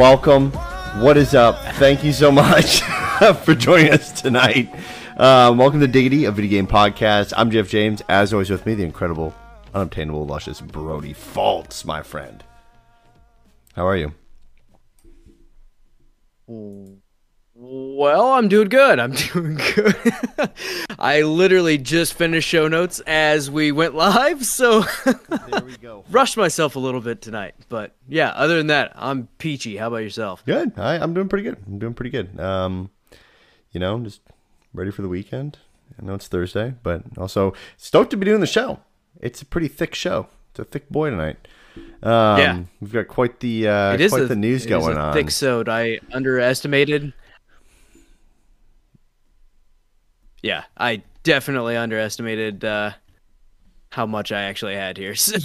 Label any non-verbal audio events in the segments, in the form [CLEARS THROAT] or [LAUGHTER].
welcome. What is up? Thank you so much [LAUGHS] for joining us tonight. Um, welcome to Diggity, a video game podcast. I'm Jeff James. As always, with me, the incredible, unobtainable, luscious Brody Faults, my friend. How are you? Well, I'm doing good. I'm [LAUGHS] doing good. I literally just finished show notes as we went live, so [LAUGHS] There we go. rushed myself a little bit tonight. But yeah, other than that, I'm peachy. How about yourself? Good. I, I'm doing pretty good. I'm doing pretty good. Um, you know, I'm just ready for the weekend. I know it's Thursday, but also stoked to be doing the show. It's a pretty thick show. It's a thick boy tonight. Um, Yeah. we've got quite the uh, quite a, the news it is going a on. Thick sode. I underestimated. Yeah, I definitely underestimated uh, how much I actually had here. [LAUGHS] So,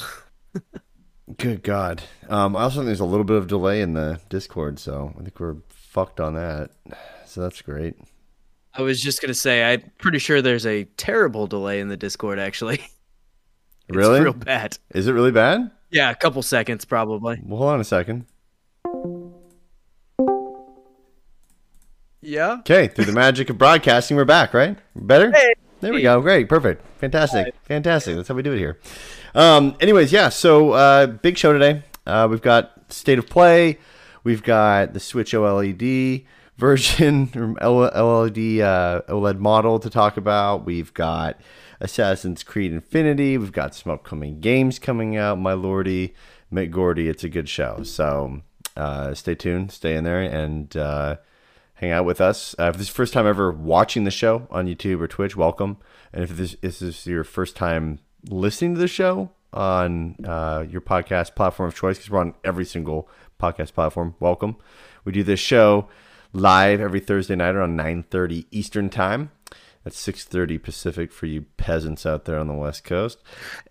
Good God. Um, I also think there's a little bit of delay in the Discord, so I think we're fucked on that. [SIGHS] So that's great. I was just gonna say, I'm pretty sure there's a terrible delay in the Discord. Actually, [LAUGHS] It's Really? real bad. Is it really bad? Yeah, a couple seconds probably. Well, hold on a second. Yeah. Okay, through the magic of broadcasting, we're back, right? Better? There we go. Great. Perfect. Fantastic. Fantastic. That's how we do it here. Um, anyways, yeah, so uh, big show today. Uh, we've got State of Play. We've got the Switch OLED version, [LAUGHS] or OLED uh, OLED model to talk about. We've got Assassin's Creed Infinity. We've got some upcoming games coming out. My lordy, McGordy, it's a good show. So uh, stay tuned, stay in there, and uh, hang out with us. Uh, if this is first time ever watching the show on YouTube or Twitch, welcome. And if this, this is your first time listening to the show on uh, your podcast platform of choice, because we're on every single podcast platform, welcome. We do this show live every Thursday night around 9.30 Eastern Time. That's 6.30 Pacific for you peasants out there on the West Coast.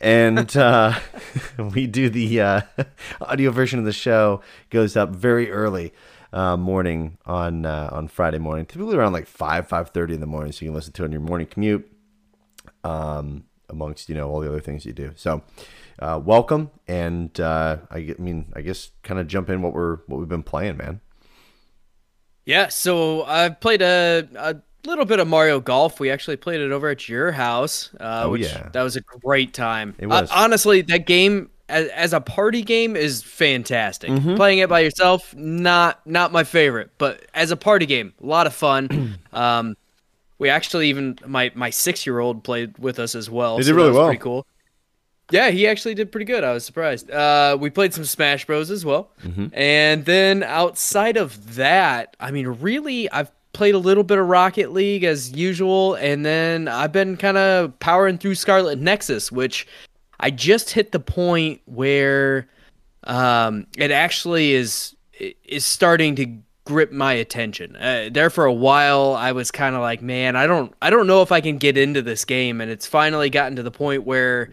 And uh, [LAUGHS] we do the uh, [LAUGHS] audio version of the show goes up very early uh, morning on uh, on Friday morning, typically around like five five thirty in the morning, so you can listen to it on your morning commute. Um, amongst you know all the other things you do. So, uh, welcome, and uh, I, I mean, I guess kind of jump in what we're what we've been playing, man. Yeah. So I've played a, a little bit of Mario Golf. We actually played it over at your house. Uh, Oh, which, yeah. That was a great time. It was. Uh, honestly, that game as, as a party game is fantastic. Mm-hmm. Playing it by yourself, not not my favorite, but as a party game, a lot of fun. [CLEARS THROAT] um, we actually even my my six year old played with us as well. He did so really well. Pretty cool. Yeah, he actually did pretty good. I was surprised. Uh, we played some Smash Bros as well, Mm-hmm. and then outside of that, I mean, really, I've played a little bit of Rocket League as usual, and then I've been kind of powering through Scarlet Nexus, which I just hit the point where um, it actually is is starting to grip my attention. Uh, there for a while, I was kind of like, man, I don't I don't know if I can get into this game, and it's finally gotten to the point where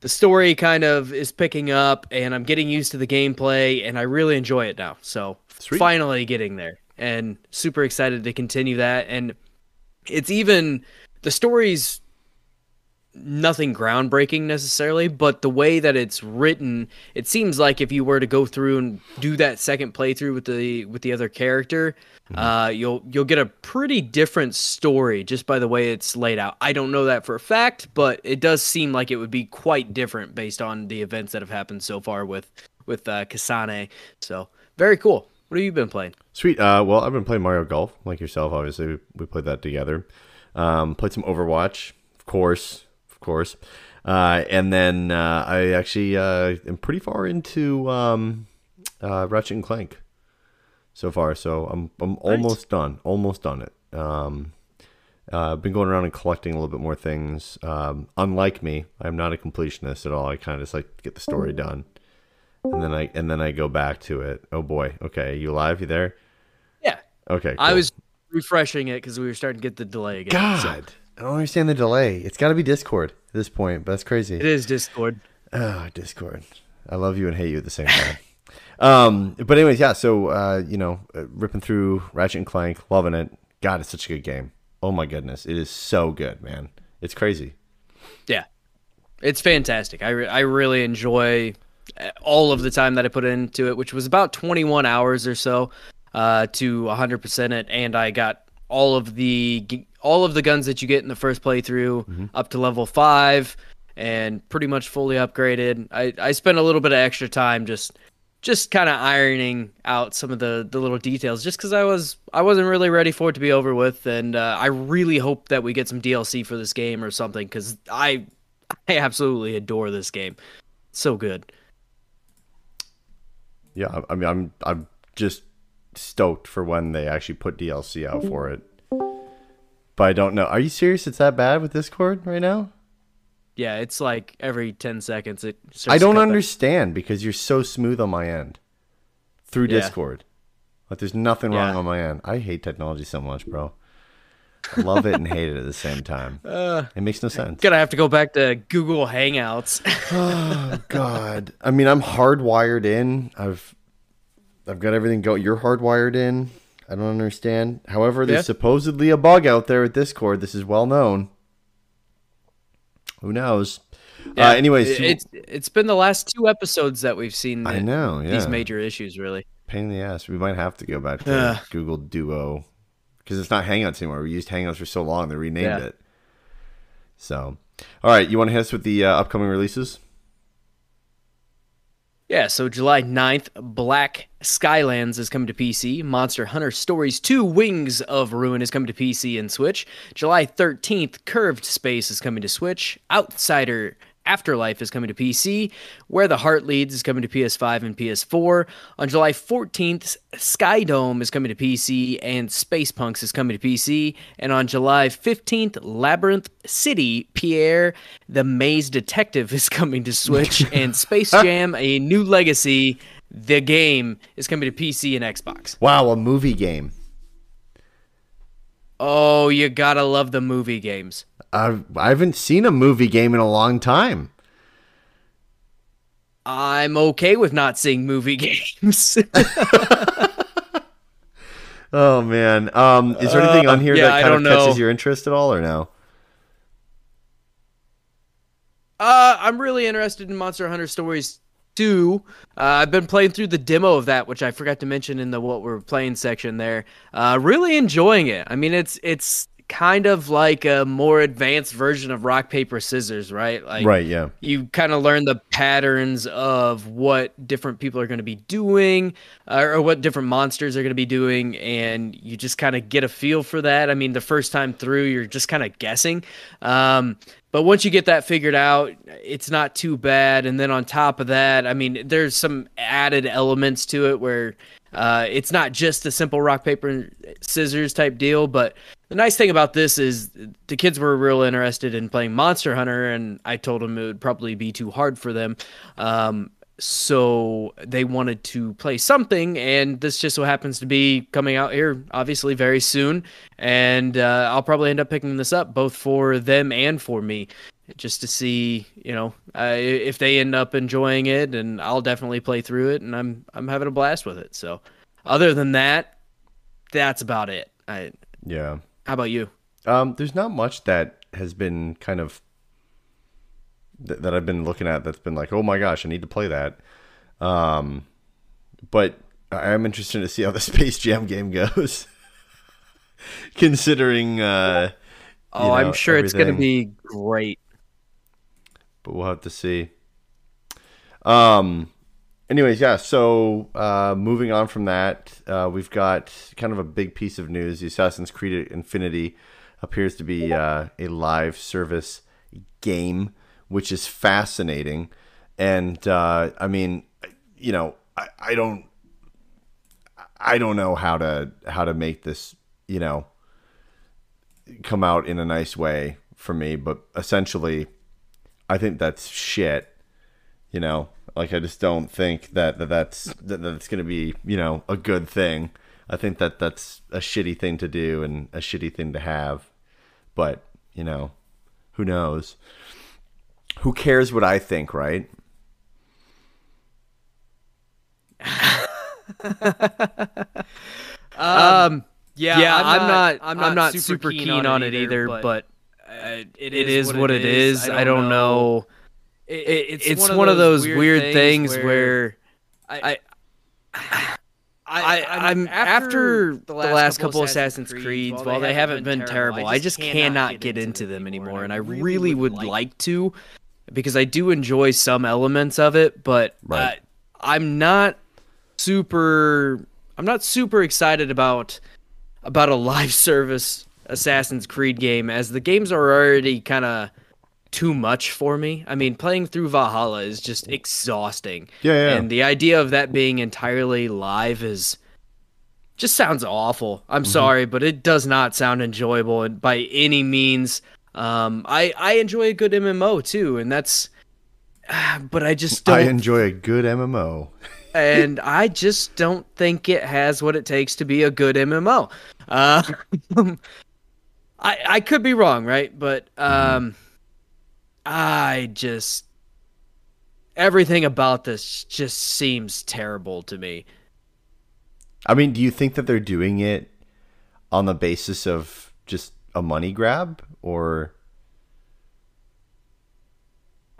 the story kind of is picking up, and I'm getting used to the gameplay, and I really enjoy it now. So Sweet. finally getting there, and super excited to continue that. And it's even the story's nothing groundbreaking necessarily, but the way that it's written, it seems like if you were to go through and do that second playthrough with the with the other character, uh, you'll you'll get a pretty different story just by the way it's laid out. I don't know that for a fact, but it does seem like it would be quite different based on the events that have happened so far with with uh, Kasane. So very cool. What have you been playing? Sweet. Uh, well, I've been playing Mario Golf like yourself. Obviously, we, we played that together. Um, played some Overwatch, of course, course. Uh, and then uh, I actually uh, am pretty far into um, uh, Ratchet and Clank so far. So I'm I'm almost done. Almost done it. Um, uh, I've been going around and collecting a little bit more things. Um, unlike me, I'm not a completionist at all. I kind of just like to get the story done, and then I and then I go back to it. Oh boy. Okay, you live? You there? Yeah, Okay. I was refreshing it because we were starting to get the delay again. so- God. I don't understand the delay. It's got to be Discord at this point, but that's crazy. it is Discord. Oh, Discord. I love you and hate you at the same time. [LAUGHS] um, but anyways, yeah. So uh, you know, uh, ripping through Ratchet and Clank, loving it. God, it's such a good game. Oh my goodness, it is so good, man. It's crazy. Yeah, it's fantastic. I, re- I really enjoy all of the time that I put into it, which was about 21 hours or so uh, to 100% it, and I got all of the all of the guns that you get in the first playthrough mm-hmm. up to level five and pretty much fully upgraded. I, I spent a little bit of extra time just just kind of ironing out some of the the little details just because I was I wasn't really ready for it to be over with, and uh, I really hope that we get some DLC for this game or something because I I absolutely adore this game, so good. Yeah, I mean I'm I'm just stoked for when they actually put DLC out for it. But I don't know. Are you serious? It's that bad with Discord right now? Yeah, it's like every 10 seconds it I don't understand because you're so smooth on my end through yeah. Discord. Like there's nothing yeah. wrong on my end. I hate technology so much, bro. I love it and hate it at the same time. [LAUGHS] Uh, it makes no sense. Gonna have to go back to Google Hangouts. [LAUGHS] oh God. I mean, I'm hardwired in. I've I've got everything go. You're hardwired in. I don't understand. However, there's yeah. supposedly a bug out there at Discord. This is well known. Who knows? Yeah, uh, anyways, it's it's been the last two episodes that we've seen. I know yeah. these major issues. Really, pain in the ass. We might have to go back to uh, Google Duo because it's not Hangouts anymore. We used Hangouts for so long they renamed yeah. it. So, all right, you want to hit us with the uh, upcoming releases? Yeah, so July 9th, Black Skylands is coming to PC. Monster Hunter Stories 2 Wings of Ruin is coming to PC and Switch. July 13th, Curved Space is coming to Switch. Outsider Afterlife is coming to PC, Where the Heart Leads is coming to PS5 and PS4. On July 14th, Skydome is coming to PC and Space Punks is coming to PC. And on July 15th, Labyrinth City Pierre the Maze Detective is coming to Switch [LAUGHS] and Space Jam A New Legacy the game is coming to PC and Xbox. Wow, a movie game. Oh, you gotta love the movie games. I've, I haven't seen a movie game in a long time. I'm okay with not seeing movie [LAUGHS] games. [LAUGHS] oh man, um, is there anything on here uh, yeah, that kind of catches know. your interest at all, or no? Uh, I'm really interested in Monster Hunter Stories 2. Uh, I've been playing through the demo of that, which I forgot to mention in the what we're playing section there. Uh, really enjoying it. I mean, it's it's kind of like a more advanced version of rock paper scissors right like right yeah you kind of learn the patterns of what different people are going to be doing uh, or what different monsters are going to be doing and you just kind of get a feel for that i mean the first time through you're just kind of guessing um, but once you get that figured out it's not too bad and then on top of that i mean there's some added elements to it where uh, it's not just a simple rock paper scissors type deal but the nice thing about this is the kids were real interested in playing Monster Hunter, and I told them it would probably be too hard for them. Um, so they wanted to play something, and this just so happens to be coming out here, obviously, very soon. And uh, I'll probably end up picking this up both for them and for me, just to see, you know, uh, if they end up enjoying it. And I'll definitely play through it, and I'm I'm having a blast with it. So, other than that, that's about it. I yeah. How about you? Um, there's not much that has been kind of th- that I've been looking at that's been like, oh my gosh, I need to play that. Um, but I am interested to see how the [LAUGHS] Space Jam game goes, [LAUGHS] considering. Uh, oh, know, I'm sure everything. it's going to be great. But we'll have to see. Um, anyways, yeah. So uh, moving on from that, uh, we've got kind of a big piece of news. The Assassin's Creed Infinity appears to be uh, a live service game, which is fascinating. And uh, I mean, you know, I, I don't, I don't know how to how to make this, you know, come out in a nice way for me. But essentially, I think that's shit. You know, like I just don't think that, that that's that that's going to be you know a good thing. I think that that's a shitty thing to do and a shitty thing to have. But you know, who knows? Who cares what I think, right? [LAUGHS] um, yeah, yeah, I'm, I'm not, I'm not, I'm not super, super keen, keen, on it either, but, but uh, it, it is, is what it is. is. I don't, I don't know. know it, it's, it's one, one, of those, weird, weird things, things, where, I, I I, I am after, the last, the last couple, couple Assassin's Creeds, Creeds while, while they, haven't been, been terrible, terrible, I just, cannot get into them anymore, and I really, really would like, like to because I do enjoy some elements of it, but right. uh, I'm not super I'm not super excited about about a live [LAUGHS] service Assassin's Creed game as the games are already kind of too much for me. I mean, playing through Valhalla is just exhausting. Yeah, yeah. And the idea of that being entirely live is just sounds awful. I'm mm-hmm. sorry, but it does not sound enjoyable by any means. Um, I I enjoy a good MMO too, and that's. [SIGHS] But I just don't. I enjoy a good MMO. [LAUGHS] and I just don't think it has what it takes to be a good MMO. Uh, [LAUGHS] I I could be wrong, right? But um, I just everything about this just seems terrible to me. I mean, do you think that they're doing it on the basis of just a money grab or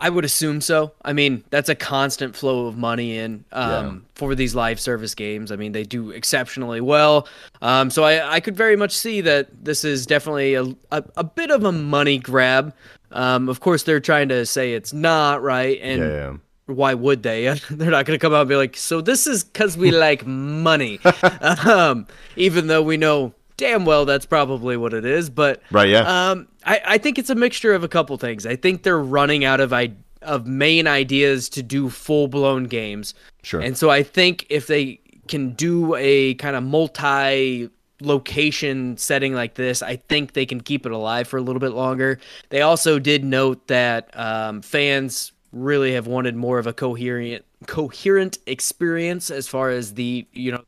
I would assume so. I mean, that's a constant flow of money in um, yeah. for these live service games. I mean, they do exceptionally well. Um, so I, I could very much see that this is definitely a, a, a bit of a money grab. Um, of course, they're trying to say it's not right, and yeah, yeah. why would they? [LAUGHS] they're not going to come out and be like, "So this is because we [LAUGHS] like money," [LAUGHS] um, even though we know damn well that's probably what it is. But right, yeah. Um, I, I think it's a mixture of a couple things. I think they're running out of I, of main ideas to do full blown games. Sure. And so I think if they can do a kind of multi location setting like this, I think they can keep it alive for a little bit longer. They also did note that um, fans really have wanted more of a coherent coherent experience as far as the you know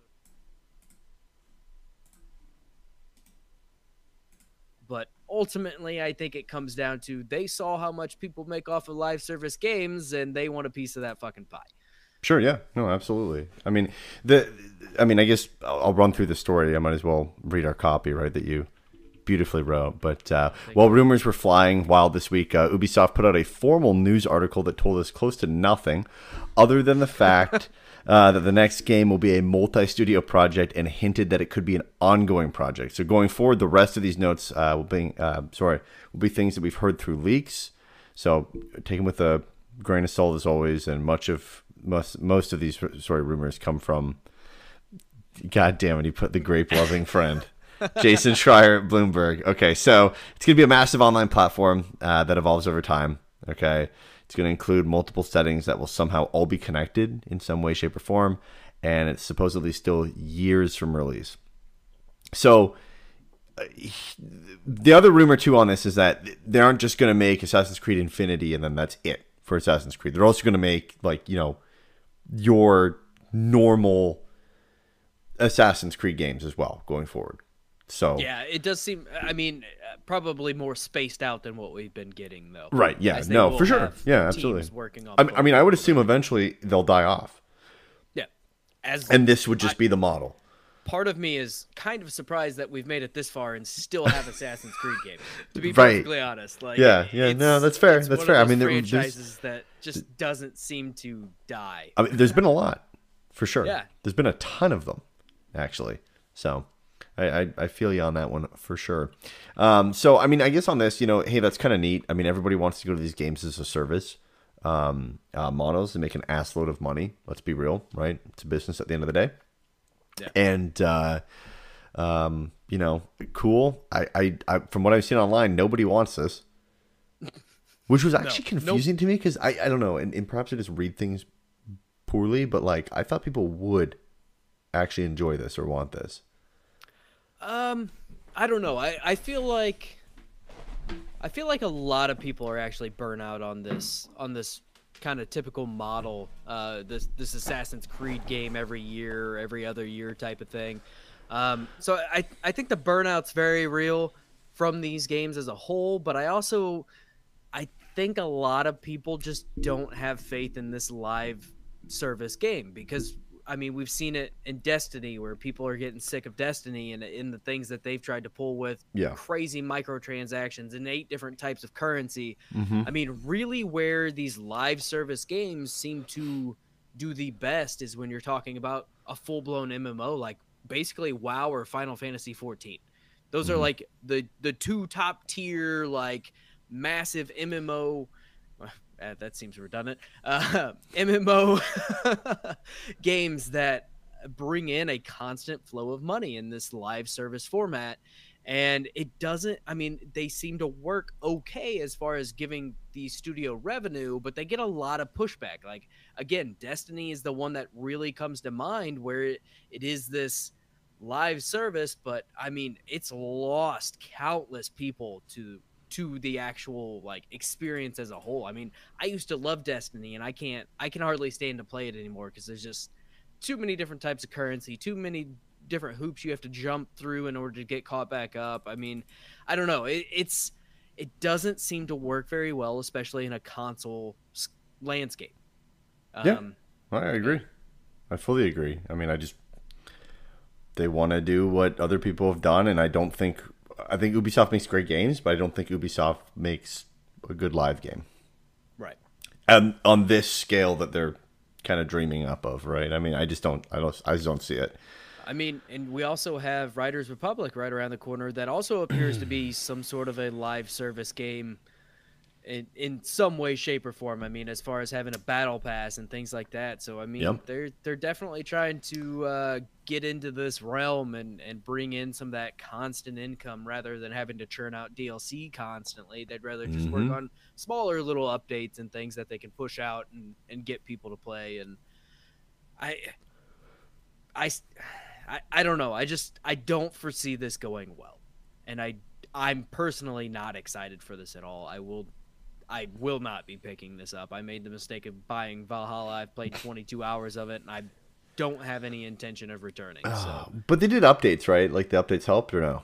ultimately, I think it comes down to they saw how much people make off of live service games, and they want a piece of that fucking pie. Sure. Yeah. No. Absolutely. I mean, the. I mean, I guess I'll, I'll run through the story. I might as well read our copy, right? That you beautifully wrote. But uh, while rumors were flying wild this week, uh, Ubisoft put out a formal news article that told us close to nothing, other than the fact [LAUGHS] uh, that the next game will be a multi-studio project and hinted that it could be an ongoing project. So going forward, the rest of these notes uh, will be uh, sorry will be things that we've heard through leaks. So take them with a grain of salt as always, and much of most most of these sorry rumors come from. God damn it! He put the grape loving friend. [LAUGHS] Jason Schreier at Bloomberg. Okay, so it's going to be a massive online platform uh, that evolves over time. Okay, it's going to include multiple settings that will somehow all be connected in some way, shape, or form, and it's supposedly still years from release. So, uh, the other rumor too on this is that they aren't just going to make Assassin's Creed Infinity and then that's it for Assassin's Creed. They're also going to make like you know your normal Assassin's Creed games as well going forward. So yeah, it does seem. I mean, probably more spaced out than what we've been getting, though. Right? Yeah. No, for sure. Yeah, absolutely. Working on. I, I mean, I would assume eventually they'll die off. Yeah. As and this would just I, be the model. Part of me is kind of surprised that we've made it this far and still have Assassin's Creed games. To be [LAUGHS] right. perfectly honest, like yeah, yeah, no, that's fair. That's fair. I mean, there, franchises that just doesn't seem to die. I mean, there's been a lot, for sure. Yeah. There's been a ton of them, actually. So I, I, I feel you on that one for sure. Um, so I mean, I guess on this, you know, hey, that's kind of neat. I mean, everybody wants to go to these games as a service um, uh, models and make an ass load of money. Let's be real, right? It's a business at the end of the day. Yeah. And uh, um, you know, cool. I, I, I, from what I've seen online, nobody wants this, which was actually no, confusing nope. to me because I, I don't know, and, and perhaps I just read things poorly, but like I thought people would actually enjoy this or want this. Um, I don't know. I, I feel like I feel like a lot of people are actually burnt out on this on this kind of typical model. Uh, this this Assassin's Creed game every year, every other year type of thing. Um, so I I think the burnout's very real from these games as a whole, but I also I think a lot of people just don't have faith in this live service game because I mean, we've seen it in Destiny where people are getting sick of Destiny and in the things that they've tried to pull with Yeah. crazy microtransactions and eight different types of currency. Mm-hmm. I mean, really, where these live service games seem to do the best is when you're talking about a full blown MMO, like basically WoW or Final Fantasy 14. Those are Mhm. like the the two top tier like massive MMO. Uh, that seems redundant. Uh, [LAUGHS] MMO [LAUGHS] games that bring in a constant flow of money in this live service format and it doesn't i mean they seem to work okay as far as giving the studio revenue but they get a lot of pushback like again destiny is the one that really comes to mind where it, it is this live service but i mean it's lost countless people to to the actual like experience as a whole i mean i used to love destiny and i can't i can hardly stand to play it anymore because there's just too many different types of currency too many different hoops you have to jump through in order to get caught back up. I mean, I don't know. It, it's it doesn't seem to work very well, especially in a console landscape. Yeah. Um, I agree. I fully agree. I mean, I just they want to do what other people have done, and I don't think I think Ubisoft makes great games, but I don't think Ubisoft makes a good live game. Right. And on this scale that they're kind of dreaming up of, right? I mean, I just don't, I don't, I just don't see it. I mean, and we also have Riders Republic right around the corner that also appears to be some sort of a live service game in in some way, shape, or form. I mean, as far as having a battle pass and things like that. So I mean, Yep. they're they're definitely trying to uh, get into this realm and and bring in some of that constant income rather than having to churn out DLC constantly. They'd rather just work Mhm. on smaller little updates and things that they can push out and and get people to play. And I, I, I, I don't know. I just I don't foresee this going well, and I I'm personally not excited for this at all. I will I will not be picking this up. I made the mistake of buying Valhalla. I've played [LAUGHS] 22 hours of it, and I don't have any intention of returning. So Uh, but they did updates, right? Like the updates helped or no?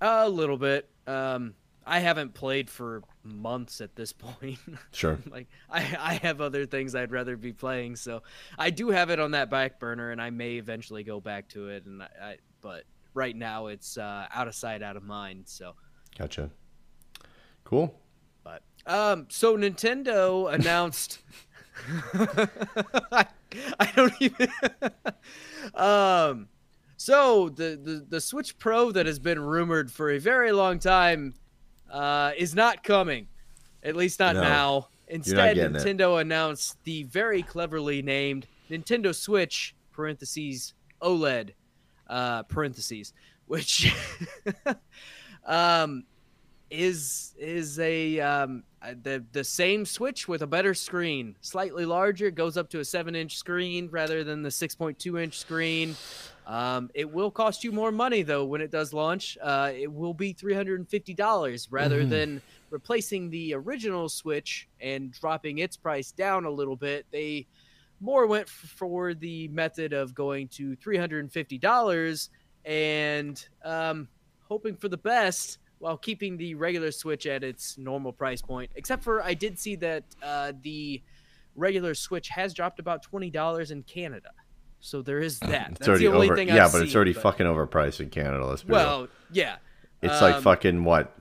a little bit. Um, I haven't played for months at this [LAUGHS] point. Sure. [LAUGHS] like I, I have other things I'd rather be playing, so I do have it on that back burner, and I may eventually go back to it. And I, I but right now it's uh, out of sight, out of mind. So, Gotcha. Cool. Um, so Nintendo announced. I, [LAUGHS] I don't even. um, so the, the the Switch Pro that has been rumored for a very long time uh, is not coming, at least not No. now. Instead, it. Nintendo announced the very cleverly named Nintendo Switch (parentheses OLED) uh, parentheses, which [LAUGHS] um, is is a um, uh, the the same Switch with a better screen, slightly larger, goes up to a seven inch screen rather than the six point two inch screen. Um, it will cost you more money though when it does launch. Uh, it will be three hundred and fifty dollars rather Mhm. than replacing the original Switch and dropping its price down a little bit. They more went for the method of going to three hundred and fifty dollars and um, hoping for the best while keeping the regular Switch at its normal price point. Except for I did see that uh, the regular Switch has dropped about twenty dollars in Canada, so there is that. It's That's already the only over. thing yeah, I've but it's already but- fucking overpriced in Canada. Let's be real. Well, yeah, It's like um, fucking what,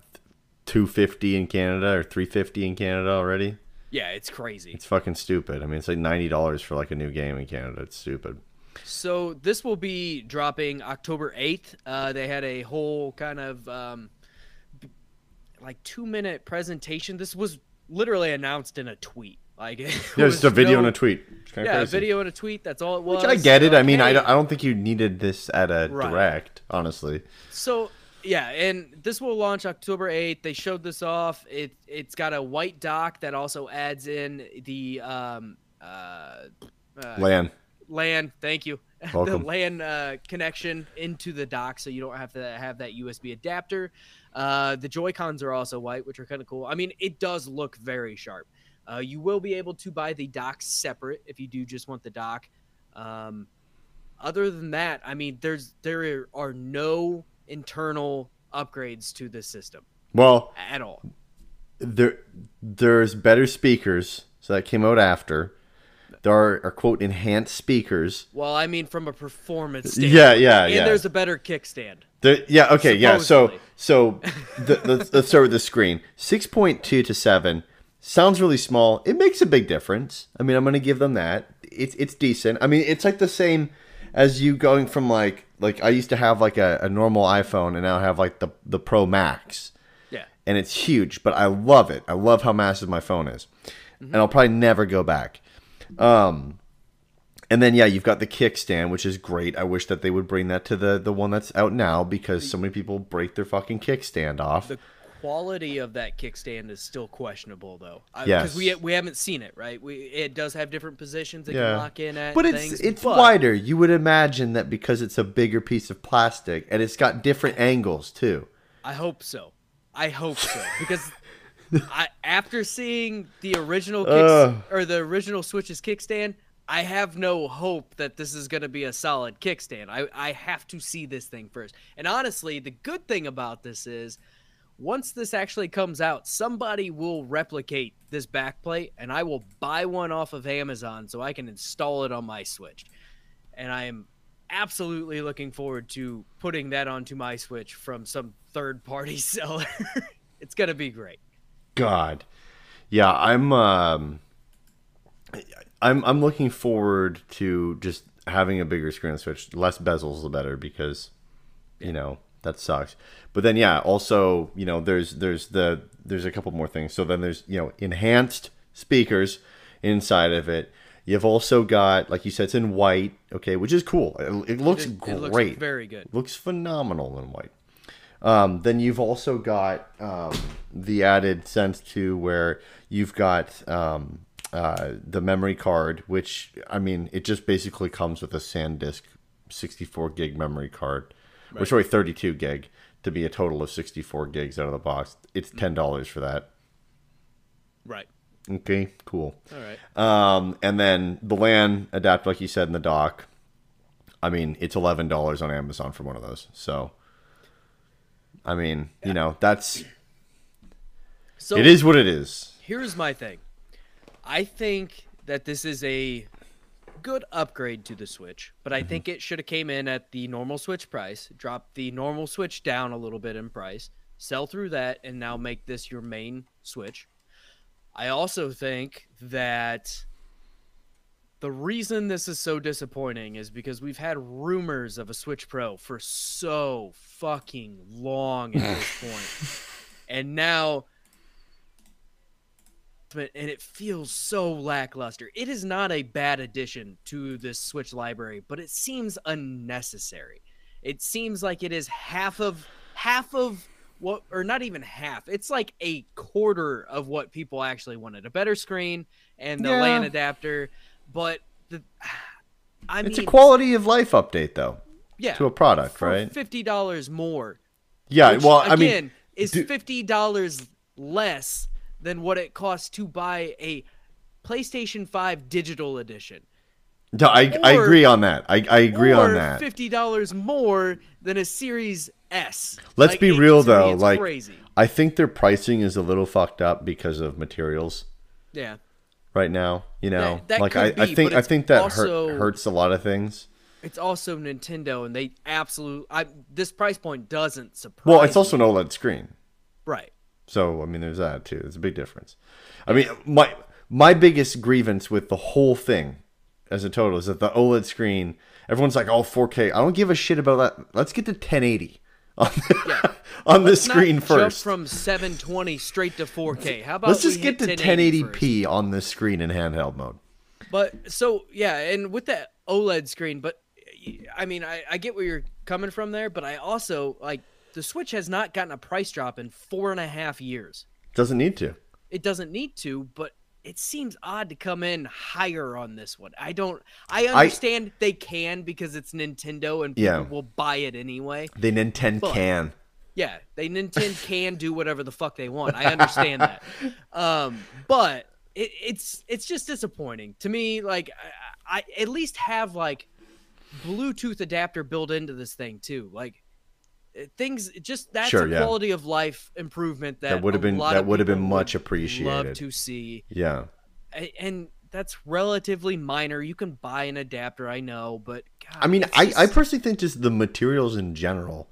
two fifty in Canada or three fifty in Canada already. yeah, it's crazy. It's fucking stupid. I mean, it's like ninety dollars for like a new game in Canada. It's stupid. So this will be dropping October eighth. Uh, they had a whole kind of um, like two minute presentation. This was literally announced in a tweet. Like [LAUGHS] it Yeah, was just a video no- and a tweet. Yeah, a video and a tweet. That's all it was. Which I get it. I mean, I don't, I don't think you needed this at a Right. direct, honestly. So yeah, and this will launch October eighth. They showed this off. It it's got a white dock that also adds in the um uh, uh Lan, LAN. Thank you. [LAUGHS] the. LAN uh, connection into the dock, so you don't have to have that USB adapter. Uh, the Joy Cons are also white, which are kind of cool. I mean, it does look very sharp. Uh, you will be able to buy the dock separate if you do just want the dock. Um, other than that, I mean, there's there are no internal upgrades to this system well, at all. there, there's better speakers, so that came out after. There are, are quote enhanced speakers. Well, I mean from a performance standpoint. Yeah, yeah, and yeah. there's a better kickstand. The, yeah. Okay. Yeah. So so the, the, let's start with the screen. Six point two to seven sounds really small. It makes a big difference. I mean, I'm gonna give them that. It's it's decent. I mean, it's like the same as you going from like like I used to have like a, a normal iPhone and now I have like the the Pro Max Yeah. and it's huge, but I love it. I love how massive my phone is, mm-hmm. and I'll probably never go back. Um, and then yeah, you've got the kickstand, which is great. I wish that they would bring that to the the one that's out now because so many people break their fucking kickstand off. The quality of that kickstand is still questionable, though. Because Yes. we we haven't seen it, right? We it does have different positions it Yeah. can lock in at. But it's things, it's but wider. You would imagine that because it's a bigger piece of plastic and it's got different angles too. I hope so. I hope so because I after seeing the original [LAUGHS] uh. kicks, Ugh. or the original Switch's kickstand, I have no hope that this is going to be a solid kickstand. I I have to see this thing first. And honestly, the good thing about this is once this actually comes out, somebody will replicate this backplate and I will buy one off of Amazon so I can install it on my Switch. And I am absolutely looking forward to putting that onto my Switch from some third party [LAUGHS] seller. it's going to be great. God, yeah, I'm um, I'm I'm looking forward to just having a bigger screen on Switch. Less bezels, the better, because you know that sucks. But then, yeah, also you know there's there's the there's a couple more things. So then there's you know enhanced speakers inside of it. You've also got, like you said, it's in white, okay, which is cool. It, it looks It, great. it looks very good. looks phenomenal in white. Um, then you've also got um, the added sense to where you've got um, uh, the memory card, which I mean, it just basically comes with a SanDisk 64 gig memory card, or sorry, 32 gig to be a total of 64 gigs out of the box. It's ten dollars for that. Right. Okay, cool. All right. Um, and then the LAN adapter, like you said in the dock. I mean, it's eleven dollars on Amazon for one of those. So, I mean, you know, that's So it is what it is. here's my thing. I think that this is a good upgrade to the Switch, but I mm-hmm. think it should have came in at the normal Switch price, drop the normal Switch down a little bit in price, sell through that, and now make this your main Switch. I also think that the reason this is so disappointing is because we've had rumors of a Switch Pro for so fucking long at this [LAUGHS] point. And now and it feels so lackluster. It is not a bad addition to this Switch library, but it seems unnecessary. It seems like it is half of half of what or not even half. It's like a quarter of what people actually wanted. A better screen and the Yeah. LAN adapter, but the [SIGHS] I It's mean a quality of life update, though, yeah, to a product, right? Fifty dollars more Yeah. which, well, I again, mean, is do- fifty dollars less than what it costs to buy a PlayStation Five digital edition. no, I, I agree on that. I, I agree or on that. Fifty dollars more than a Series S. Let's Like, be real though. Like, crazy. I think their pricing is a little fucked up because of materials. Yeah, right now. You know, That- that like I, I think I think that also- hurt, hurts a lot of things. it's also Nintendo, and they absolutely I this price point doesn't surprise. Well, it's me. also an OLED screen, right. so I mean, there's that too. It's a big difference. I mean, my my biggest grievance with the whole thing, as a total, is that the OLED screen. Everyone's like, "Oh, 4K." I don't give a shit about that. Let's get to 1080 on the, [LAUGHS] on the screen jump first. from 720 straight to 4K. How about Let's just get to hit 1080 first? 1080p on the screen in handheld mode. But so yeah, and with that OLED screen, but I mean, I, I get where you're coming from there, but I also like the Switch has not gotten a price drop in four and a half years. Doesn't need to. It doesn't need to, but it seems odd to come in higher on this one. I don't. I understand they can because it's Nintendo and people Yeah. will buy it anyway. They Nintendo But- can. Yeah, they Nintendo [LAUGHS] can do whatever the fuck they want. I understand that, [LAUGHS] um, but it, it's it's just disappointing to me. Like I, I at least have like Bluetooth adapter built into this thing too. Like things, just that's Sure, a yeah. quality of life improvement that, That would have been that would have been much appreciated. Love to see, Yeah. And that's relatively minor. You can buy an adapter, I know, but God, I mean, I, just- I personally think just the materials in general,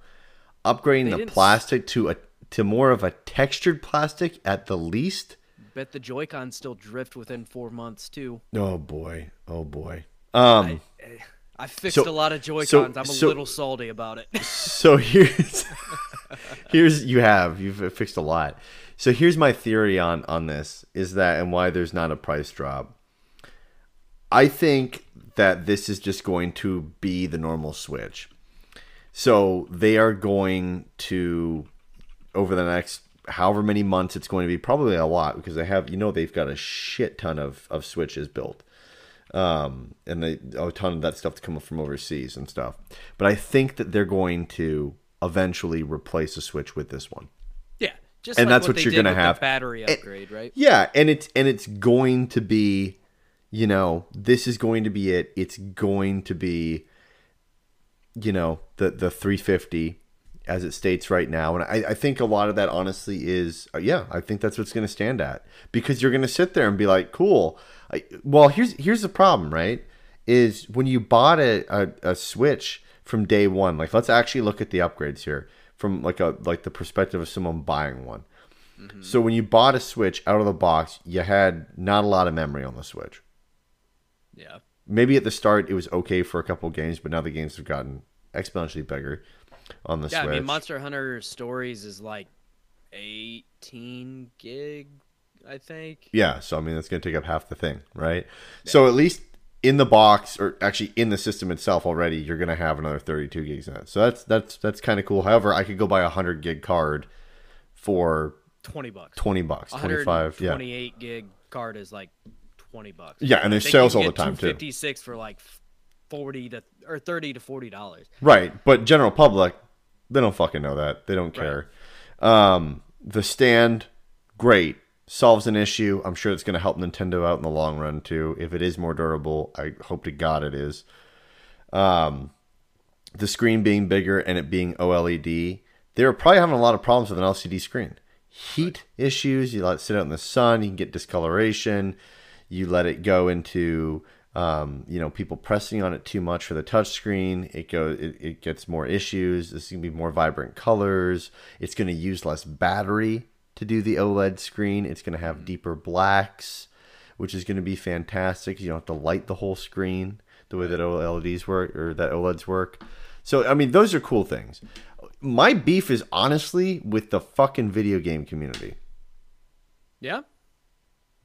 upgrading the plastic to a to more of a textured plastic at the least. bet the Joy-Con still drift within four months too. Oh boy, oh boy. Um, I fixed So- a lot of Joy-Cons. so- I'm a so- little salty about it. so here's [LAUGHS] here's you have you've fixed a lot. So here's my theory on on this is that and why there's not a price drop. I think that this is just going to be the normal Switch. So they are going to over the next however many months it's going to be probably a lot because they have you know they've got a shit ton of of switches built um, and they a ton of that stuff to come from overseas and stuff. But I think that they're going to eventually replace a Switch with this one. yeah, just And like that's what they you're gonna have. battery upgrade, right? Yeah, and it's and it's going to be, you know, this is going to be it. It's going to be, you know, the the 350 as it states right now, and I, I think a lot of that honestly is, uh, yeah, I think that's what's going to stand at because you're going to sit there and be like, cool. I, well, here's here's the problem, right? Is when you bought a, a, a Switch from day one. Like, let's actually look at the upgrades here from like a like the perspective of someone buying one. Mm-hmm. So when you bought a Switch out of the box, you had not a lot of memory on the Switch. Yeah. Maybe at the start it was okay for a couple games, but now the games have gotten exponentially bigger on the Yeah, Switch. Yeah, I mean, Monster Hunter Stories is like 18 gig, I think. Yeah, so I mean that's going to take up half the thing, right? So at least in the box, or actually in the system itself already, you're going to have another 32 gigs in it. So that's that's that's kind of cool. However, I could go buy a hundred gig card for 20 bucks. 20 bucks, 25. Yeah, Twenty eight gig card is like 20 bucks. Yeah, and there's sales all the get time, too. 256 for like 40 to or 30 to 40 dollars. right. But general public, they don't fucking know that. They don't care. Um, the stand, great. Solves an issue. I'm sure it's going to help Nintendo out in the long run too. If it is more durable, I hope to God it is. Um, the screen being bigger and it being OLED, they were probably having a lot of problems with an LCD screen. Heat issues. You let it sit out in the sun, you can get discoloration. You let it go into, um, you know, people pressing on it too much for the touchscreen. It goes, it, it gets more issues. This is gonna be more vibrant colors. It's gonna use less battery to do the OLED screen. It's gonna have mm. deeper blacks, which is gonna be fantastic. You don't have to light the whole screen the way that OLEDs work or that OLEDs work. So I mean, those are cool things. My beef is honestly with the fucking video game community. Yeah.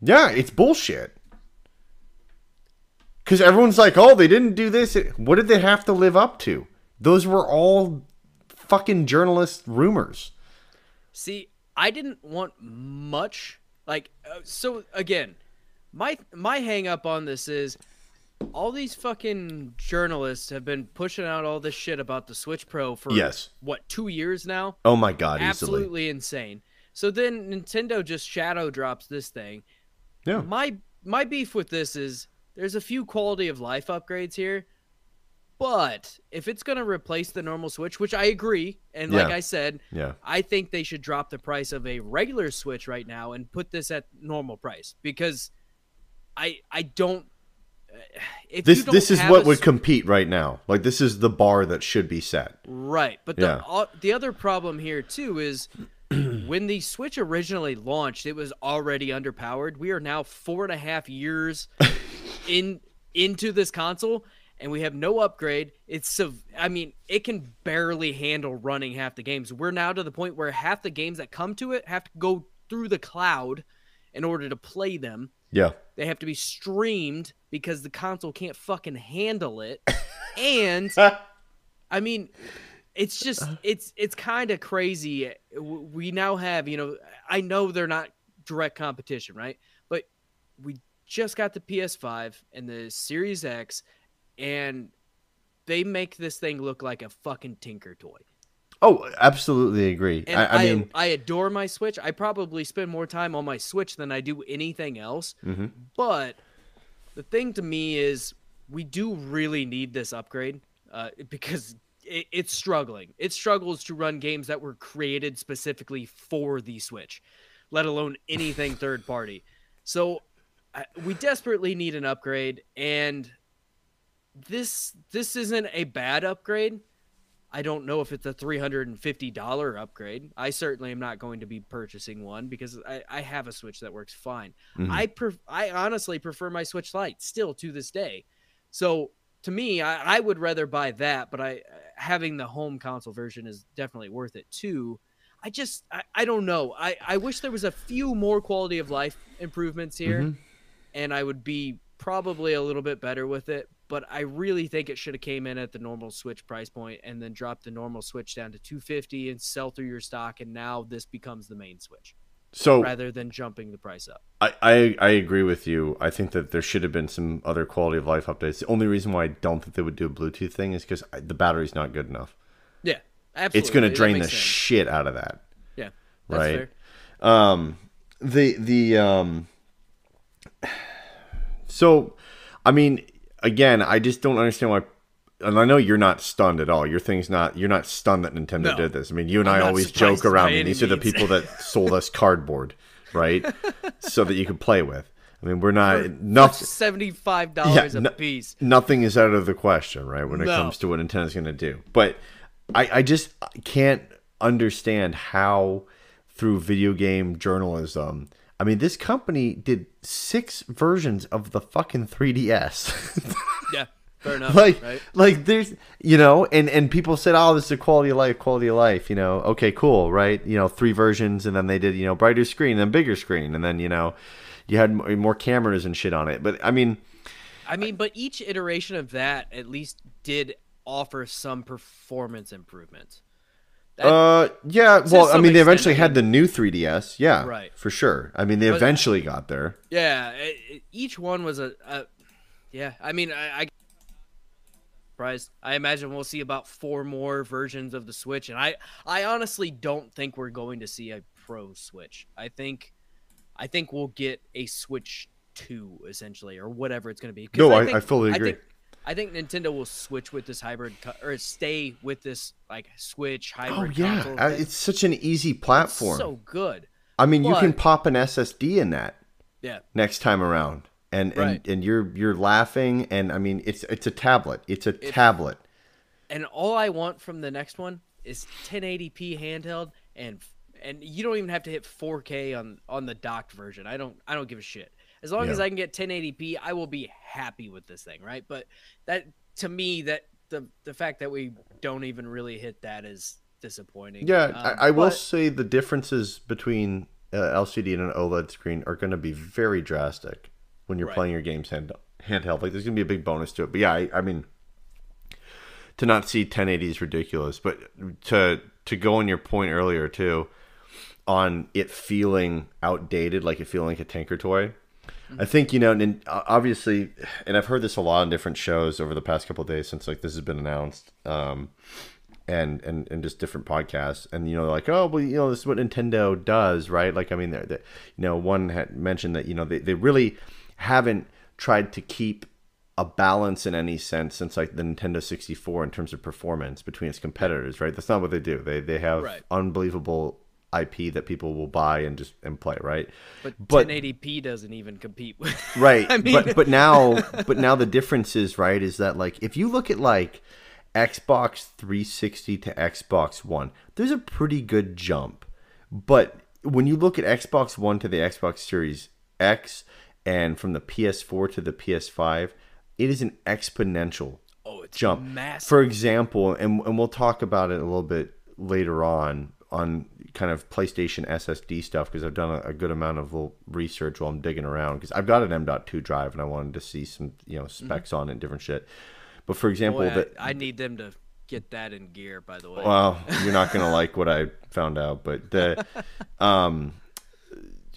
Yeah, it's bullshit. Because everyone's like, oh, they didn't do this. What did they have to live up to? Those were all fucking journalist rumors. See, I didn't want much. Like, uh, so again, my my hang up on this is all these fucking journalists have been pushing out all this shit about the Switch Pro for Yes. what two years now. Oh my god, easily. Absolutely insane. So then Nintendo just shadow drops this thing. Yeah. My my beef with this is there's a few quality of life upgrades here, but if it's gonna replace the normal Switch, which I agree, and like Yeah. I said, Yeah. I think they should drop the price of a regular Switch right now and put this at normal price because I I don't. [SIGHS] If This you don't this is what would compete right now. Like this is the bar that should be set. Right, but Yeah. the other problem here too is [CLEARS THROAT] when the Switch originally launched, it was already underpowered. We are now four and a half years [LAUGHS] in into this console, and we have no upgrade. It's so I mean, it can barely handle running half the games. We're now to the point where half the games that come to it have to go through the cloud in order to play them. Yeah. They have to be streamed because the console can't fucking handle it. [LAUGHS] and I mean, it's just it's it's kind of crazy. We now have, you know, I know they're not direct competition, right? But we just got the PS5 and the Series X and they make this thing look like a fucking tinker toy. Oh, absolutely agree. I, I mean, I adore my Switch. I probably spend more time on my Switch than I do anything else. Mhm. But the thing to me is, we do really need this upgrade uh, because it, it's struggling. It struggles to run games that were created specifically for the Switch, let alone anything [LAUGHS] third party. So I, we desperately need an upgrade, and this this isn't a bad upgrade. I don't know if it's a three hundred and fifty dollar upgrade. I certainly am not going to be purchasing one because I, I have a Switch that works fine. Mhm. I pref- I honestly prefer my Switch Lite still to this day. So to me, I, I would rather buy that, but I having the home console version is definitely worth it too. I just I, I don't know. I, I wish there was a few more quality of life improvements here, Mhm. and I would be probably a little bit better with it. But I really think it should have came in at the normal Switch price point and then dropped the normal Switch down to 250 and sell through your stock, and now this becomes the main Switch So rather than jumping the price up. I, I I agree with you. I think that there should have been some other quality of life updates. The only reason why I don't think they would do a Bluetooth thing is because the battery's not good enough. Yeah, absolutely. It's going to drain the sense. shit out of that. Yeah, that's right? fair. Um, the the um, [SIGHS] so, I mean, again, I just don't understand why. And I know you're not stunned at all. Your thing's not. You're not stunned that Nintendo No. did this. I mean, you and I'm I always joke around. by I mean, any these are the people that sold us [LAUGHS] cardboard, right? so that you could play with. I mean, we're not nothing. Seventy-five dollars Yeah, a no- piece. Nothing is out of the question, right? When it No. comes to what Nintendo's going to do, but I, I just can't understand how through video game journalism. I mean, this company did six versions of the fucking 3DS. [LAUGHS] Yeah, fair enough. like, right? like there's, you know, and and people said, "Oh, this is a quality of life, quality of life." You know, okay, cool, right? You know, three versions, and then they did, you know, brighter screen, then bigger screen, and then you know, you had more more cameras and shit on it. But I mean, I mean, but each iteration of that at least did offer some performance improvements. Uh, yeah. Well, I mean, they eventually had the new 3DS. Yeah, Right. for sure. I mean, they But- eventually got there. yeah, it, it- each one was a, a yeah. I mean, I, I surprised. I imagine we'll see about four more versions of the Switch, and I, I honestly don't think we're going to see a Pro Switch. I think, I think we'll get a Switch Two essentially, or whatever it's going to be. No, I- think- I fully agree. think, I think Nintendo will switch with this hybrid co- or stay with this like Switch oh, hybrid. Oh yeah, it's such an easy platform. so good. I mean, you can pop an SSD in that Yeah, next time around, and Right. and, and you're you're laughing, and I mean, it's it's a tablet. It's a tablet. and all I want from the next one is 1080p handheld, and and you don't even have to hit 4K on on the docked version. I don't I don't give a shit. As long as I can get 1080p, I will be happy with this thing, right? But that to me, that the the fact that we don't even really hit that is disappointing. Yeah, Um, I, I will say the differences between uh, LCD and an OLED screen are going to be very drastic when you're Right. playing your games hand, handheld. Like, there's going to be a big bonus to it. But yeah, I, I mean, to not see 1080 is ridiculous. But to to go on your point earlier too, on it feeling outdated, like it feeling like a tanker toy. I think you know, and uh, obviously, and I've heard this a lot on different shows over the past couple of days since like this has been announced. Um, and and and just different podcasts and you know like oh well you know this is what nintendo does right like i mean they're, they you know one had mentioned that you know they, they really haven't tried to keep a balance in any sense since like the nintendo 64 in terms of performance between its competitors right that's not what they do they they have Right. unbelievable ip that people will buy and just and play right But, but- 1080p doesn't even compete with. [LAUGHS] right I mean- but but [LAUGHS] now but now the difference is right is that like if you look at like xbox 360 to xbox one there's a pretty good jump but when you look at xbox one to the xbox series x and from the ps4 to the ps5 it is an exponential Oh, it's jump. massive. For example, and, and we'll talk about it a little bit later on on kind of PlayStation SSD stuff because I've done a, a good amount of little research while I'm digging around because I've got an M.2 drive and I wanted to see some you know specs on it and different shit. But for example, Boy, I, that I need them to get that in gear. By the way, well, [LAUGHS] you're not gonna like what I found out, but the, [LAUGHS] um,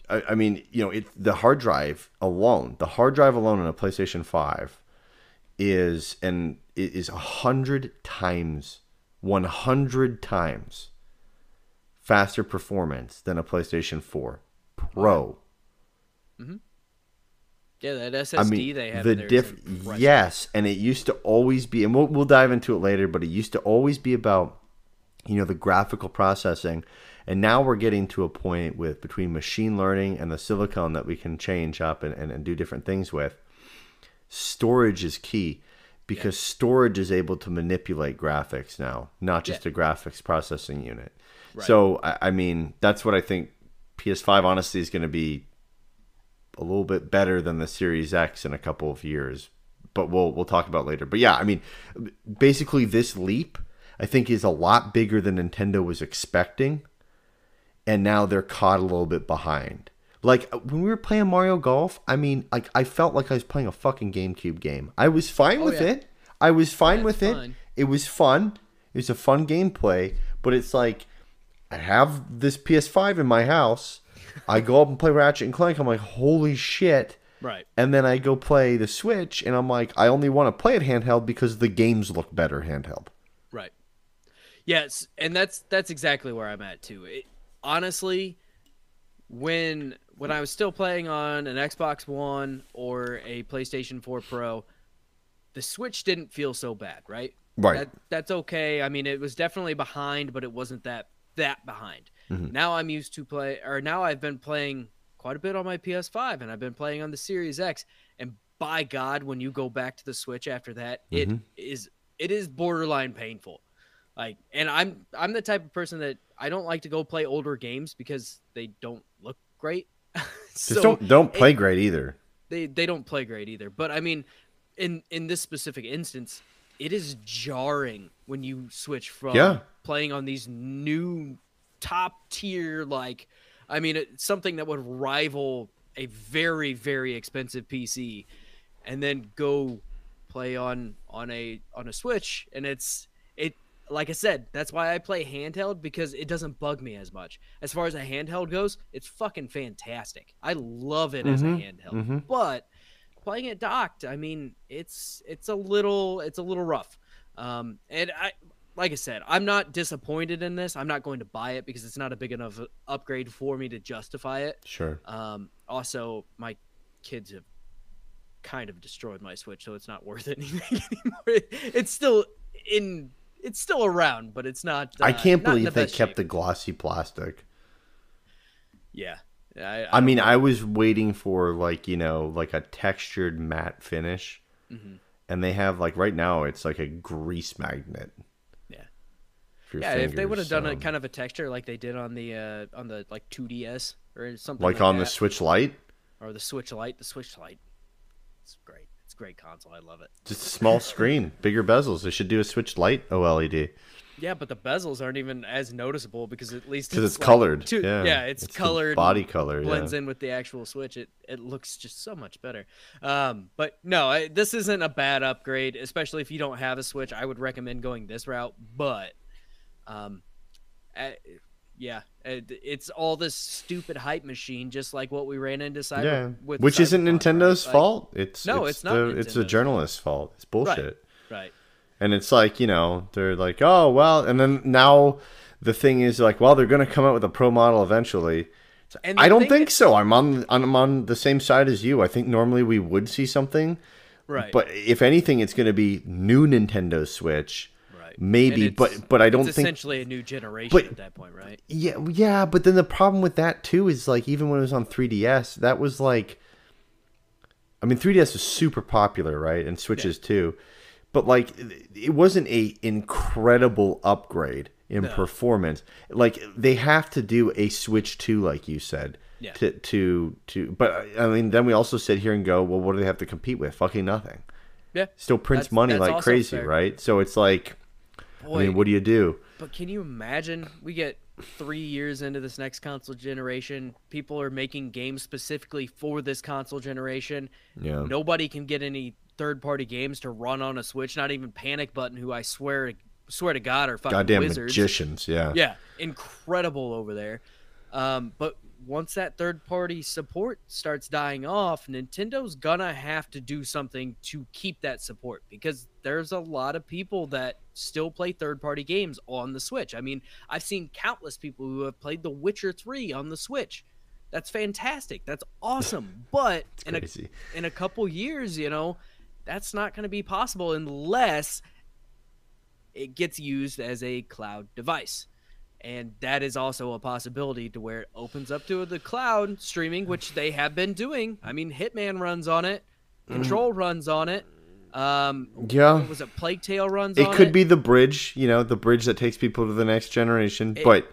I, I mean, you know, it the hard drive alone, the hard drive alone on a PlayStation Five, is and it is a hundred times, one hundred times, faster performance than a PlayStation Four Pro. Mm-hmm. yeah, that SSD I mean, they have the diff. Yes, and it used to always be, and we'll we'll dive into it later, but it used to always be about, you know, the graphical processing, And now we're getting to a point with between machine learning and the silicon that we can change up and, and, and do different things with. Storage is key because yeah. storage is able to manipulate graphics now, not just yeah. a graphics processing unit. Right. So, I, I mean, that's what I think PS5 honestly is going to be a little bit better than the Series X in a couple of years, but we'll we'll talk about later. But yeah, I mean, basically this leap I think is a lot bigger than Nintendo was expecting, and now they're caught a little bit behind. Like uh, when we were playing Mario Golf, I mean, like I felt like I was playing a fucking GameCube game. I was fine oh, with yeah. it. I was fine with fine. it. It was fun. It was a fun gameplay, but it's like I have this PS5 in my house. I go up and play Ratchet and Clank. I'm like, holy shit. Right. And then I go play the Switch, and I'm like, I only want to play it handheld because the games look better handheld. Right. Yes, and that's that's exactly where I'm at too. It, honestly, when when I was still playing on an Xbox One or a PlayStation 4 Pro, the Switch didn't feel so bad, right? Right. That, that's okay. I mean, it was definitely behind, but it wasn't that that behind. Mm-hmm. Now I'm used to play, or now I've been playing quite a bit on my PS5, and I've been playing on the Series X. And by God, when you go back to the Switch after that, mm-hmm. it is it is borderline painful. Like, and I'm I'm the type of person that I don't like to go play older games because they don't look great. [LAUGHS] so Just don't don't play it, great either. They they don't play great either. But I mean, in in this specific instance, it is jarring when you switch from yeah. Playing on these new top tier like I mean it's something that would rival a very very expensive PC and then go play on on a on a Switch and it's it like I said, that's why I play handheld because it doesn't bug me as much. As far as a handheld goes, it's fucking fantastic. I love it mm-hmm. as a mm-hmm. handheld. Mm-hmm. But playing it docked, I mean, it's it's a little it's a little rough. Um, and I like I said, I'm not disappointed in this. I'm not going to buy it because it's not a big enough upgrade for me to justify it. Sure. Um, also, my kids have kind of destroyed my Switch, so it's not worth [LAUGHS] anything anymore. It's still in. It's still around, but it's not. Uh, I can't believe the they kept shape. the glossy plastic. Yeah, I, I, I mean, know. I was waiting for like you know like a textured matte finish, mm-hmm. and they have like right now it's like a grease magnet. Yeah. Yeah, fingers, if they would have done a kind of a texture like they did on the uh on the like 2DS or something like, like on that. the Switch Lite or the Switch Lite, the Switch Lite, it's great. It's a great console. I love it. Just a small screen, [LAUGHS] bigger bezels. They should do a Switch Lite OLED. Yeah, but the bezels aren't even as noticeable because at least because it's, it's like colored. Too, yeah. yeah, it's, it's colored, body color, blends yeah. in with the actual Switch. It it looks just so much better. Um, but no, I, this isn't a bad upgrade, especially if you don't have a Switch. I would recommend going this route, but um, I, yeah, it's all this stupid hype machine, just like what we ran into Cyber. Yeah, with which isn't Nintendo's right? fault. It's no, it's, it's not. The, it's the journalist's fault. It's bullshit. Right. right. And it's like, you know, they're like, oh, well, and then now the thing is like, well, they're going to come out with a pro model eventually. I don't think so. I'm on I'm on the same side as you. I think normally we would see something. Right. But if anything, it's going to be new Nintendo Switch. Maybe, but but I don't think essentially a new generation but, at that point, right? Yeah, yeah. But then the problem with that too is like even when it was on 3DS, that was like, I mean, 3DS was super popular, right? And Switches yeah. too but like it wasn't a incredible upgrade in no. performance. Like they have to do a Switch 2 like you said. Yeah. To to to but I mean then we also sit here and go, well what do they have to compete with? Fucking nothing. Yeah. Still prints that's, money that's like crazy, fair. right? So it's like Boy, I mean, what do you do? But can you imagine we get 3 years into this next console generation, people are making games specifically for this console generation. Yeah. Nobody can get any third party games to run on a Switch. Not even Panic Button, who I swear swear to God are fucking goddamn wizards. magicians. Yeah, yeah, incredible over there. Um, but once that third party support starts dying off, Nintendo's gonna have to do something to keep that support because there's a lot of people that still play third party games on the Switch. I mean, I've seen countless people who have played The Witcher 3 on the Switch. That's fantastic. That's awesome. [LAUGHS] But in a, in a couple years, you know, that's not going to be possible unless it gets used as a cloud device. And that is also a possibility to where it opens up to the cloud streaming, which they have been doing. I mean, Hitman runs on it, Control mm. runs on it. Um, yeah, was it Plague Tale runs? It could it? be the bridge, you know, the bridge that takes people to the next generation. It, but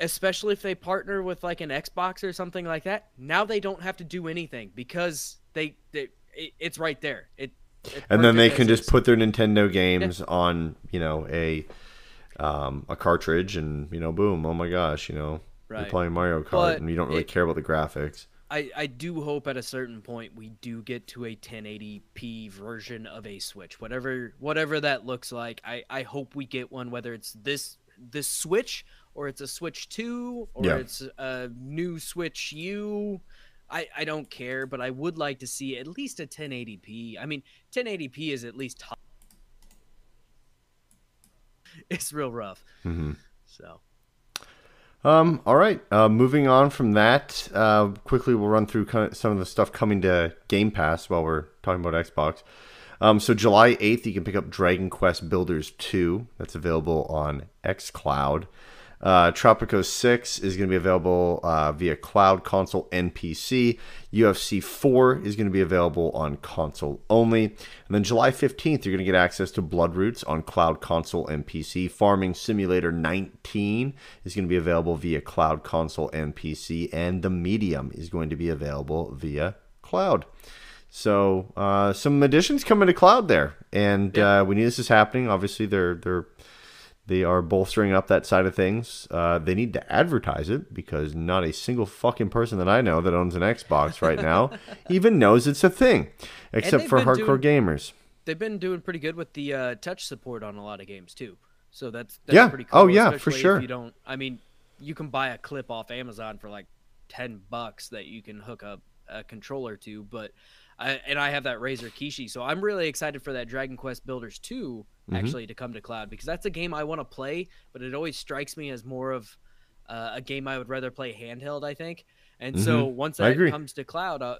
especially if they partner with like an Xbox or something like that, now they don't have to do anything because they, they it, it's right there. It and then they can just put their Nintendo games yeah. on, you know, a um, a cartridge, and you know, boom! Oh my gosh, you know, right. you're playing Mario Kart, but and you don't really it, care about the graphics. I, I do hope at a certain point we do get to a 1080p version of a Switch, whatever whatever that looks like. I, I hope we get one, whether it's this this Switch or it's a Switch Two or yeah. it's a new Switch U. I, I don't care, but I would like to see at least a 1080p. I mean, 1080p is at least [LAUGHS] it's real rough. Mm-hmm. So. Um. All right. Uh, moving on from that, uh, quickly we'll run through kind of some of the stuff coming to Game Pass while we're talking about Xbox. Um, so July eighth, you can pick up Dragon Quest Builders two. That's available on XCloud. Uh, Tropico 6 is going to be available uh, via cloud, console, and PC. UFC 4 is going to be available on console only. And then July 15th, you're going to get access to Bloodroots on cloud, console, and PC. Farming Simulator 19 is going to be available via cloud, console, and PC. And The Medium is going to be available via cloud. So uh, some additions coming to cloud there, and uh, we knew this is happening. Obviously, they're they're they are bolstering up that side of things. Uh, they need to advertise it because not a single fucking person that I know that owns an Xbox right now [LAUGHS] even knows it's a thing, except for hardcore doing, gamers. They've been doing pretty good with the uh, touch support on a lot of games too. So that's, that's yeah. pretty cool. Oh yeah, for sure. you don't, I mean, you can buy a clip off Amazon for like ten bucks that you can hook up a controller to, but I, and I have that Razer Kishi, so I'm really excited for that Dragon Quest Builders 2 mm-hmm. actually to come to cloud because that's a game I want to play, but it always strikes me as more of uh, a game I would rather play handheld. I think, and mm-hmm. so once that comes to cloud, uh,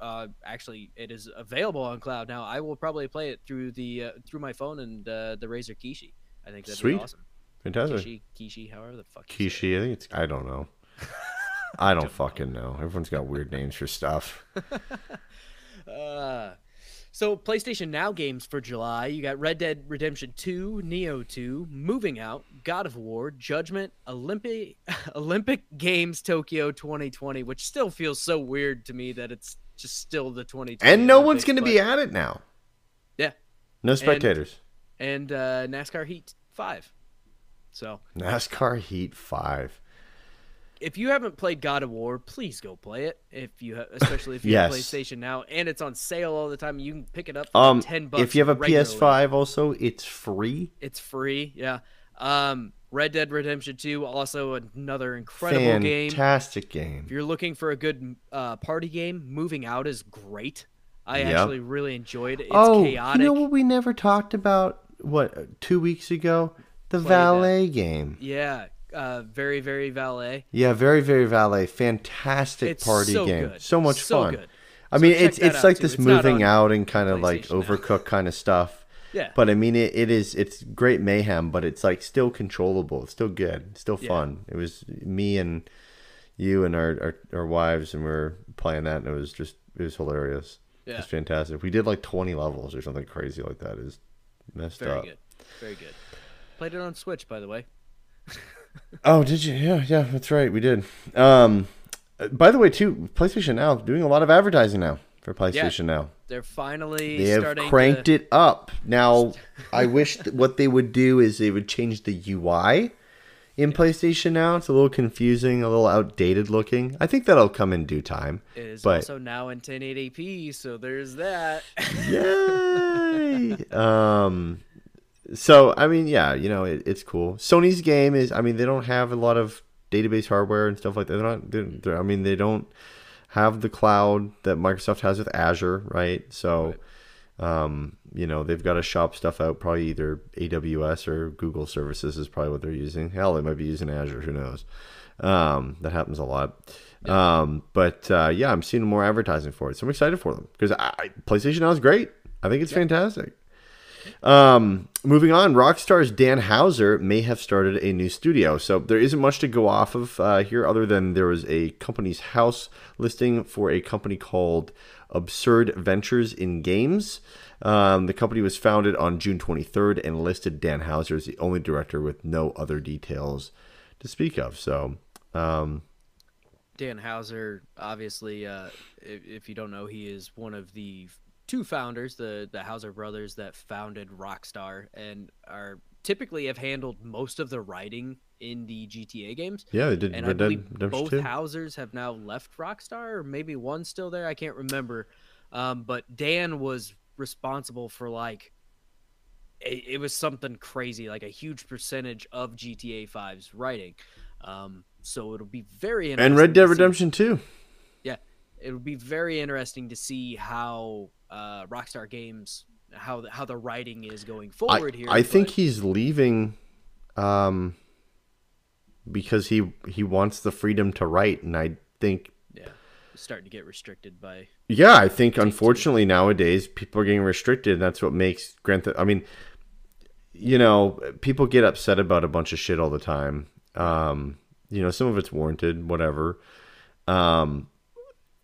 uh, actually it is available on cloud now. I will probably play it through the uh, through my phone and uh, the Razer Kishi. I think that'd Sweet. be awesome. Fantastic. Kishi, Kishi, however the fuck. Kishi, I think it's. I don't know. [LAUGHS] I don't, don't fucking know. know. Everyone's got weird names for stuff. [LAUGHS] uh, so PlayStation Now games for July, you got Red Dead Redemption 2, Nioh 2, Moving Out, God of War, Judgment, Olympic [LAUGHS] Olympic Games Tokyo 2020, which still feels so weird to me that it's just still the 2020. And no Olympics, one's going to be at it now. Yeah. No spectators. And, and uh, NASCAR Heat 5. So NASCAR Heat 5 if you haven't played God of War, please go play it. If you, [LAUGHS] especially if you yes. have PlayStation now, and it's on sale all the time, you can pick it up for um, ten bucks. If you have a regularly. PS5, also it's free. It's free, yeah. Um, Red Dead Redemption 2, also another incredible Fantastic game. Fantastic game. If you're looking for a good uh, party game, Moving Out is great. I yep. actually really enjoyed it. It's oh, chaotic. You know what we never talked about? What two weeks ago? The Play Valet that. game. Yeah, uh, very very valet. Yeah, very very valet. Fantastic it's party so game. Good. So much so fun. Good. I so mean, it's it's like this it's moving out and kind of like overcooked kind of stuff. Yeah. But I mean, it, it is it's great mayhem, but it's like still controllable. It's still good. It's still fun. Yeah. It was me and you and our, our, our wives, and we are playing that, and it was just it was hilarious. Yeah. It's fantastic. We did like twenty levels or something crazy like that. Is messed Very up. Very good. Very good. Played it on Switch, by the way. Oh, did you? Yeah, yeah, that's right. We did. Um, by the way, too, PlayStation Now doing a lot of advertising now for PlayStation yeah, Now. They're finally they have cranked to... it up. Now, [LAUGHS] I wish what they would do is they would change the UI in yeah. PlayStation Now. It's a little confusing, a little outdated looking. I think that'll come in due time. It is but... also now in 1080p, so there's that. Yay! [LAUGHS] um, so I mean, yeah, you know, it, it's cool. Sony's game is, I mean, they don't have a lot of database hardware and stuff like that. They're not. They're, they're, I mean, they don't have the cloud that Microsoft has with Azure, right? So, right. Um, you know, they've got to shop stuff out. Probably either AWS or Google services is probably what they're using. Hell, they might be using Azure. Who knows? Um, that happens a lot. Yeah. Um, but uh, yeah, I'm seeing more advertising for it, so I'm excited for them because I, PlayStation Now is great. I think it's yeah. fantastic. Um, moving on, Rockstar's Dan Houser may have started a new studio. So there isn't much to go off of uh, here, other than there was a Companies House listing for a company called Absurd Ventures in Games. Um, the company was founded on June 23rd and listed Dan Houser as the only director with no other details to speak of. So, um, Dan Houser, obviously, uh, if, if, you don't know, he is one of the two founders, the the Houser brothers that founded Rockstar, and are typically have handled most of the writing in the GTA games. Yeah, they did. And Red I believe Dead both too. Housers have now left Rockstar, or maybe one still there. I can't remember. Um, but Dan was responsible for like it, it, was something crazy, like a huge percentage of GTA 5's writing. Um, so it'll be very interesting. And Red Dead Redemption 2. It'll be very interesting to see how uh, Rockstar Games how how the writing is going forward I, here. I but... think he's leaving, um, because he he wants the freedom to write, and I think Yeah starting to get restricted by. Yeah, I think unfortunately two. nowadays people are getting restricted, and that's what makes Grand Theft. I mean, you know, people get upset about a bunch of shit all the time. Um, you know, some of it's warranted, whatever. Um,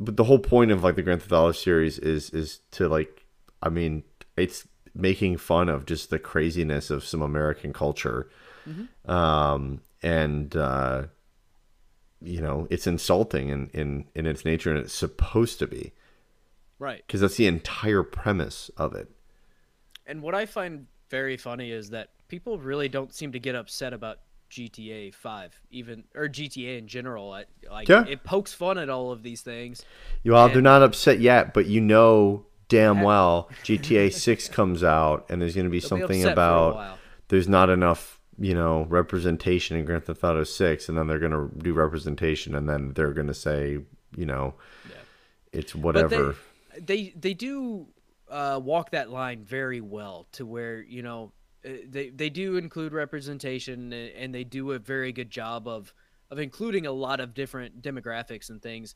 but the whole point of like the Grand Theft Auto series is is to like, I mean, it's making fun of just the craziness of some American culture. Mm-hmm. Um, and uh, you know it's insulting in in in its nature and it's supposed to be right because that's the entire premise of it and what i find very funny is that people really don't seem to get upset about GTA 5 even or GTA in general like yeah. it pokes fun at all of these things well and... they're not upset yet but you know damn well [LAUGHS] GTA 6 comes out and there's going to be They'll something be about there's not enough you know representation in Grand Theft Auto Six, and then they're gonna do representation, and then they're gonna say, you know, yeah. it's whatever. They, they, they do uh, walk that line very well to where you know they they do include representation, and they do a very good job of of including a lot of different demographics and things,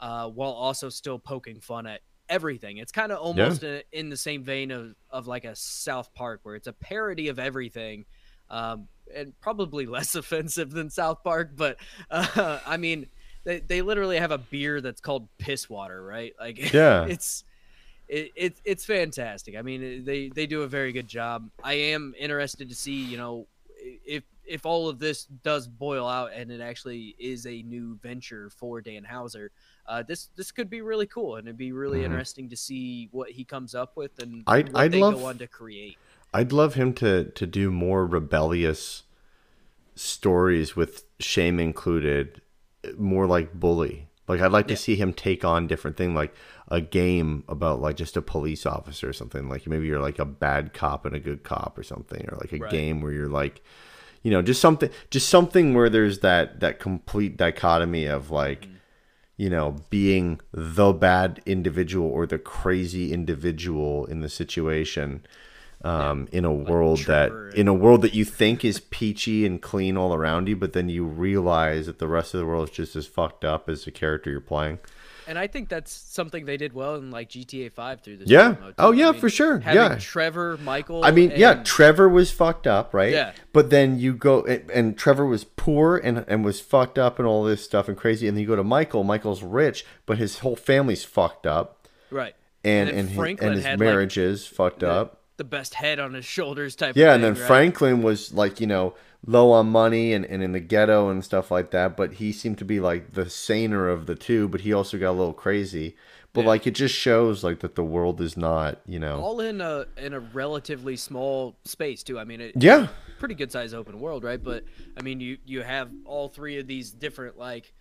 uh, while also still poking fun at everything. It's kind of almost yeah. in the same vein of, of like a South Park, where it's a parody of everything, um, and probably [LAUGHS] less offensive than South Park. But [LAUGHS] uh, I mean, they they literally have a beer that's called piss water, right? Like, [LAUGHS] yeah, it's. It, it, it's fantastic. I mean, they, they do a very good job. I am interested to see, you know, if if all of this does boil out and it actually is a new venture for Dan Houser, uh, this this could be really cool and it'd be really mm-hmm. interesting to see what he comes up with and I'd, what I'd they love, go on to create. I'd love him to to do more rebellious stories with shame included, more like bully. Like I'd like yeah. to see him take on different thing, like a game about like just a police officer or something. Like maybe you're like a bad cop and a good cop or something, or like a right. game where you're like, you know, just something, just something where there's that that complete dichotomy of like. Mm you know, being the bad individual or the crazy individual in the situation um, in a world that in a world that you think is peachy and clean all around you, but then you realize that the rest of the world is just as fucked up as the character you're playing. And I think that's something they did well in like GTA Five through this. Yeah. Oh yeah, I mean, for sure. Yeah. Trevor, Michael. I mean, and... yeah, Trevor was fucked up, right? Yeah. But then you go and, Trevor was poor and and was fucked up and all this stuff and crazy, and then you go to Michael. Michael's rich, but his whole family's fucked up. Right. And and, and his, and his marriage like, is fucked up the best head on his shoulders type. Yeah, and then right? Franklin was like you know low on money and, and in the ghetto and stuff like that, but he seemed to be like the saner of the two, but he also got a little crazy. But yeah. like it just shows like that the world is not you know all in a in a relatively small space too. I mean, it, yeah, pretty good size open world, right? But I mean, you you have all three of these different like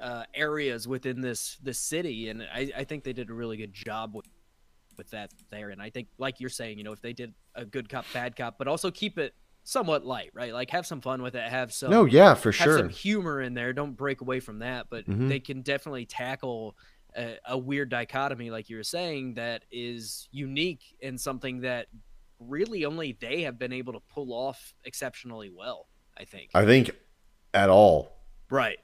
uh, areas within this this city, and I, I think they did a really good job with with that there. And I think, like you're saying, you know, if they did a good cop, bad cop, but also keep it somewhat light, right? Like have some fun with it, have some no, yeah, for sure, some humor in there. Don't break away from that, but mm-hmm. they can definitely tackle a, a, weird dichotomy, like you were saying, that is unique and something that really only they have been able to pull off exceptionally well. I think. I think at all. Right.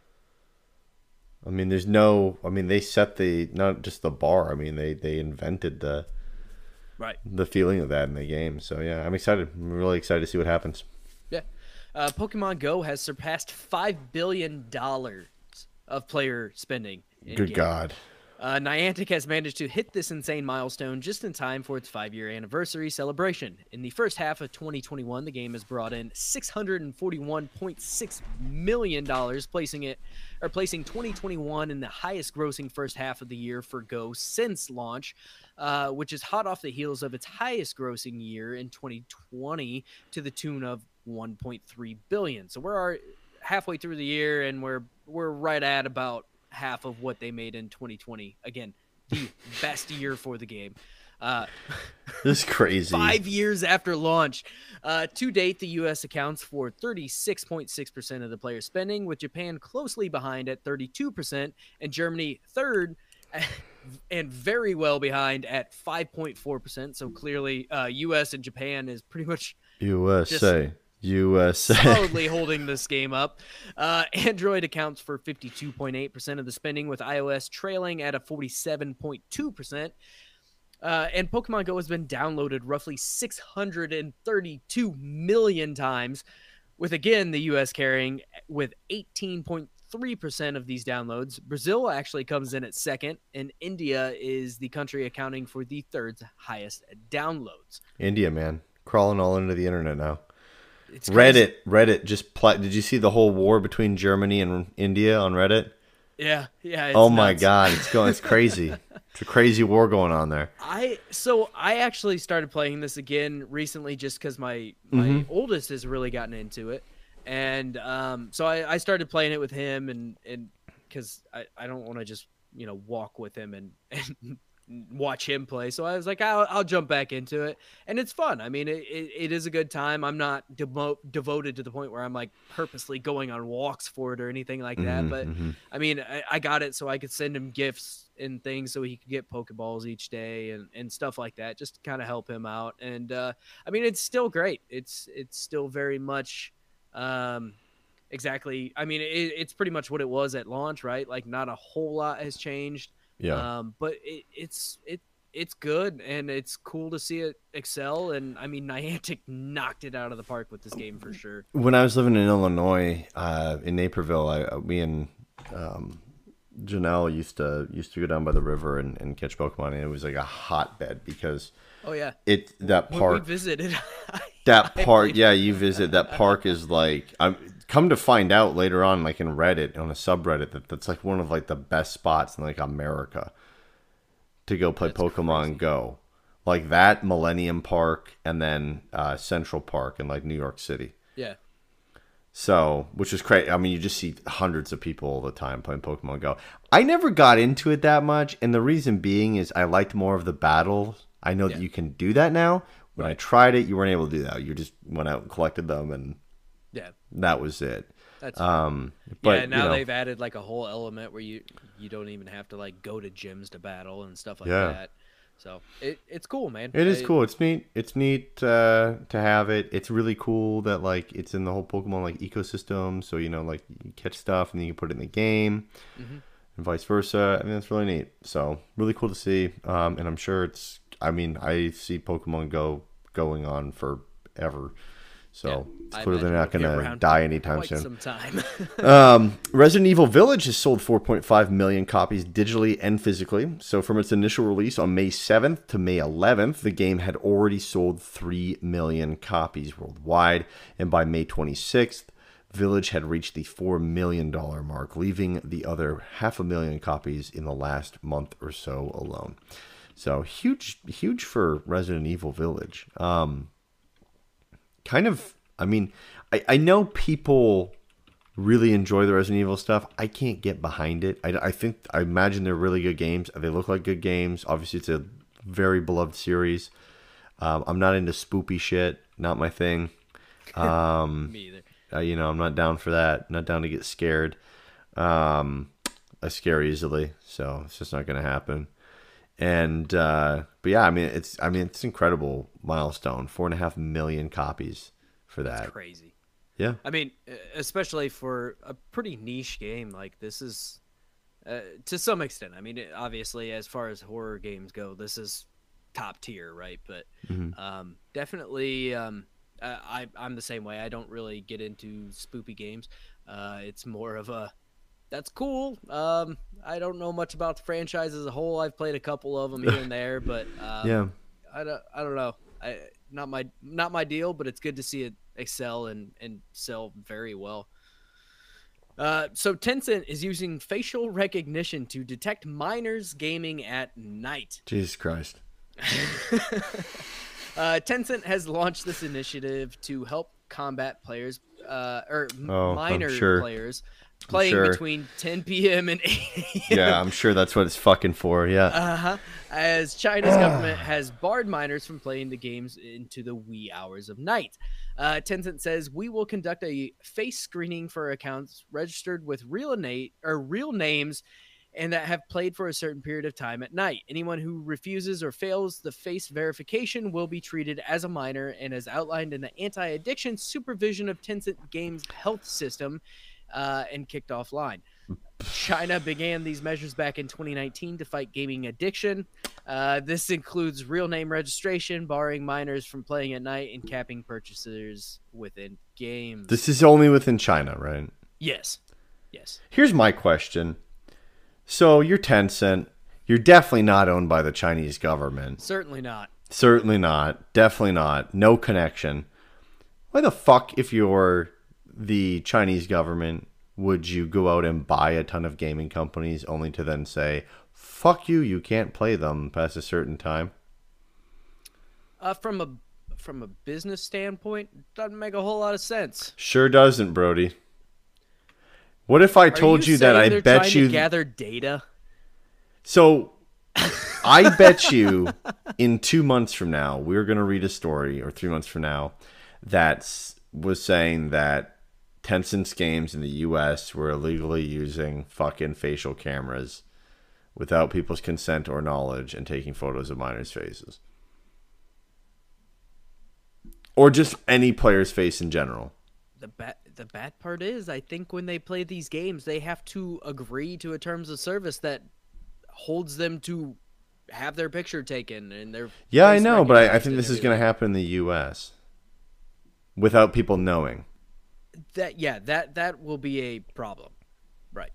I mean, there's no. I mean, they set the not just the bar. I mean, they they invented the Right. the feeling of that in the game. So yeah, I'm excited. I'm really excited to see what happens. Yeah. Uh, Pokemon Go has surpassed five billion dollars of player spending. in Good game. God. Uh, Niantic has managed to hit this insane milestone just in time for its five-year anniversary celebration. In the first half of 2021, the game has brought in 641.6 million dollars, placing it or placing 2021 in the highest-grossing first half of the year for Go since launch, uh, which is hot off the heels of its highest-grossing year in 2020 to the tune of 1.3 billion. So we're halfway through the year, and we're we're right at about half of what they made in 2020. Again, the [LAUGHS] best year for the game. Uh, [LAUGHS] This is crazy. five years after launch. Uh, to date, the U.S. accounts for 36.6% of the player spending, with Japan closely behind at 32%, and Germany third, [LAUGHS] and very well behind at 5.4%. So clearly, uh, U.S. and Japan is pretty much USA. USA. solidly [LAUGHS] holding this game up. Uh, Android accounts for 52.8% of the spending, with iOS trailing at a 47.2%. Uh, and Pokemon Go has been downloaded roughly 632 million times, with again the US carrying with 18.3% of these downloads. Brazil actually comes in at second, and India is the country accounting for the third highest downloads. India, man. Crawling all into the internet now. It's. Reddit, Reddit just pla- did you see the whole war between Germany and India on Reddit? Yeah, yeah. it's oh my nuts. god, it's going it's crazy. [LAUGHS] it's a crazy war going on there. I so I actually started playing this again recently just because my my Mm-hmm. oldest has really gotten into it, and um, so I, I started playing it with him and and because I, I don't want to just you know walk with him and [LAUGHS] and watch him play. So I was like I'll, I'll jump back into it, and it's fun. I mean it, it, it is a good time. I'm not demo- devoted to the point where I'm like purposely going on walks for it or anything like that, Mhm, but. mhm. I mean, I, I got it so I could send him gifts and things so he could get Pokeballs each day and, and stuff like that, just to kind of help him out. And uh, I mean, it's still great. It's it's still very much um, exactly. I mean, it, it's pretty much what it was at launch, right? Like, not a whole lot has changed. Yeah. Um, but it, it's it it's good and it's cool to see it excel. And I mean, [LAUGHS] Niantic knocked it out of the park with this game for sure. when I was living in Illinois, uh, in Naperville, I, uh, me and um, Janelle used to used to go down by the river and, and catch Pokemon, and it was like a hotbed because Oh yeah, it that when we park visited. [LAUGHS] that [LAUGHS] park yeah you visit that park is like I'm come to find out later on like in Reddit on a subreddit that that's like one of like the best spots in like America to go play That's Pokemon crazy. Go like that Millennium Park and then uh, Central Park in like New York City. yeah. So, which is great. I mean, you just see hundreds of people all the time playing Pokemon Go. I never got into it that much, and the reason being is I liked more of the battles. I know Yeah. that you can do that now. When I tried it, you weren't able to do that. You just went out and collected them, and Yeah, that was it. that's Um, but yeah. Now you know, they've added like a whole element where you you don't even have to like go to gyms to battle and stuff like Yeah. that. So it, it's cool, man. it is I- cool. It's neat. It's neat uh, to have it. It's really cool that like it's in the whole Pokemon like ecosystem. So you know, like you catch stuff and then you can put it in the game. Mhm. and vice versa. I mean, that's really neat. So really cool to see. Um, and I'm sure it's. I mean, I see Pokemon Go going on forever. So Yeah, clearly not going to die anytime soon. [LAUGHS] Um, Resident Evil Village has sold 4.5 million copies digitally and physically. So, from its initial release on May 7th to May 11th, the game had already sold 3 million copies worldwide. And by May 26th, Village had reached the $4 million mark, leaving the other half a million copies in the last month or so alone. So, huge, huge for Resident Evil Village. Um, kind of, I mean, I, I know people really enjoy the Resident Evil stuff. I can't get behind it. I, I think I imagine they're really good games. They look like good games. Obviously, it's a very beloved series. Um, I'm not into spoopy shit. Not my thing. [LAUGHS] Um, Me either. uh, you know, I'm not down for that. Not down to get scared. Um, I scare easily, so it's just not going to happen. And uh, but yeah, I mean, it's I mean, it's incredible milestone. Four and a half million copies for that. Crazy. Yeah. I mean, especially for a pretty niche game like this is, uh, to some extent. I mean, obviously, as far as horror games go, this is top tier, right? But Mhm. um, definitely, um, I I'm the same way. I don't really get into spoopy games. Uh, it's more of a that's cool. Um, I don't know much about the franchise as a whole. I've played a couple of them here and [LAUGHS] there, but um, Yeah. I don't, I don't know. I not my not my deal, but it's good to see it excel and and sell very well. Uh, so Tencent is using facial recognition to detect minors gaming at night. Jesus Christ. [LAUGHS] uh, Tencent has launched this initiative to help combat players uh, or Oh, minor sure. players playing sure. between 10 p.m. and [LAUGHS] 8 a.m. Yeah, I'm sure that's what it's fucking for. Yeah. Uh-huh. As China's [SIGHS] government has barred minors from playing the games into the wee hours of night. Uh, Tencent says we will conduct a face screening for accounts registered with real name or real names and that have played for a certain period of time at night. Anyone who refuses or fails the face verification will be treated as a minor and as outlined in the anti-addiction supervision of Tencent Games health system uh, and kicked offline. China began these measures back in 2019 to fight gaming addiction. Uh, this includes real name registration, barring minors from playing at night, and capping purchasers within games. This is only within China, right? yes, yes. Here's my question. So you're Tencent. You're definitely not owned by the Chinese government. Certainly not. Certainly not. Definitely not. No connection. Why the fuck, if you're the Chinese government, would you go out and buy a ton of gaming companies only to then say, fuck you, you can't play them past a certain time? Uh, from a from a business standpoint, doesn't make a whole lot of sense. Sure doesn't, Brody. What if I told you, that I bet you gather data? So [LAUGHS] I bet you in two months from now, we're going to read a story, or three months from now, that was saying that Tencent's games in the US were illegally using fucking facial cameras without people's consent or knowledge and taking photos of minors' faces. Or just any player's face in general. The bad the bad part is, I think when they play these games, they have to agree to a terms of service that holds them to have their picture taken and their Yeah, I know, but I, I think this is going to happen in the US without people knowing. That yeah, that that will be a problem, right?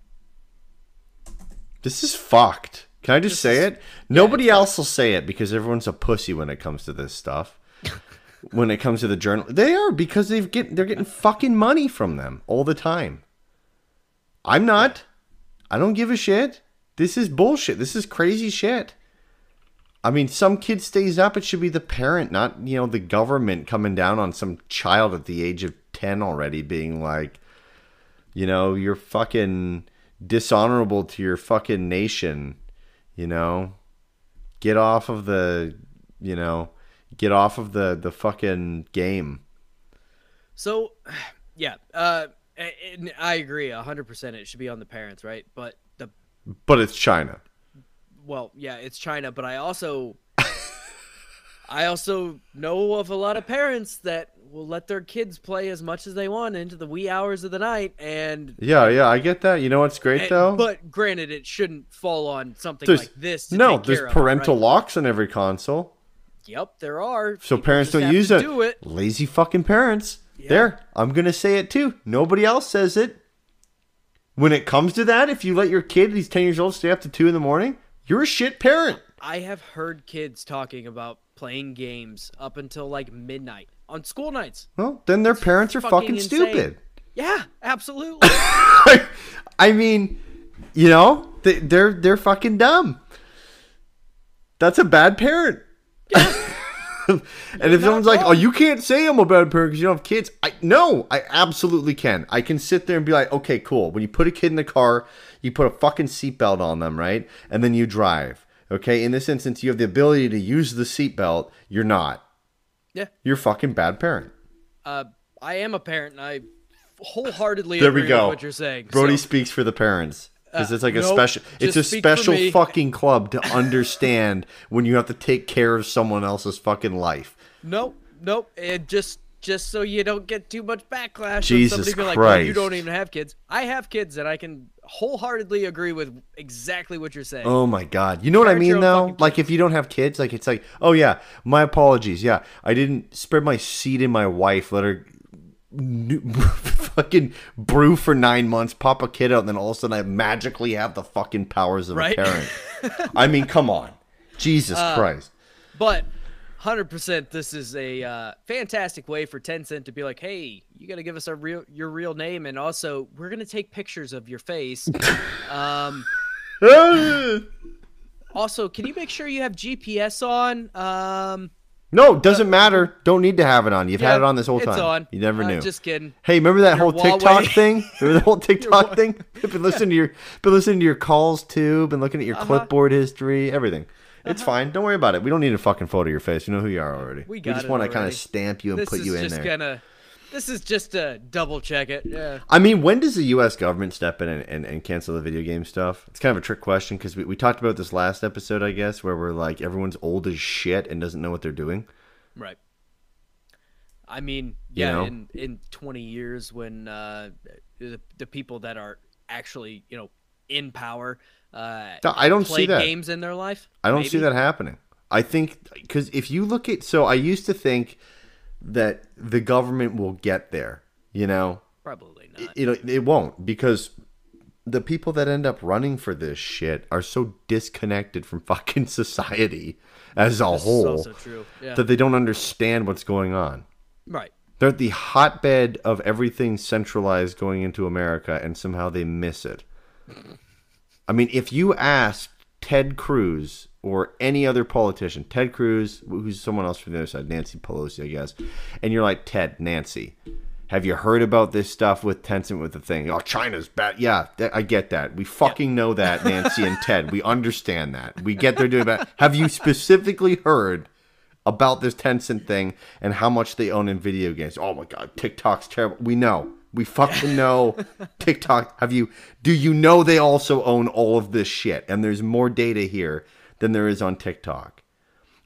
This is fucked. Can I just say is- it? Nobody else will say it because everyone's a pussy when it comes to this stuff. [LAUGHS] when it comes to the journal, they are because they've get they're getting fucking money from them all the time. I'm not. I don't give a shit. This is bullshit. This is crazy shit. I mean, some kid stays up. It should be the parent, not you know the government coming down on some child at the age of already, being like, you know, you're fucking dishonorable to your fucking nation. You know, get off of the, you know, get off of the the fucking game. So, [SIGHS] yeah, uh, and I agree hundred percent. It should be on the parents, right? But the But it's China. well, yeah, it's China, but I also, [LAUGHS] I also know of a lot of parents that will let their kids play as much as they want into the wee hours of the night, and. Yeah, yeah, I get that. You know what's great and- though? But granted, it shouldn't fall on something There's- like this. No, there's of, parental right? locks on every console. Yep, there are. So People parents don't use it. Do it. Lazy fucking parents. There, I'm gonna say it too. Nobody else says it. When it comes to that, if you let your kid, he's ten years old, stay up to two in the morning, you're a shit parent. I have heard kids talking about playing games up until like midnight on school nights. Well, then their parents are fucking fucking stupid. Yeah, absolutely. [LAUGHS] I mean, you know, they, they're they're fucking dumb. That's a bad parent. [LAUGHS] and if someone's like, "Oh, you can't say I'm a bad parent because you don't have kids," I no, I absolutely can. I can sit there and be like, "Okay, cool." When you put a kid in the car, you put a fucking seatbelt on them, right? And then you drive. Okay, in this instance, you have the ability to use the seatbelt. You're not. Yeah, You're a fucking bad parent. uh, I am a parent, and I wholeheartedly There agree we go. with what you're saying. Brody So, speaks for the parents because Uh, it's like a nope, special. It's a just speak for special fucking club to understand when you have to take care of someone else's fucking life. nope, nope. It just just so you don't get too much backlash. Jesus somebody be like, Christ. well, you don't even have kids. I have kids, and I can wholeheartedly agree with exactly what you're saying. Oh my god. You know what I mean though? Like if you don't have kids, like it's like, oh yeah, my apologies. Yeah, I didn't spread my seed in my wife, let her [LAUGHS] fucking brew for 9 months, pop a kid out and then all of a sudden I magically have the fucking powers of Right? a parent. [LAUGHS] I mean, come on. Jesus Uh, Christ. But 100% this is a uh, fantastic way for Tencent to be like, "Hey, you got to give us a real your real name and also we're going to take pictures of your face." um [LAUGHS] also, can you make sure you have GPS on? Um no, doesn't matter. Don't need to have it on. You've had it on this whole it's time. on. You never Uh, knew. Just kidding. Hey, remember that Your whole TikTok Huawei. [LAUGHS] thing? Remember the whole TikTok thing? been listening to your been listening to your calls too, been looking at your Uh-huh. clipboard history, everything. It's fine. Don't worry about it. We don't need a fucking photo of your face. You know who you are already. We got just want to kind of stamp you and This put you in just there. gonna This is just to double check it. Yeah. I mean, when does the U.S. government step in and, and, and cancel the video game stuff? It's kind of a trick question because we, we talked about this last episode, I guess, where we're like, everyone's old as shit and doesn't know what they're doing. Right. I mean, You yeah, know? in in 20 years when uh, the the people that are actually, you know, in power uh I don't see that. games in their life. I don't see that happening. I think because if you look at, so I used to think that the government will get there. You know, Probably not. it it won't because the people that end up running for this shit are so disconnected from [LAUGHS] fucking society as a This is whole also true. Yeah. that they don't understand what's going on. right. They're at the hotbed of everything centralized going into America, and somehow they miss it. I mean, if you ask Ted Cruz or any other politician, Ted Cruz, who's someone else from the other side, Nancy Pelosi, I guess, and you're like, Ted, Nancy, have you heard about this stuff with Tencent with the thing? Oh, China's bad. Yeah, th- I get that. We fucking know that, Nancy and Ted. We understand that. We get they're doing bad. Have you specifically heard about this Tencent thing and how much they own in video games. Oh my god, TikTok's terrible. We know. We fucking know [LAUGHS] TikTok. Have you do you know they also own all of this shit and there's more data here than there is on TikTok.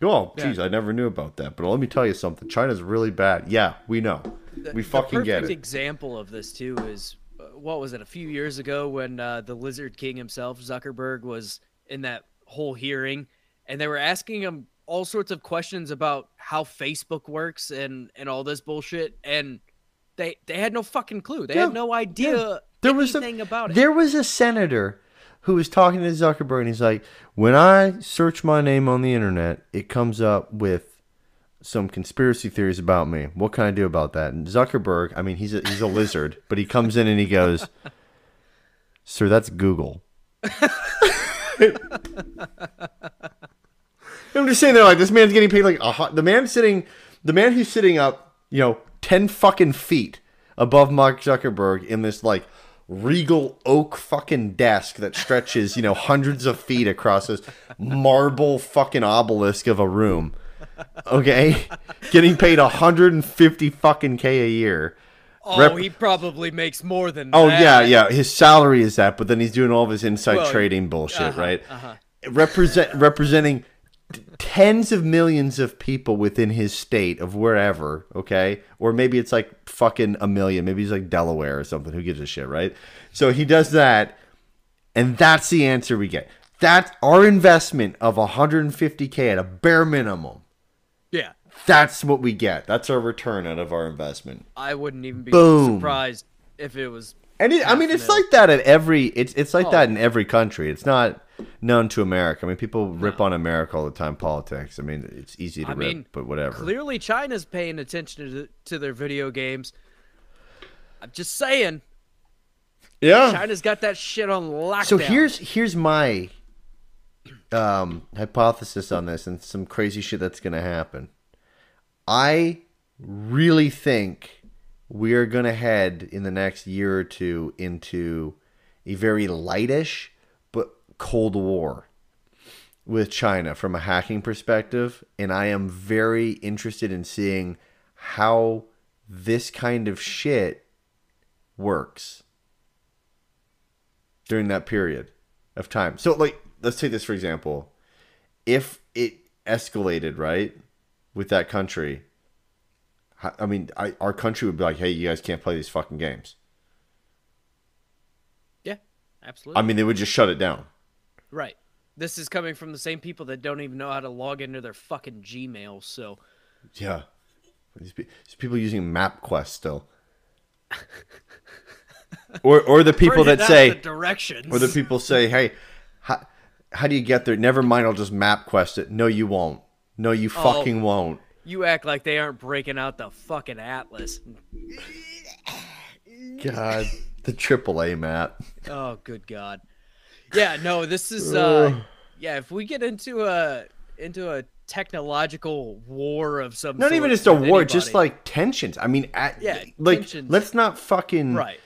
Oh, geez, I never knew about that. But let me tell you something. China's really bad. Yeah, we know. we fucking the get perfect it. example of this too is uh, what was it a few years ago when uh, the Lizard King himself, Zuckerberg, was in that whole hearing, and they were asking him all sorts of questions about how Facebook works and and all this bullshit, and they they had no fucking clue. They Yeah, had no idea There was a, about it. There was a senator who was talking to Zuckerberg, and he's like, "When I search my name on the internet, it comes up with some conspiracy theories about me. What can I do about that?" And Zuckerberg, I mean, he's a, he's a lizard, [LAUGHS] but he comes in and he goes, "Sir, that's Google." I'm just saying there, like this man's getting paid like a hot. the man sitting, the man who's sitting up, you know, ten fucking feet above Mark Zuckerberg in this like regal oak fucking desk that stretches, you know, [LAUGHS] hundreds of feet across this marble fucking obelisk of a room. Okay, [LAUGHS] getting paid 150 fucking k a year. oh, rep- he probably makes more than. Oh that. yeah, yeah. His salary is that, but then he's doing all of his inside Well, trading bullshit, uh-huh, right? uh-huh. Represent representing tens of millions of people within his state of wherever, okay? Or maybe it's like fucking a million. Maybe he's like Delaware or something. Who gives a shit, right? So he does that, and that's the answer we get. That's our investment of 150k at a bare minimum. Yeah, That's what we get. That's our return out of our investment. I wouldn't even be Boom. surprised if it was. And it, I mean, it's like that at every. It's it's like Oh. that in every country. It's not known to America. I mean, people rip on America all the time. Politics. I mean, it's easy to I rip, mean, but whatever. Clearly, China's paying attention to, to their video games. I'm just saying, yeah. China's got that shit on lockdown. So here's here's my um, hypothesis on this, and some crazy shit that's gonna happen. I really think we are gonna head in the next year or two into a very lightish cold war with China from a hacking perspective, and I am very interested in seeing how this kind of shit works during that period of time. So, like, let's take this for example. If it escalated, right, with that country, I mean, I, our country would be like, "Hey, you guys can't play these fucking games." Yeah, absolutely. I mean, they would just shut it down. Right. This is coming from the same people that don't even know how to log into their fucking Gmail. So Yeah, these, people using MapQuest still, [LAUGHS] or or the people that say, the directions. or the people say, "Hey, how, how do you get there?" Never mind, I'll just MapQuest it. No, you won't. No, you Oh. fucking won't. you act like they aren't breaking out the fucking atlas. God, the AAA map. Oh, good God. Yeah, no, this is uh yeah, if we get into a into a technological war of some Not even just a war, just like tensions. I mean, at, Yeah, like tensions. let's not fucking right.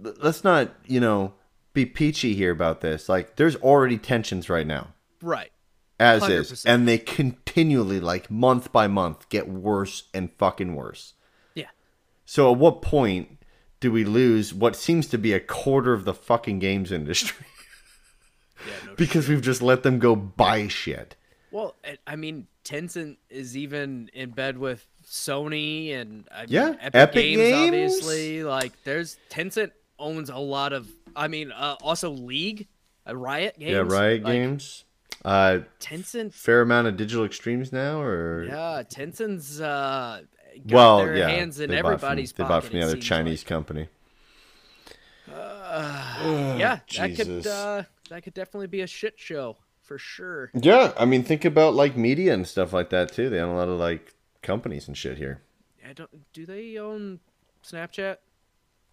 let's not you know be peachy here about this. Like, there's already tensions right now, Right. as is, 100%. and they continually, like month by month, get worse and fucking worse. Yeah. So, at what point do we lose what seems to be a quarter of the fucking games industry Yeah, no [LAUGHS] because we've just let them go buy shit? Well, I- mean, Tencent is even in bed with Sony and I mean, Yeah, Epic, Epic Games, Games. obviously. Like, there's Tencent owns a lot of. I mean, uh, also League, uh, Riot Games. Yeah, Riot like, Games. Uh, Tencent. fair amount of digital extremes now, or Yeah, Tencent's uh, got well, their yeah, hands in bought from- everybody's they bought from the other Chinese company. Like. yeah, that could uh, that could definitely be a shit show for sure. Yeah, I mean, think about like media and stuff like that too. They own a lot of like companies and shit here. I don't. Do they own Snapchat?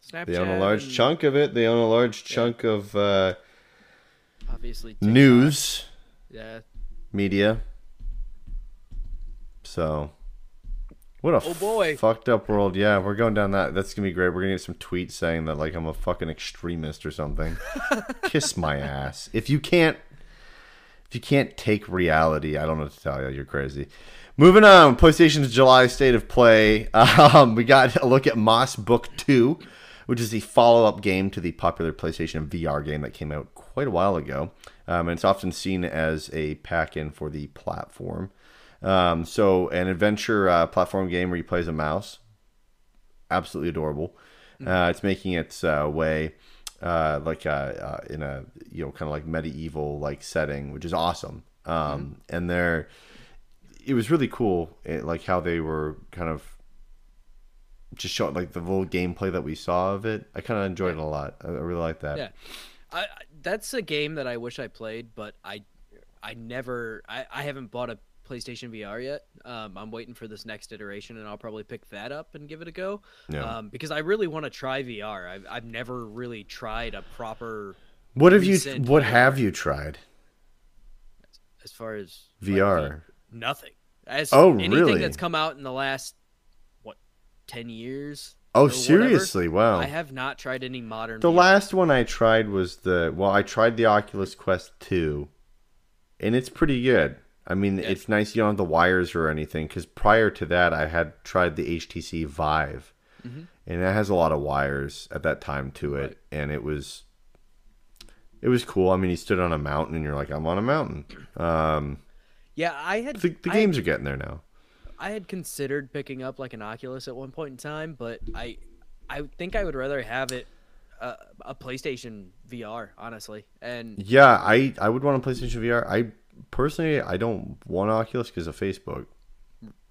Snapchat. They own a large and chunk of it. They own a large chunk of uh, Obviously. TikTok. news Yeah. media. So, what a Oh, boy. fucked up world. Yeah, we're going down that. That's gonna be great. We're gonna get some tweets saying that like I'm a fucking extremist or something. [LAUGHS] Kiss my ass. If you can't, if you can't take reality, I don't know what to tell you. You're crazy. Moving on, PlayStation's July State of Play. [LAUGHS] Um, we got a look at Moss Book Two, which is the follow-up game to the popular PlayStation VR game that came out quite a while ago, um, and it's often seen as a pack-in for the platform. Um, so, an adventure uh, platform game where you play as a mouse. Absolutely adorable. Uh, it's making its uh, way uh, like uh, uh, in a you know kind of like medieval like setting, which is awesome. Um, And they're it was really cool, eh, like how they were kind of just showing like the little gameplay that we saw of it. I kind of enjoyed it a lot. I, I really like that. Yeah. I that's a game that I wish I played, but I I never I, I haven't bought a PlayStation VR yet. Um, I'm waiting for this next iteration, and I'll probably pick that up and give it a go. Yeah. Um, because I really want to try VR. I've I've never really tried a proper What have you What VR. have you tried? as far as VR. V- nothing. As Oh, anything really? that's come out in the last what ten years. Oh, or whatever, seriously? Wow. I have not tried any modern. The VR. last one I tried was the well, I tried the Oculus Quest 2, and it's pretty good. I mean, Yeah. it's nice you don't have the wires or anything. Because prior to that, I had tried the HTC Vive, and it has a lot of wires at that time to it, Right. and it was it was cool. I mean, you stood on a mountain, and you're like, I'm on a mountain. Um, Yeah, I had the the games are getting there now. I had considered picking up like an Oculus at one point in time, but I I think I would rather have it uh, a PlayStation VR, honestly. And Yeah, I I would want a PlayStation VR. I personally I don't want Oculus because of Facebook.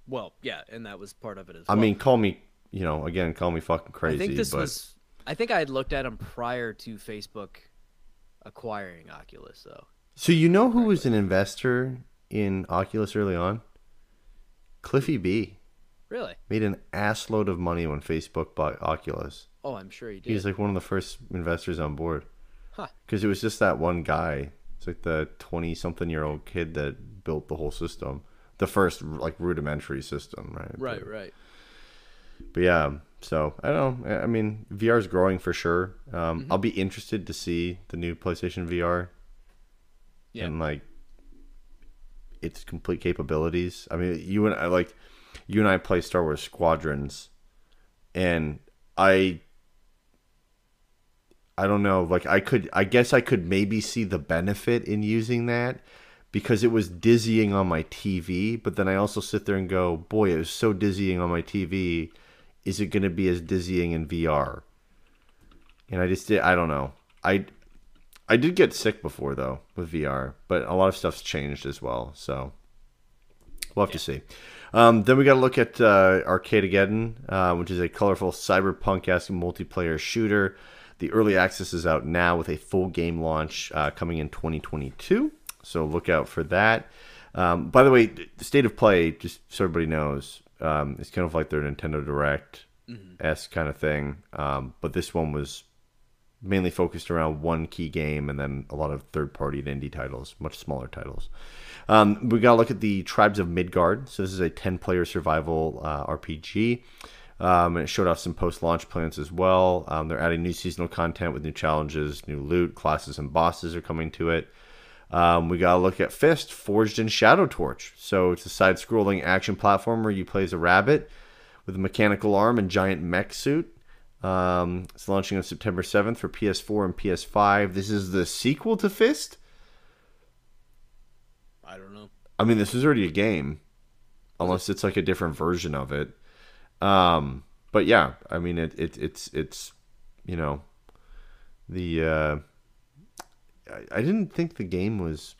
well, yeah, and that was part of it as I well. I mean, call me, you know, again, call me fucking crazy. I think this but was I think I had looked at them prior to Facebook acquiring Oculus though. so you know who was an investor in Oculus early on? Cliffy B Really? made an assload of money when Facebook bought Oculus. Oh, I'm sure he did. He's like one of the first investors on board Huh. because it was just that one guy. It's like the twenty-something-year-old kid that built the whole system, the first like rudimentary system, right? Right, But- right. But yeah, so I don't know. I- I mean, VR is growing for sure. Um, Mm-hmm. I'll be interested to see the new PlayStation VR Yeah. and like its complete capabilities. I mean, you and I like you and I play Star Wars Squadrons, and I. I don't know. Like I could, I guess I could maybe see the benefit in using that, because it was dizzying on my TV. But then I also sit there and go, boy, it was so dizzying on my TV. Is it going to be as dizzying in VR? And I just did. I don't know. I I did get sick before though with VR, but a lot of stuff's changed as well. So we'll have yeah. to see. Um, then we got to look at uh, Arcadegeddon, uh, which is a colorful cyberpunk-esque multiplayer shooter. The early access is out now with a full game launch uh, coming in 2022. So look out for that. Um, by the way, the state of play, just so everybody knows, um, it's kind of like their Nintendo Direct s mm-hmm. kind of thing. Um, but this one was mainly focused around one key game and then a lot of third party and indie titles, much smaller titles. Um, we got to look at the Tribes of Midgard. So, this is a 10 player survival uh, RPG. Um, and it showed off some post launch plans as well. Um, they're adding new seasonal content with new challenges, new loot, classes, and bosses are coming to it. Um, we got to look at Fist, Forged in Shadow Torch. So, it's a side scrolling action platformer. You play as a rabbit with a mechanical arm and giant mech suit. Um, it's launching on September 7th for PS4 and PS5. This is the sequel to Fist. I don't know. I mean, this is already a game, unless it's like a different version of it. Um, but yeah, I mean, it, it it's it's you know the uh, I, I didn't think the game was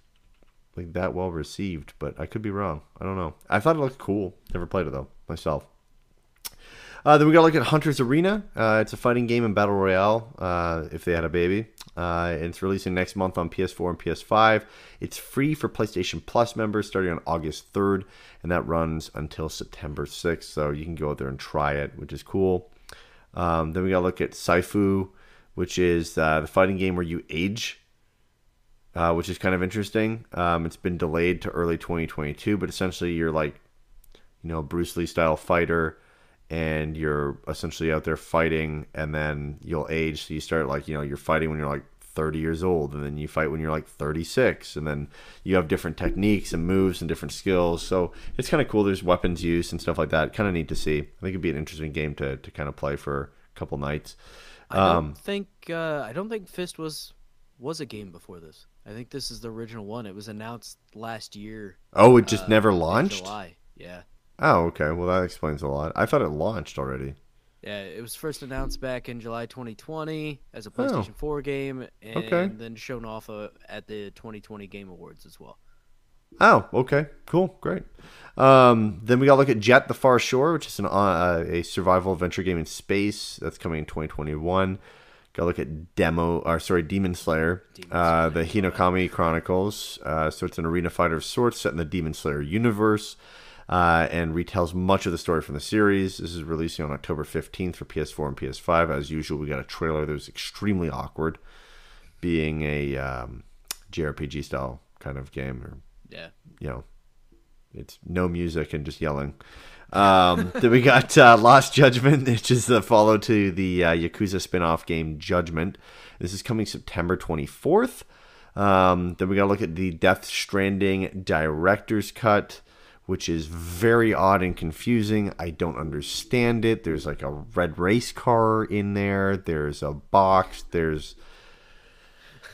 like that well received, but I could be wrong. I don't know. I thought it looked cool. Never played it though myself. Uh, then we got to look at Hunter's Arena. Uh, it's a fighting game and battle royale. Uh, if they had a baby, uh, it's releasing next month on PS4 and PS5. It's free for PlayStation Plus members starting on August 3rd, and that runs until September 6th. So you can go out there and try it, which is cool. Um, then we got to look at Sifu, which is uh, the fighting game where you age. Uh, which is kind of interesting. Um, it's been delayed to early 2022, but essentially you're like, you know, Bruce Lee style fighter and you're essentially out there fighting and then you'll age so you start like you know you're fighting when you're like 30 years old and then you fight when you're like 36 and then you have different techniques and moves and different skills. So it's kind of cool there's weapons use and stuff like that. Kind of neat to see. I think it'd be an interesting game to, to kind of play for a couple nights. I don't um, think uh, i don't think fist was was a game before this. I think this is the original one. It was announced last year oh it just uh, never launched? July. Yeah Oh, okay. Well, that explains a lot. I thought it launched already. Yeah, it was first announced back in July 2020 as a PlayStation oh. 4 game, and okay. then shown off uh, at the 2020 Game Awards as well. Oh, okay, cool, great. Um, then we got to look at Jet: The Far Shore, which is an uh, a survival adventure game in space that's coming in 2021. Got to look at demo, or sorry, Demon Slayer, Demon uh, the Hinokami Chronicles. Uh, so it's an arena fighter of sorts set in the Demon Slayer universe uh, and retells much of the story from the series. This is releasing on October 15th for PS4 and PS5. As usual, we got a trailer that was extremely awkward, being a um, JRPG style kind of game. Or, yeah. You know, it's no music and just yelling. Um, [LAUGHS] then we got uh, Lost Judgment, which is the follow to the uh, Yakuza spin off game Judgment. This is coming September 24th. Um, then we got to look at the Death Stranding Director's Cut which is very odd and confusing. I don't understand it. There's like a red race car in there. There's a box. There's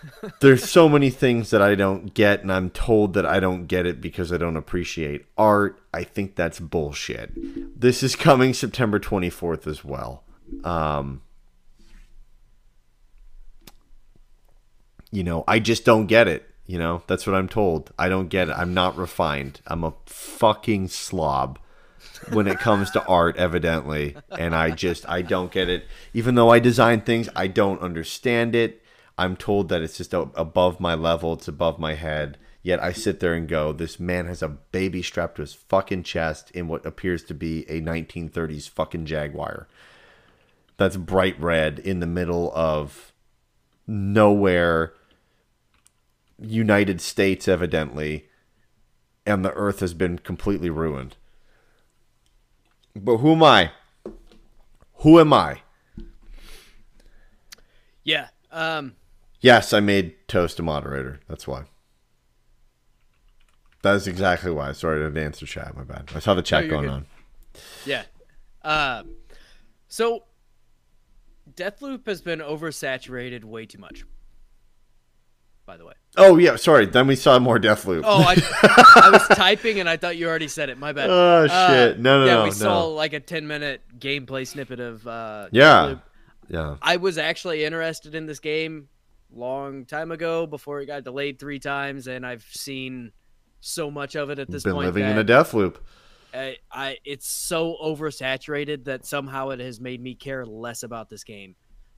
[LAUGHS] there's so many things that I don't get, and I'm told that I don't get it because I don't appreciate art. I think that's bullshit. This is coming September 24th as well. Um, you know, I just don't get it. You know, that's what I'm told. I don't get it. I'm not refined. I'm a fucking slob when it comes to art, evidently. And I just, I don't get it. Even though I design things, I don't understand it. I'm told that it's just above my level, it's above my head. Yet I sit there and go, this man has a baby strapped to his fucking chest in what appears to be a 1930s fucking Jaguar. That's bright red in the middle of nowhere United States, evidently, and the Earth has been completely ruined. But who am I? Who am I? Yeah. Um. Yes, I made Toast a moderator. That's why. That is exactly why. Sorry, I didn't answer chat. My bad. I saw the chat no, going good. on. Yeah. Uh, so, Deathloop has been oversaturated way too much. By the way. Oh yeah, sorry. Then we saw more death Deathloop. Oh, I, I was [LAUGHS] typing and I thought you already said it. My bad. Oh shit! Uh, no, no, yeah, no, we no. saw like a 10 minute gameplay snippet of uh Yeah. Deathloop. Yeah. I was actually interested in this game long time ago before it got delayed three times and I've seen so much of it at this Been point living in a death loop. I, I it's so oversaturated that somehow it has made me care less about this game.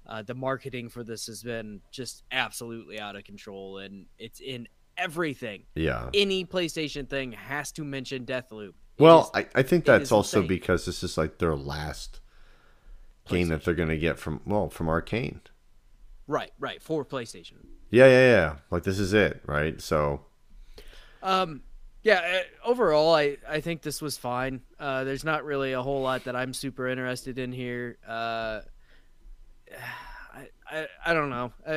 Uh, the marketing for this has been just absolutely out of control and it's in everything. Yeah. Any PlayStation thing has to mention Deathloop. It Well, is- I, I think that's also insane. because this is like their last game that they're gonna get from well from Arcane. right, right for PlayStation. Yeah, yeah, yeah. Like this is it, right? So Um, yeah. uh, Overall, I I think this was fine. Uh, there's not really a whole lot that I'm super interested in here. Uh, [SIGHS] I I, I don't know. Uh,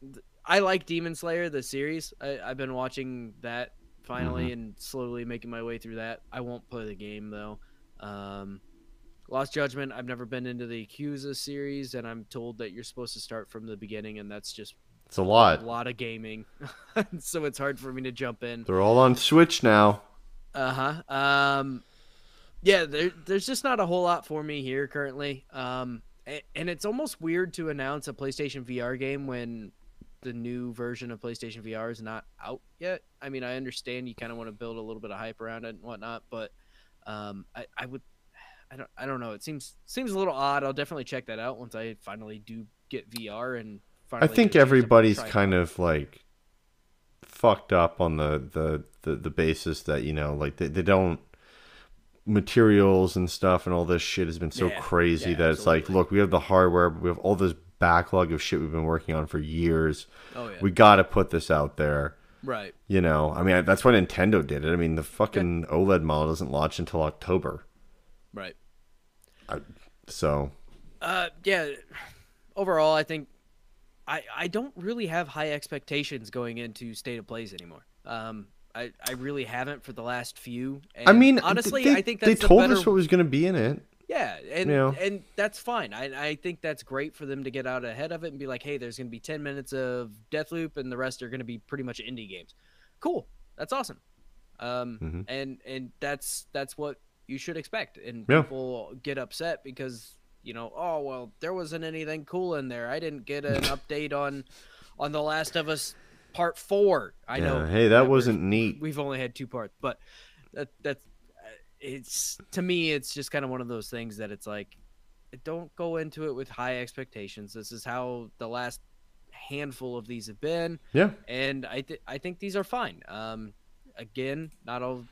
th- I like Demon Slayer the series. I, I've been watching that finally and slowly making my way through that. I won't play the game though. Um, Lost Judgment. I've never been into the Yakuza series, and I'm told that you're supposed to start from the beginning, and that's just it's a lot, a lot. of gaming. [LAUGHS] so it's hard for me to jump in. They're all on Switch now. Uh huh. Um, yeah, there, there's just not a whole lot for me here currently. Um, and it's almost weird to announce a PlayStation VR game when the new version of PlayStation VR is not out yet. I mean, I understand you kind of want to build a little bit of hype around it and whatnot, but um, I, I would, I don't, I don't know. It seems seems a little odd. I'll definitely check that out once I finally do get VR and. I think get a chance to everybody's kind of like fucked up on the the the, the basis that you know like they, they don't materials and stuff and all this shit has been so Yeah, crazy yeah, that it's like look we have the hardware we have all this backlog of shit we've been working on for years Oh yeah. we got to put this out there right. you know i mean that's why nintendo did it i mean the fucking oled model doesn't launch until october Right. so Uh, yeah. Overall, I think I I don't really have high expectations going into state of plays anymore. Um, I I really haven't for the last few. i mean honestly, they, I think they that's the told better, us what was going to be in it yeah, and Yeah. and that's fine. I I think that's great for them to get out ahead of it and be like, hey, there's going to be ten minutes of Deathloop, and the rest are going to be pretty much indie games. Cool, that's awesome. Um, Mhm. and and that's that's what you should expect. And Yeah. people get upset because you know, oh well, there wasn't anything cool in there. I didn't get an [LAUGHS] update on on The Last of Us Part Four. I know. Hey that wasn't neat We've only had two parts, but that that's uh, it's to me it's just kind of one of those things that it's like don't go into it with high expectations. This is how the last handful of these have been, yeah and I th- I think these are fine. Um, again, not all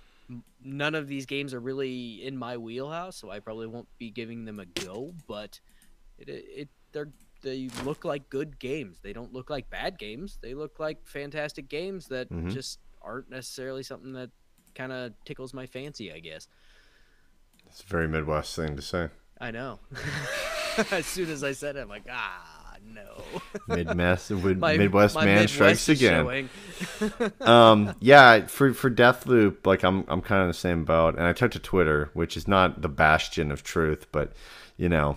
none of these games are really in my wheelhouse, so I probably won't be giving them a go. But it it, it they're they look like good games. They don't look like bad games. They look like fantastic games that Mhm. just aren't necessarily something that kind of tickles my fancy. I guess. it's a very midwest thing to say I know. [LAUGHS] as soon as I said it, I'm like, ah, no. Midwest, [LAUGHS] My- Midwest my man Midwest strikes again. [LAUGHS] um, yeah, for for Deathloop, like I'm I'm kind of the same boat, and I took to Twitter, which is not the bastion of truth, but you know,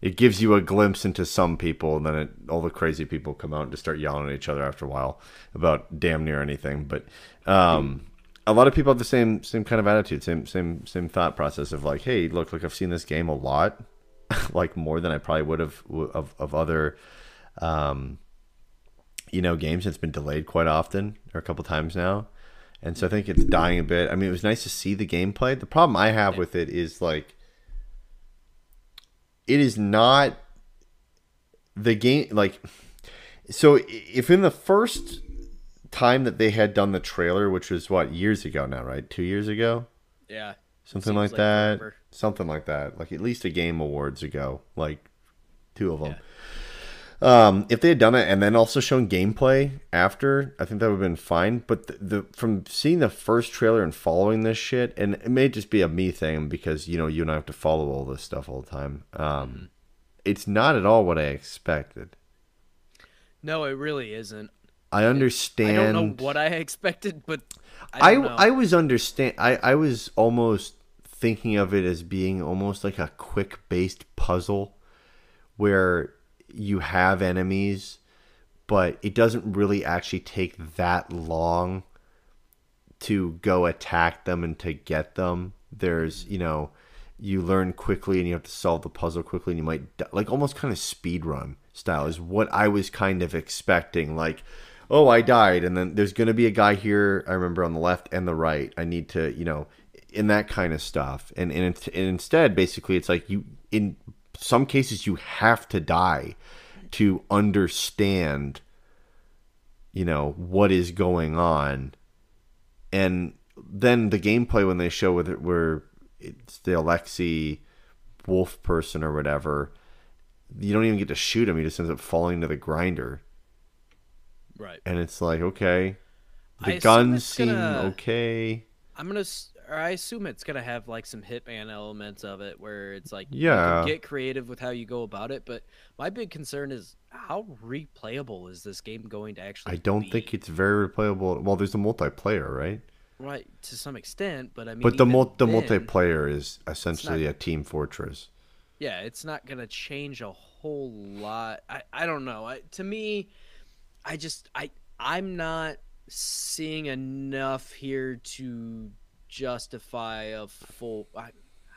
it gives you a glimpse into some people, and then it, all the crazy people come out and just start yelling at each other after a while about damn near anything. But um, a lot of people have the same same kind of attitude, same same same thought process of like, hey, look, like I've seen this game a lot, [LAUGHS] like more than I probably would have of of other. Um, you know, games. It's been delayed quite often, or a couple times now, and so I think it's dying a bit. I mean, it was nice to see the gameplay. The problem I have with it is like, it is not the game. Like, so if in the first time that they had done the trailer, which was what years ago now, right? Two years ago, yeah. something like, like that. forever. Something like that. Like at least a game awards ago, like two of them. Um, if they had done it and then also shown gameplay after, I think that would have been fine. But the, the from seeing the first trailer and following this shit, and it may just be a me thing because you know you and I have to follow all this stuff all the time. Um, it's not at all what I expected. No, it really isn't. I understand. I don't know what I expected, but I I. I was understand I I was almost thinking of it as being almost like a quick based puzzle where you have enemies but it doesn't really actually take that long to go attack them and to get them. There's, you know, you learn quickly and you have to solve the puzzle quickly and you might like almost kind of speed run style is what I was kind of expecting like oh I died. And then there's going to be a guy here I remember on the left and the right. I need to you know in that kind of stuff. And and, and instead basically it's like you in some cases you have to die to understand you know what is going on and then the gameplay when they show with it where it's the Alexei wolf person or whatever, you don't even get to shoot him. He just ends up falling to the grinder. Right. And it's like, okay, the guns seem gonna, okay. I'm gonna, I assume it's gonna have like some Hitman elements of it, where it's like, yeah, get creative with how you go about it. But my big concern is how replayable is this game going to actually? I don't be? think it's very replayable. Well, there's a multiplayer, right? Right, to some extent, but I mean, but the mul- the then, multiplayer is essentially not, a team fortress. Yeah, it's not gonna change a whole lot. I I don't know. I, to me, I just I I'm not seeing enough here to justify a full. I,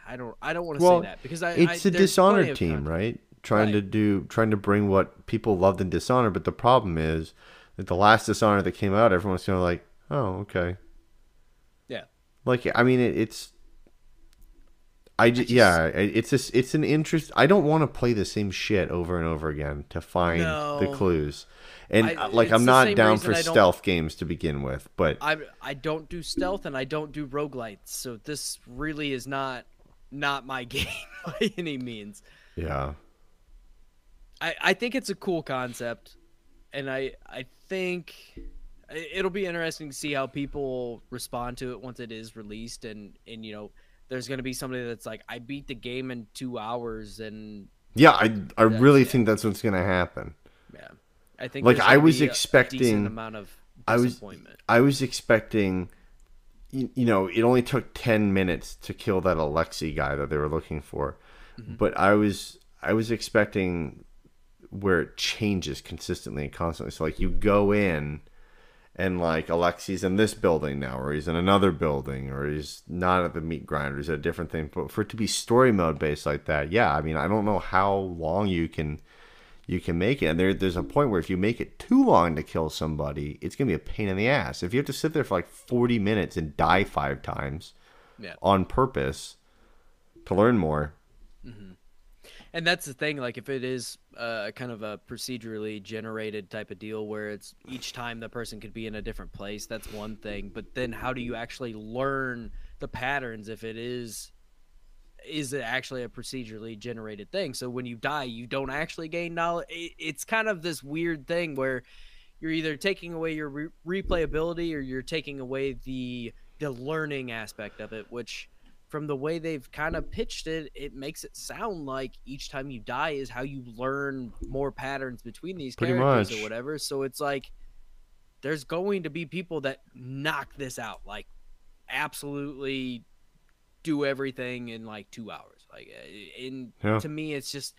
I don't I don't want to well, say that because I it's I, a Dishonored team, right? Trying right. to do trying to bring what people loved in Dishonored, but the problem is that the last Dishonored that came out, everyone's kind of like, oh okay, Yeah. like I mean, it, it's. I, just, I just, yeah, it's a, it's an interest. I don't want to play the same shit over and over again to find no. the clues, and I, like I'm not down for stealth games to begin with. But I I don't do stealth and I don't do roguelites, so this really is not not my [LAUGHS] game by any means. Yeah, I I think it's a cool concept, and I I think it'll be interesting to see how people respond to it once it is released and and you know there's going to be somebody that's like i beat the game in two hours and yeah i i really think that's what's going to happen yeah i think like i was expecting a amount of i was i was expecting you, you, know it only took 10 minutes to kill that Alexi guy that they were looking for mm-hmm. but i was i was expecting where it changes consistently and constantly so like you go in and like Alexi's in this building now, or he's in another building, or he's not at the meat grinder, he's at a different thing. But for it to be story mode based like that, yeah, I mean, I don't know how long you can you can make it. And there, there's a point where if you make it too long to kill somebody, it's gonna be a pain in the ass. If you have to sit there for like 40 minutes and die five times yeah. on purpose to learn more. Mm-hmm. And that's the thing. Like, if it is uh, kind of a procedurally generated type of deal where it's each time the person could be in a different place. That's one thing, but then how do you actually learn the patterns if it is is it actually a procedurally generated thing? So when you die, you don't actually gain knowledge. It's kind of this weird thing where you're either taking away your re- replayability or you're taking away the the learning aspect of it, which from the way they've kind of pitched it, it makes it sound like each time you die is how you learn more patterns between these Pretty characters much. or whatever. So it's like there's going to be people that knock this out, like absolutely do everything in like two hours. Like, uh, in yeah. to me, it's just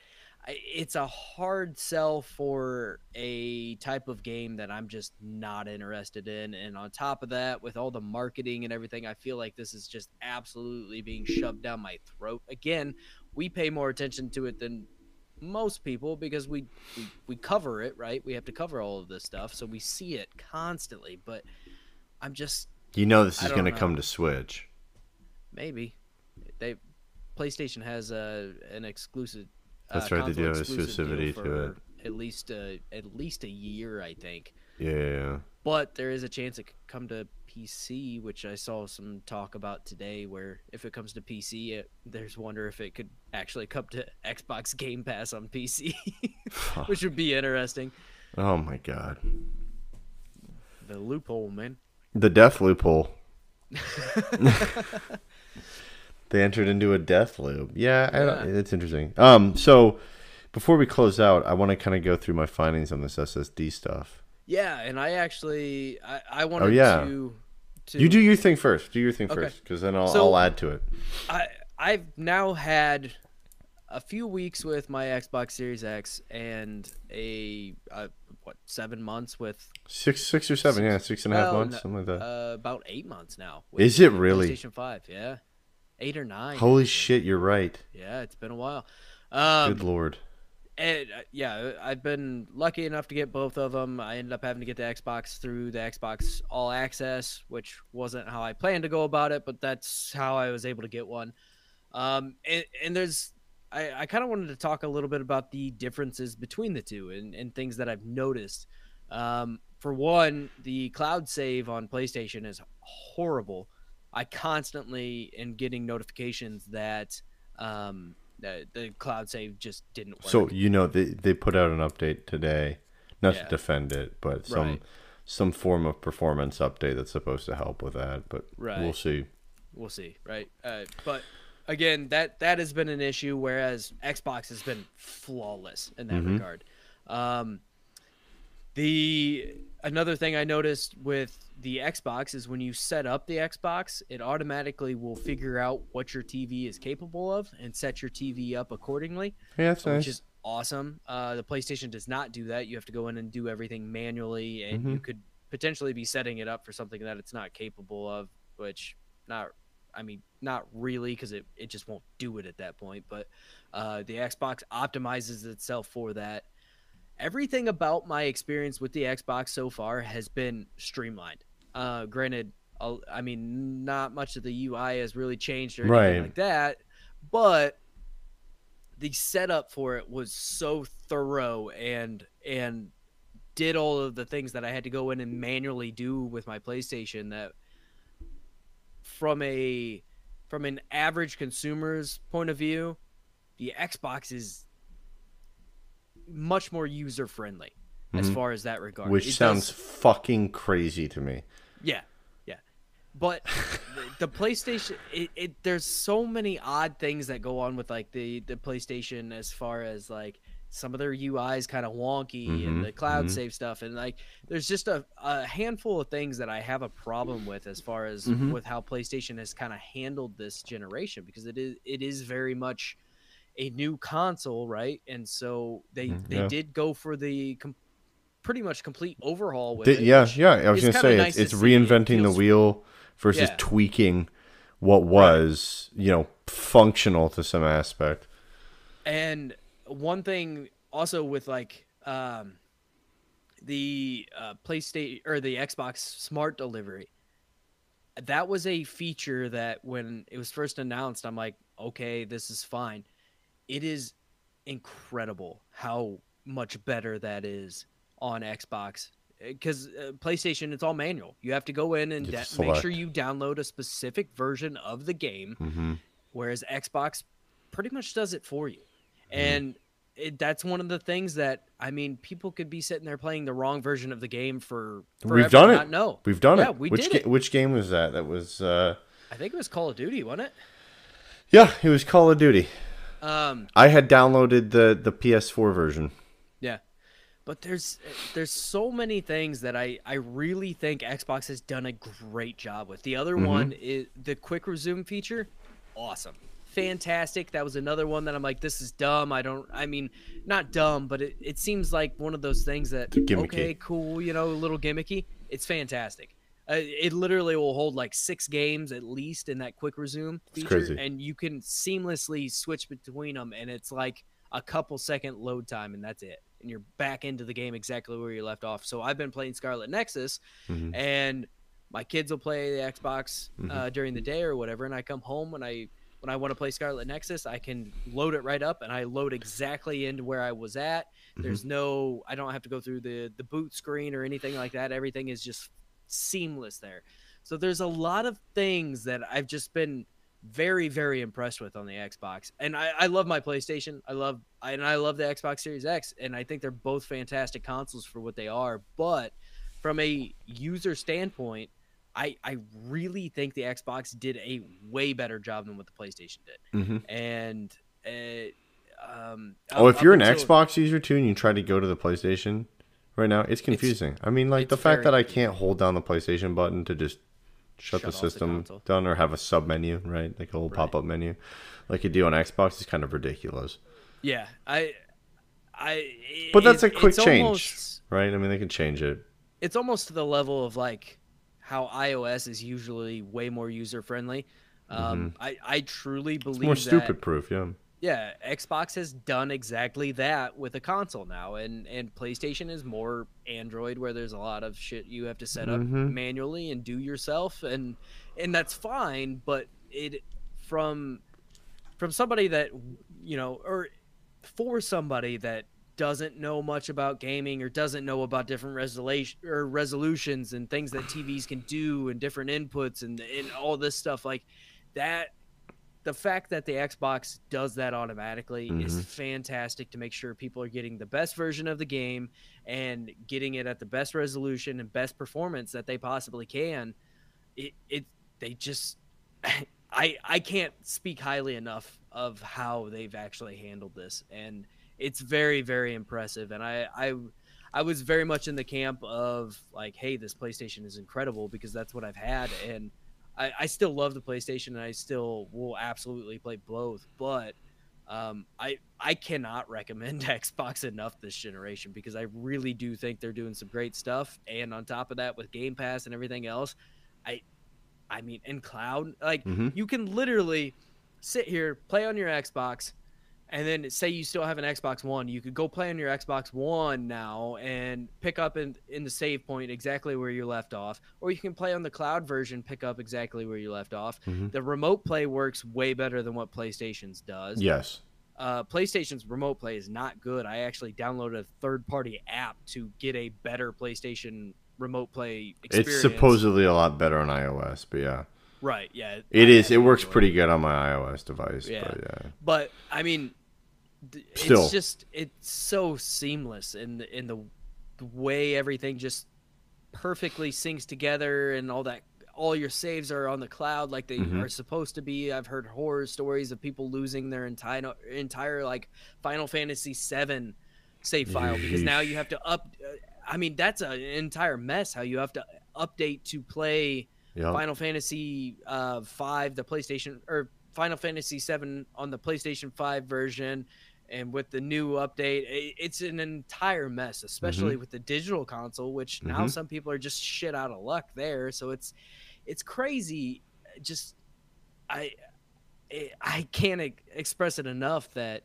it's a hard sell for a type of game that I'm just not interested in. And on top of that, with all the marketing and everything, I feel like this is just absolutely being shoved down my throat. Again, we pay more attention to it than most people because we, we, we cover it, right? We have to cover all of this stuff. So we see it constantly. But I'm just. You know, this is going to come to Switch. Maybe. They. PlayStation has a, an exclusive that's uh, right. They do have exclusivity to it. At least a, at least a year, I think. Yeah. But there is a chance it could come to PC, which I saw some talk about today. Where if it comes to PC, it, there's wonder if it could actually come to Xbox Game Pass on PC, [LAUGHS] which would be interesting. Oh my god. The loophole, man. The death loophole. [LAUGHS] [LAUGHS] They entered into a death loop. Yeah, yeah. it's interesting. Um, so before we close out, I want to kind of go through my findings on this SSD stuff. Yeah, and I actually I, I wanted oh, yeah. to, to, You do your thing first. Do your thing okay. first, because then I'll, so, I'll add to it. I I've now had a few weeks with my Xbox Series X and a, a what seven months with six six or seven, yeah, six and a half well, months, no, something like that. uh, about eight months now. Is it really? PlayStation Five? Yeah, eight or nine. Holy shit, you're right. Yeah, it's been a while. Um, Good lord. and uh, yeah, I've been lucky enough to get both of them. I ended up having to get the Xbox through the Xbox All Access, which wasn't how I planned to go about it, but that's how I was able to get one. Um, and, and there's, I, I kind of wanted to talk a little bit about the differences between the two and, and things that I've noticed. Um, for one, the cloud save on PlayStation is horrible. I constantly am getting notifications that um, the, the cloud save just didn't work. So you know they they put out an update today, not Yeah. to defend it, but some Right. some form of performance update that's supposed to help with that. But we'll see. we'll see, right? Uh, but again, that that has been an issue, whereas Xbox has been flawless in that Mhm. regard. Um, the another thing I noticed with the Xbox is when you set up the Xbox, it automatically will figure out what your TV is capable of and set your TV up accordingly, Yeah, that's which nice. is awesome. Uh, the PlayStation does not do that. You have to go in and do everything manually, and you Mhm. could potentially be setting it up for something that it's not capable of, which not I mean, not really, because it, it just won't do it at that point. But uh, the Xbox optimizes itself for that. Everything about my experience with the Xbox so far has been streamlined. Uh, granted, I'll- I mean, not much of the UI has really changed or anything Right. like that, but the setup for it was so thorough and and did all of the things that I had to go in and manually do with my PlayStation that from a from an average consumer's point of view, the Xbox is much more user friendly as Mhm. far as that regard. Which It sounds does- fucking crazy to me. yeah, yeah. But the, [LAUGHS] the PlayStation, it, it there's so many odd things that go on with like the the PlayStation as far as like some of their UI is kind of wonky Mhm, and the cloud mhm. save stuff and like there's just a, a handful of things that I have a problem with as far as Mhm. with how PlayStation has kind of handled this generation because it is it is very much a new console, right? And so they Mm, they yeah. did go for the com- pretty much complete overhaul with Th- it. yeah, yeah. I was gonna say nice it's, it's see. It reinventing the wheel versus Yeah. tweaking what was, you know, functional to some aspect. And one thing also with like um, the uh, PlayStation or the Xbox Smart Delivery, that was a feature that when it was first announced, I'm like, okay, this is fine. It is incredible how much better that is on Xbox because uh, PlayStation it's all manual. You have to go in and da- make sure you download a specific version of the game hmm whereas Xbox pretty much does it for you. Mm-hmm. And it, that's one of the things that I mean, people could be sitting there playing the wrong version of the game for forever We've done it. No. We've done Yeah, it. we which did ga- it. which game was that? That was uh I think it was Call of Duty, wasn't it? yeah, it was Call of Duty. Um, I had downloaded the the PS4 version. yeah. But there's there's so many things that I I really think Xbox has done a great job with. The other Mhm. one is the quick resume feature. Awesome. Fantastic. That was another one that I'm like, this is dumb. I don't I mean, not dumb, but it, it seems like one of those things that okay, cool, you know, a little gimmicky. It's fantastic. Uh, it literally will hold like six games at least in that quick resume It's feature, crazy. and you can seamlessly switch between them, and it's like a couple second load time, and that's it, and you're back into the game exactly where you left off. So I've been playing Scarlet Nexus, Mhm. and my kids will play the Xbox Mm-hmm. uh, during the day or whatever, and I come home and I when I want to play Scarlet Nexus, I can load it right up, and I load exactly into where I was at. Mm-hmm. There's no, I don't have to go through the the boot screen or anything like that. Everything is just seamless there. So there's a lot of things that I've just been very very impressed with on the Xbox, and I, I love my PlayStation. I love I, and I love the Xbox Series X, and I think they're both fantastic consoles for what they are. But from a user standpoint, I I really think the Xbox did a way better job than what the PlayStation did, Mhm. and. Uh, um, Oh, up- if you're an Xbox user too, and you try to go to the PlayStation right now, it's confusing. I mean, like the fact that I can't hold down the PlayStation button to just shut, Shut the off the system down or have a sub menu, right? Like a little Right. pop up menu, like you do on Xbox, is kind of ridiculous. Yeah, I I. But that's it- a quick change, almost- right? I mean, they can change it. it's almost to the level of like how iOS is usually way more user friendly. Um, I, I truly Mm-hmm. It's believe more stupid proof, yeah. yeah, Xbox has done exactly that with a console now, and and PlayStation is more Android, where there's a lot of shit you have to set up Mhm. manually and do yourself, and and that's fine. But it from from somebody that you know, or for somebody that doesn't know much about gaming or doesn't know about different resolution or resolutions and things that TVs can do and different inputs and and all this stuff like that the fact that the Xbox does that automatically is Mhm. fantastic to make sure people are getting the best version of the game and getting it at the best resolution and best performance that they possibly can. It it they just [LAUGHS] I I can't speak highly enough of how they've actually handled this and it's very very impressive and I I I was very much in the camp of like hey this PlayStation is incredible because that's what I've had and I, I still love the PlayStation and I still will absolutely play both, but um, I I cannot recommend [LAUGHS] Xbox enough this generation because I really do think they're doing some great stuff. And on top of that, with Game Pass and everything else, I I mean, in cloud, like Mhm. you can literally sit here, play on your Xbox, and then say you still have an Xbox One, you could go play on your Xbox One now and pick up in in the save point exactly where you left off, or you can play on the cloud version, pick up exactly where you left off. Mhm. The remote play works way better than what PlayStation's does. Yes. Uh, PlayStation's remote play is not good. I actually downloaded a third party app to get a better PlayStation remote play experience. It's supposedly a lot better on iOS, but yeah. right. Yeah, It I is. It works pretty good on my iOS device, Yeah. but yeah. but I mean, Still. it's just it's so seamless in the in the, the way everything just perfectly syncs together and all that. All your saves are on the cloud like they Mhm. are supposed to be. I've heard horror stories of people losing their entire entire like Final Fantasy VII save file because now you have to up. I mean, that's an entire mess. How you have to update to play Yeah. Final Fantasy uh, five, the PlayStation or Final Fantasy seven on the PlayStation five version, and with the new update, it's an entire mess, especially with the digital console, which now Mhm. some people are just shit out of luck there. So it's it's crazy. Just I I- can't express it enough that.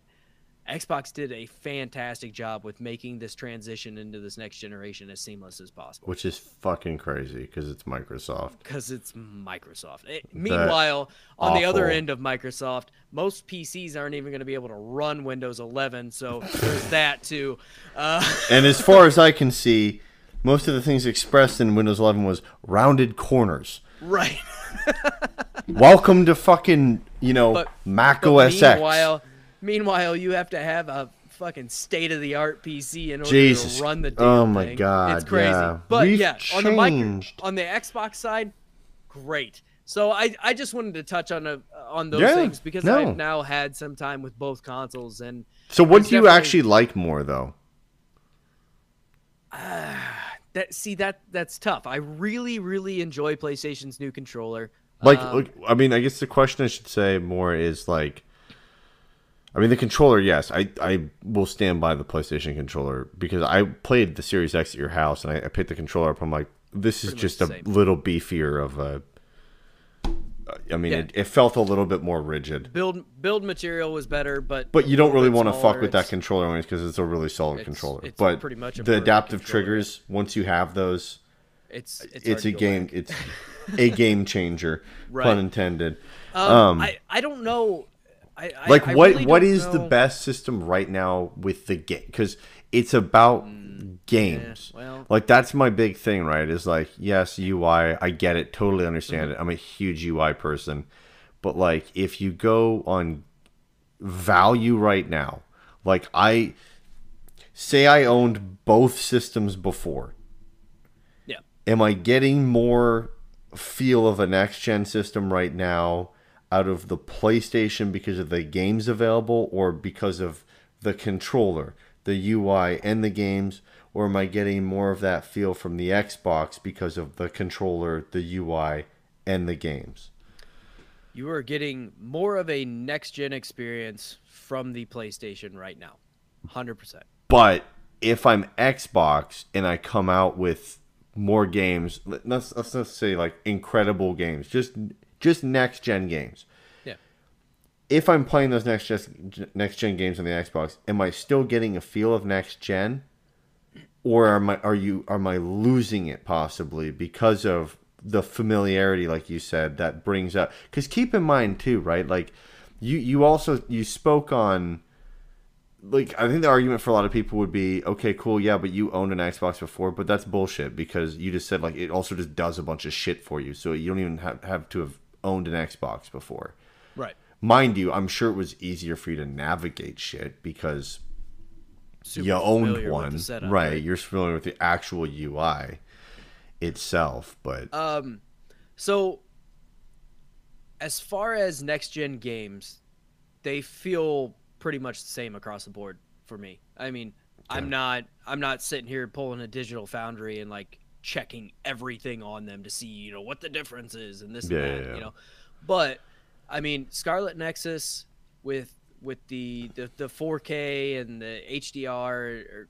Xbox did a fantastic job with making this transition into this next generation as seamless as possible Which is fucking crazy because it's Microsoft. because it's Microsoft. Eh, meanwhile, on the other end of Microsoft, most PCs aren't even going to be able to run Windows 11, so there's [LAUGHS] that too. Uh, [LAUGHS] And as far as I can see, most of the things expressed in Windows 11 was rounded corners. right. [LAUGHS] Welcome to fucking, you know, But- Mac But OS X. meanwhile, meanwhile, you have to have a fucking state of the art PC in order Jesus. to run the damn Oh my thing. God, It's crazy. yeah. But We've yeah, on the micro, on the Xbox side, great. So I, I just wanted to touch on a, on those Yeah, things because no. I've now had some time with both consoles and So what do you actually like more though? Uh, that see that that's tough. I really really enjoy PlayStation's new controller. Like, Um, look, I mean, I guess the question I should say more is like, I mean, the controller. Yes, I I will stand by the PlayStation controller because I played the Series X at your house and I, I picked the controller up. I'm like, this is Pretty just a same. little beefier of a. I mean, Yeah. it, it felt a little bit more rigid. build build material was better, but But you don't really want to fuck with that controller only because it's a really solid It's- controller. it's but pretty much the adaptive controller. triggers, once you have those, It's it's, it's, a game. It's a game changer, [LAUGHS] Right. pun intended. Um, um, I I don't know. I, I- like I what really what don't the best system right now with the game because it's about games. Mm, well- like that's my big thing right is like yes ui i get it totally understand Mm-hmm. it. I'm a huge ui person. But like if you go on value right now like i say i owned both systems before. Yeah. am I getting more feel of a next gen system right now out of the PlayStation because of the games available or because of the controller, the UI, and the games? Or am I getting more of that feel from the Xbox because of the controller, the UI, and the games? You are getting more of a next gen experience from the PlayStation right now. 100%. But if I'm Xbox and I come out with more games, let's let's not say like incredible games, just just next gen games. Yeah. If I'm playing those next gen next gen games on the Xbox, am I still getting a feel of next gen, or am I are you am I losing it possibly because of the familiarity, like you said, that brings up? Because keep in mind too, right? Like you you also you spoke on like I think the argument for a lot of people would be, okay, cool, yeah, but you owned an Xbox before, but that's bullshit because you just said like it also just does a bunch of shit for you, so you don't even have, have to have owned an Xbox before. Right. Mind you, I'm sure it was easier for you to navigate shit because Super you owned one, setup, right? You're familiar with the actual UI itself, but Um, so as far as next gen games, they feel pretty much the same across the board for me. I mean, I'm not I'm not sitting here pulling a digital foundry and like checking everything on them to see, you know, what the difference is and this Yeah, and that, yeah. you know. But I mean, Scarlet Nexus with with the the, the 4K and the HDR or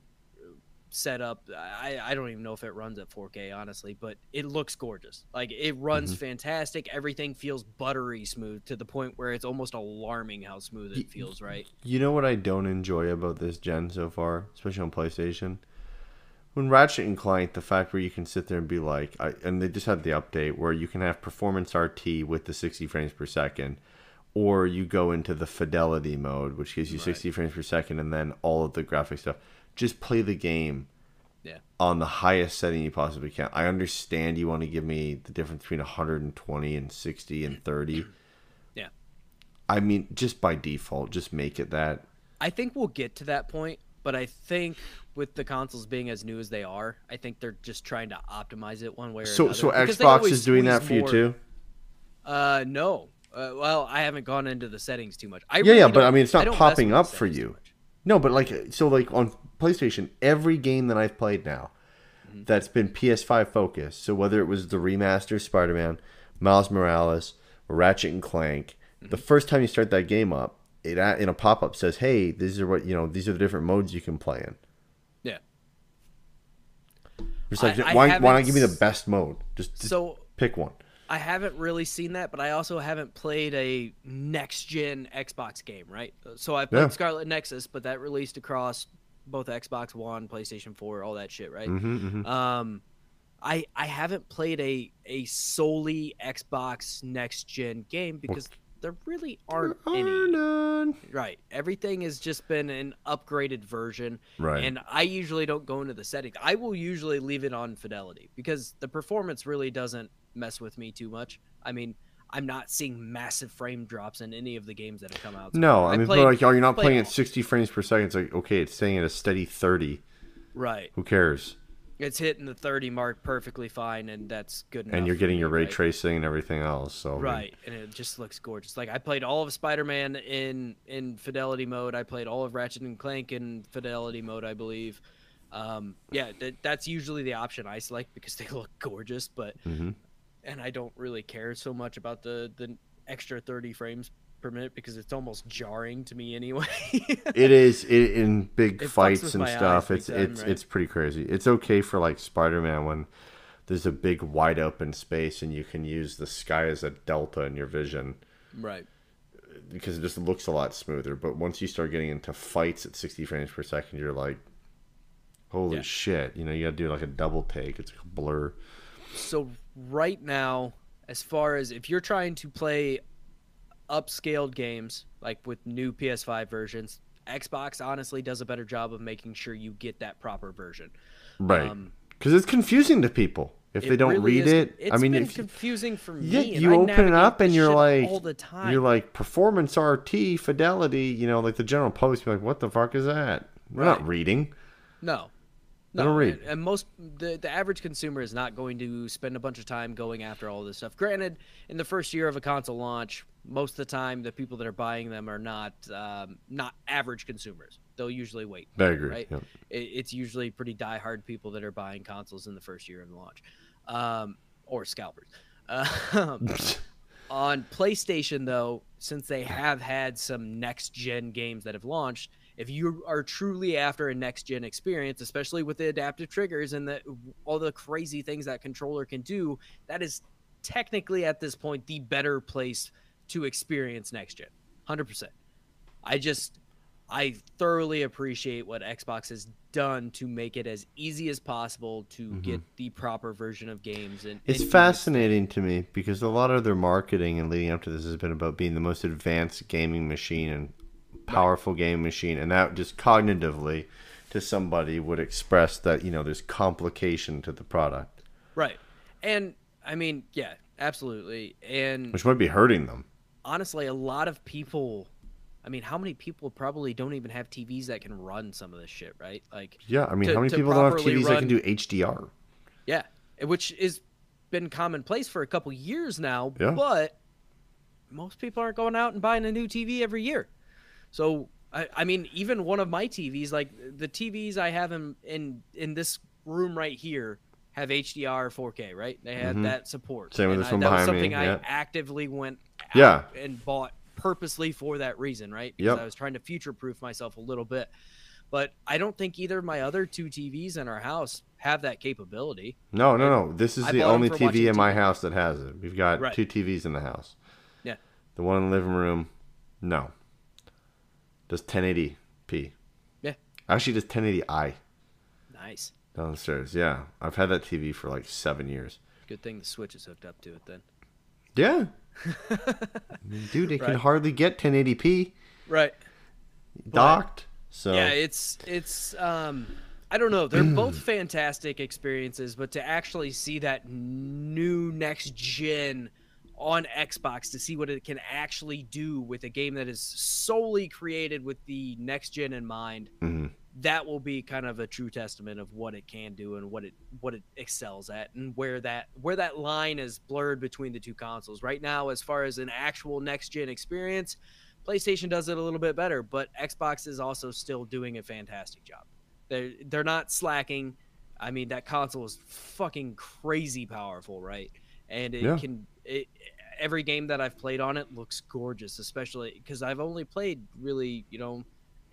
setup, I I don't even know if it runs at 4K honestly, but it looks gorgeous. Like it runs Mm-hmm. fantastic. Everything feels buttery smooth to the point where it's almost alarming how smooth it feels, right? You know what I don't enjoy about this gen so far, especially on PlayStation? When Ratchet and Clank, the fact where you can sit there and be like, I, and they just had the update where you can have performance RT with the 60 frames per second, or you go into the fidelity mode, which gives you 60 frames per second, and then all of the graphic stuff. Just play the game Yeah. on the highest setting you possibly can. I understand you want to give me the difference between 120 and 60 and [CLEARS THROAT] 30. Yeah. I mean, just by default, just make it that. I think we'll get to that point, but I think with the consoles being as new as they are, I think they're just trying to optimize it one way or So, another. so Xbox is doing that for you more- too. Uh, no. Uh, well, I haven't gone into the settings too much. I Yeah, really yeah, but I mean, it's not popping up for you. No, but like, so like on PlayStation, every game that I've played now Mm-hmm. that's been PS5 focused. So whether it was the remaster Spider-Man, Miles Morales, Ratchet and Clank, Mm-hmm. the first time you start that game up, it in a pop-up says, "Hey, these are what you know. These are the different modes you can play in." It's like, I- I why, why not give me the best mode? Just, just So pick one. I haven't really seen that, but I also haven't played a next gen Xbox game, right? So I played Yeah. Scarlet Nexus, but that released across both Xbox One, PlayStation 4, all that shit, right? Mm-hmm, Um, I I haven't played a a solely Xbox next gen game because there really aren't any. Right, everything has just been an upgraded version, Right. and I usually don't go into the settings. I will usually leave it on fidelity because the performance really doesn't mess with me too much. I mean, I'm not seeing massive frame drops in any of the games that have come out. so No, far. I mean, played- but like, oh, you're not played playing at 60 frames per second. It's like, okay, it's staying at a steady 30. right. Who cares? It's hitting the 30 mark perfectly fine, and that's good enough. And you're getting me, your ray right? tracing and everything else. So I mean, Right, and it just looks gorgeous. Like I played all of Spider-Man in in fidelity mode. I played all of Ratchet and Clank in fidelity mode, I believe. Um, yeah, that, that's usually the option I select because they [LAUGHS] look gorgeous. But Mhm. and I don't really care so much about the the extra 30 frames per minute because it's almost jarring to me anyway. [LAUGHS] it is it, in big It fights and stuff. It's time, it's right? it's pretty crazy. It's okay for like Spider-Man when there's a big wide open space and you can use the sky as a delta in your vision right. because it just looks a lot smoother. But once you start getting into fights at 60 frames per second, you're like, holy Yeah. shit! You know, you got to do like a double take. It's like a blur. So right now, as far as if you're trying to play upscaled games like with new PS5 versions, Xbox honestly does a better job of making sure you get that proper version. Right. Um, Because it's confusing to people if they don't really read is- it. It's I mean, if, confusing for me. yeah, you open it up and you're like, all the time. you're like performance RT fidelity. You know, like the general post, be like, what the fuck is that? We're not reading. No. They don't read. And, and most the, the average consumer is not going to spend a bunch of time going after all this stuff. Granted, in the first year of a console launch, most of the time the people that are buying them are not um, not average consumers. They'll usually wait. I agree. Right? Yep. It, it's usually pretty diehard people that are buying consoles in the first year of the launch, um, or scalpers. [LAUGHS] Um, on PlayStation, though, since they have had some next gen games that have launched, if you are truly after a next gen experience, especially with the adaptive triggers and the all the crazy things that controller can do, that is technically at this point the better place to experience next gen. 100%. I just I thoroughly appreciate what Xbox has done to make it as easy as possible to mm-hmm. get the proper version of games. And it's fascinating to me because a lot of their marketing and leading up to this has been about being the most advanced gaming machine and powerful right. game machine, and that just cognitively to somebody would express that you know there's complication to the product. Right, and I mean, yeah, absolutely, and which might be hurting them. Honestly, a lot of people I mean, how many people probably don't even have TVs that can run some of this shit, right? Like, yeah, I mean, to, how many people don't have TVs run, that can do HDR? Yeah, which is been commonplace for a couple years now. Yeah. But most people aren't going out and buying a new TV every year. So, I, I mean, even one of my TVs, like the TVs I have in in in this room right here, have HDR 4K, right? They have mm-hmm. that support. Same with this I, one behind me. That was something I yeah. actively went yeah. and bought purposely for that reason, right? Because yep. I was trying to future proof myself a little bit. But I don't think either of my other two TVs in our house have that capability. No, no, no. This is I the only TV in my house that has it. We've got right. two TVs in the house. Yeah. The one in the living room, no. Does 1080p. Yeah. Actually, does 1080i. Nice. Downstairs, yeah. I've had that TV for like seven years. Good thing the switch is hooked up to it then. Yeah, dude, it right. can hardly get 1080p. Right. Docked. so yeah, it's it's um I don't know. They're both [CLEARS THROAT] fantastic experiences, but to actually see that new next gen on Xbox to see what it can actually do with a game that is solely created with the next gen in mind. Mm-hmm that will be kind of a true testament of what it can do and what it what it excels at and where that where that line is blurred between the two consoles. Right now as far as an actual next gen experience PlayStation does it a little bit better but Xbox is also still doing a fantastic job. They're they're not slacking. I mean that console is fucking crazy powerful right? And it yeah. can it, every game that I've played on it looks gorgeous especially because I've only played really you know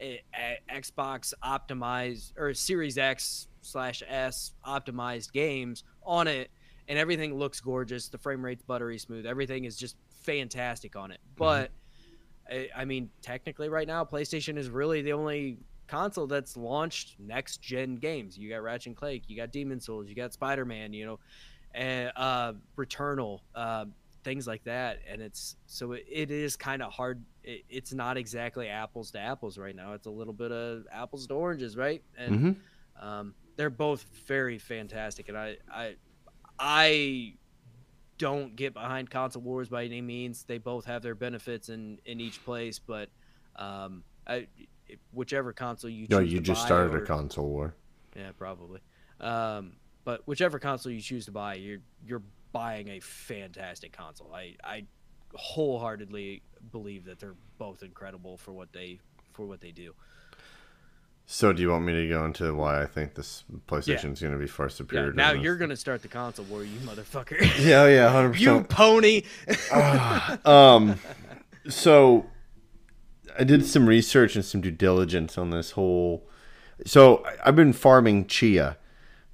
Xbox optimized or Series X slash S optimized games on it, and everything looks gorgeous. The frame rate's buttery smooth. Everything is just fantastic on it. Mm-hmm. But mm-hmm. I mean, technically, right now, PlayStation is really the only console that's launched next gen games. You got Ratchet and Clank, you got Demon Souls, you got Spider Man, you know, and uh, Returnal. Uh, things like that and it's so it, it is kind of hard it, it's not exactly apples to apples right now. It's a little bit of apples to oranges right? And mm-hmm. um, they're both very fantastic and i i i don't get behind console wars by any means. They both have their benefits in in each place but um i whichever console you no you just started or, a console war. Yeah probably. Um but whichever console you choose to buy you're you're buying a fantastic console. I I wholeheartedly believe that they're both incredible for what they for what they do. So, do you want me to go into why I think this PlayStation is going to be far superior? Yeah, now you're going to start the console war, you motherfucker. [LAUGHS] Yeah, yeah, hundred percent. You pony. uh, um, so I did some research and some due diligence on this whole. So I've been farming Chia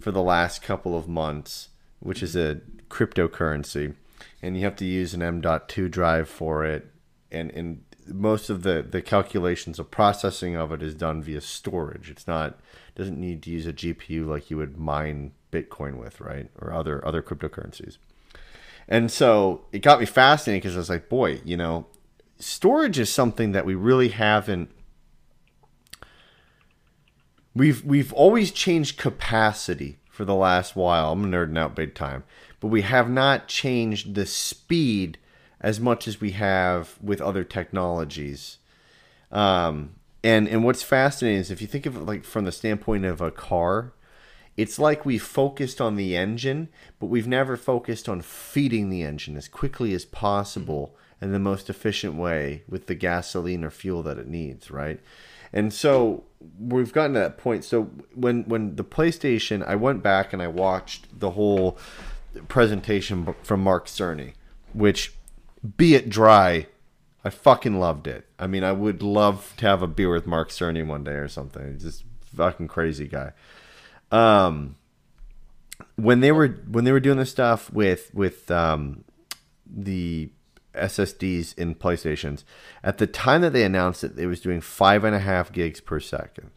for the last couple of months, which is a cryptocurrency, and you have to use an M.2 drive for it, and and most of the the calculations of processing of it is done via storage. It's not doesn't need to use a GPU like you would mine Bitcoin with, right, or other other cryptocurrencies. And so it got me fascinated because I was like, boy, you know, storage is something that we really haven't we've we've always changed capacity for the last while. I'm nerding out big time but we have not changed the speed as much as we have with other technologies. Um, and and what's fascinating is if you think of it like from the standpoint of a car, it's like we focused on the engine, but we've never focused on feeding the engine as quickly as possible in the most efficient way with the gasoline or fuel that it needs, right? And so we've gotten to that point. So when when the PlayStation, I went back and I watched the whole presentation from Mark Cerny, which, be it dry, I fucking loved it. I mean, I would love to have a beer with Mark Cerny one day or something. He's just fucking crazy guy. Um, when they were when they were doing this stuff with with um, the SSDs in PlayStations, at the time that they announced it, it was doing five and a half gigs per second.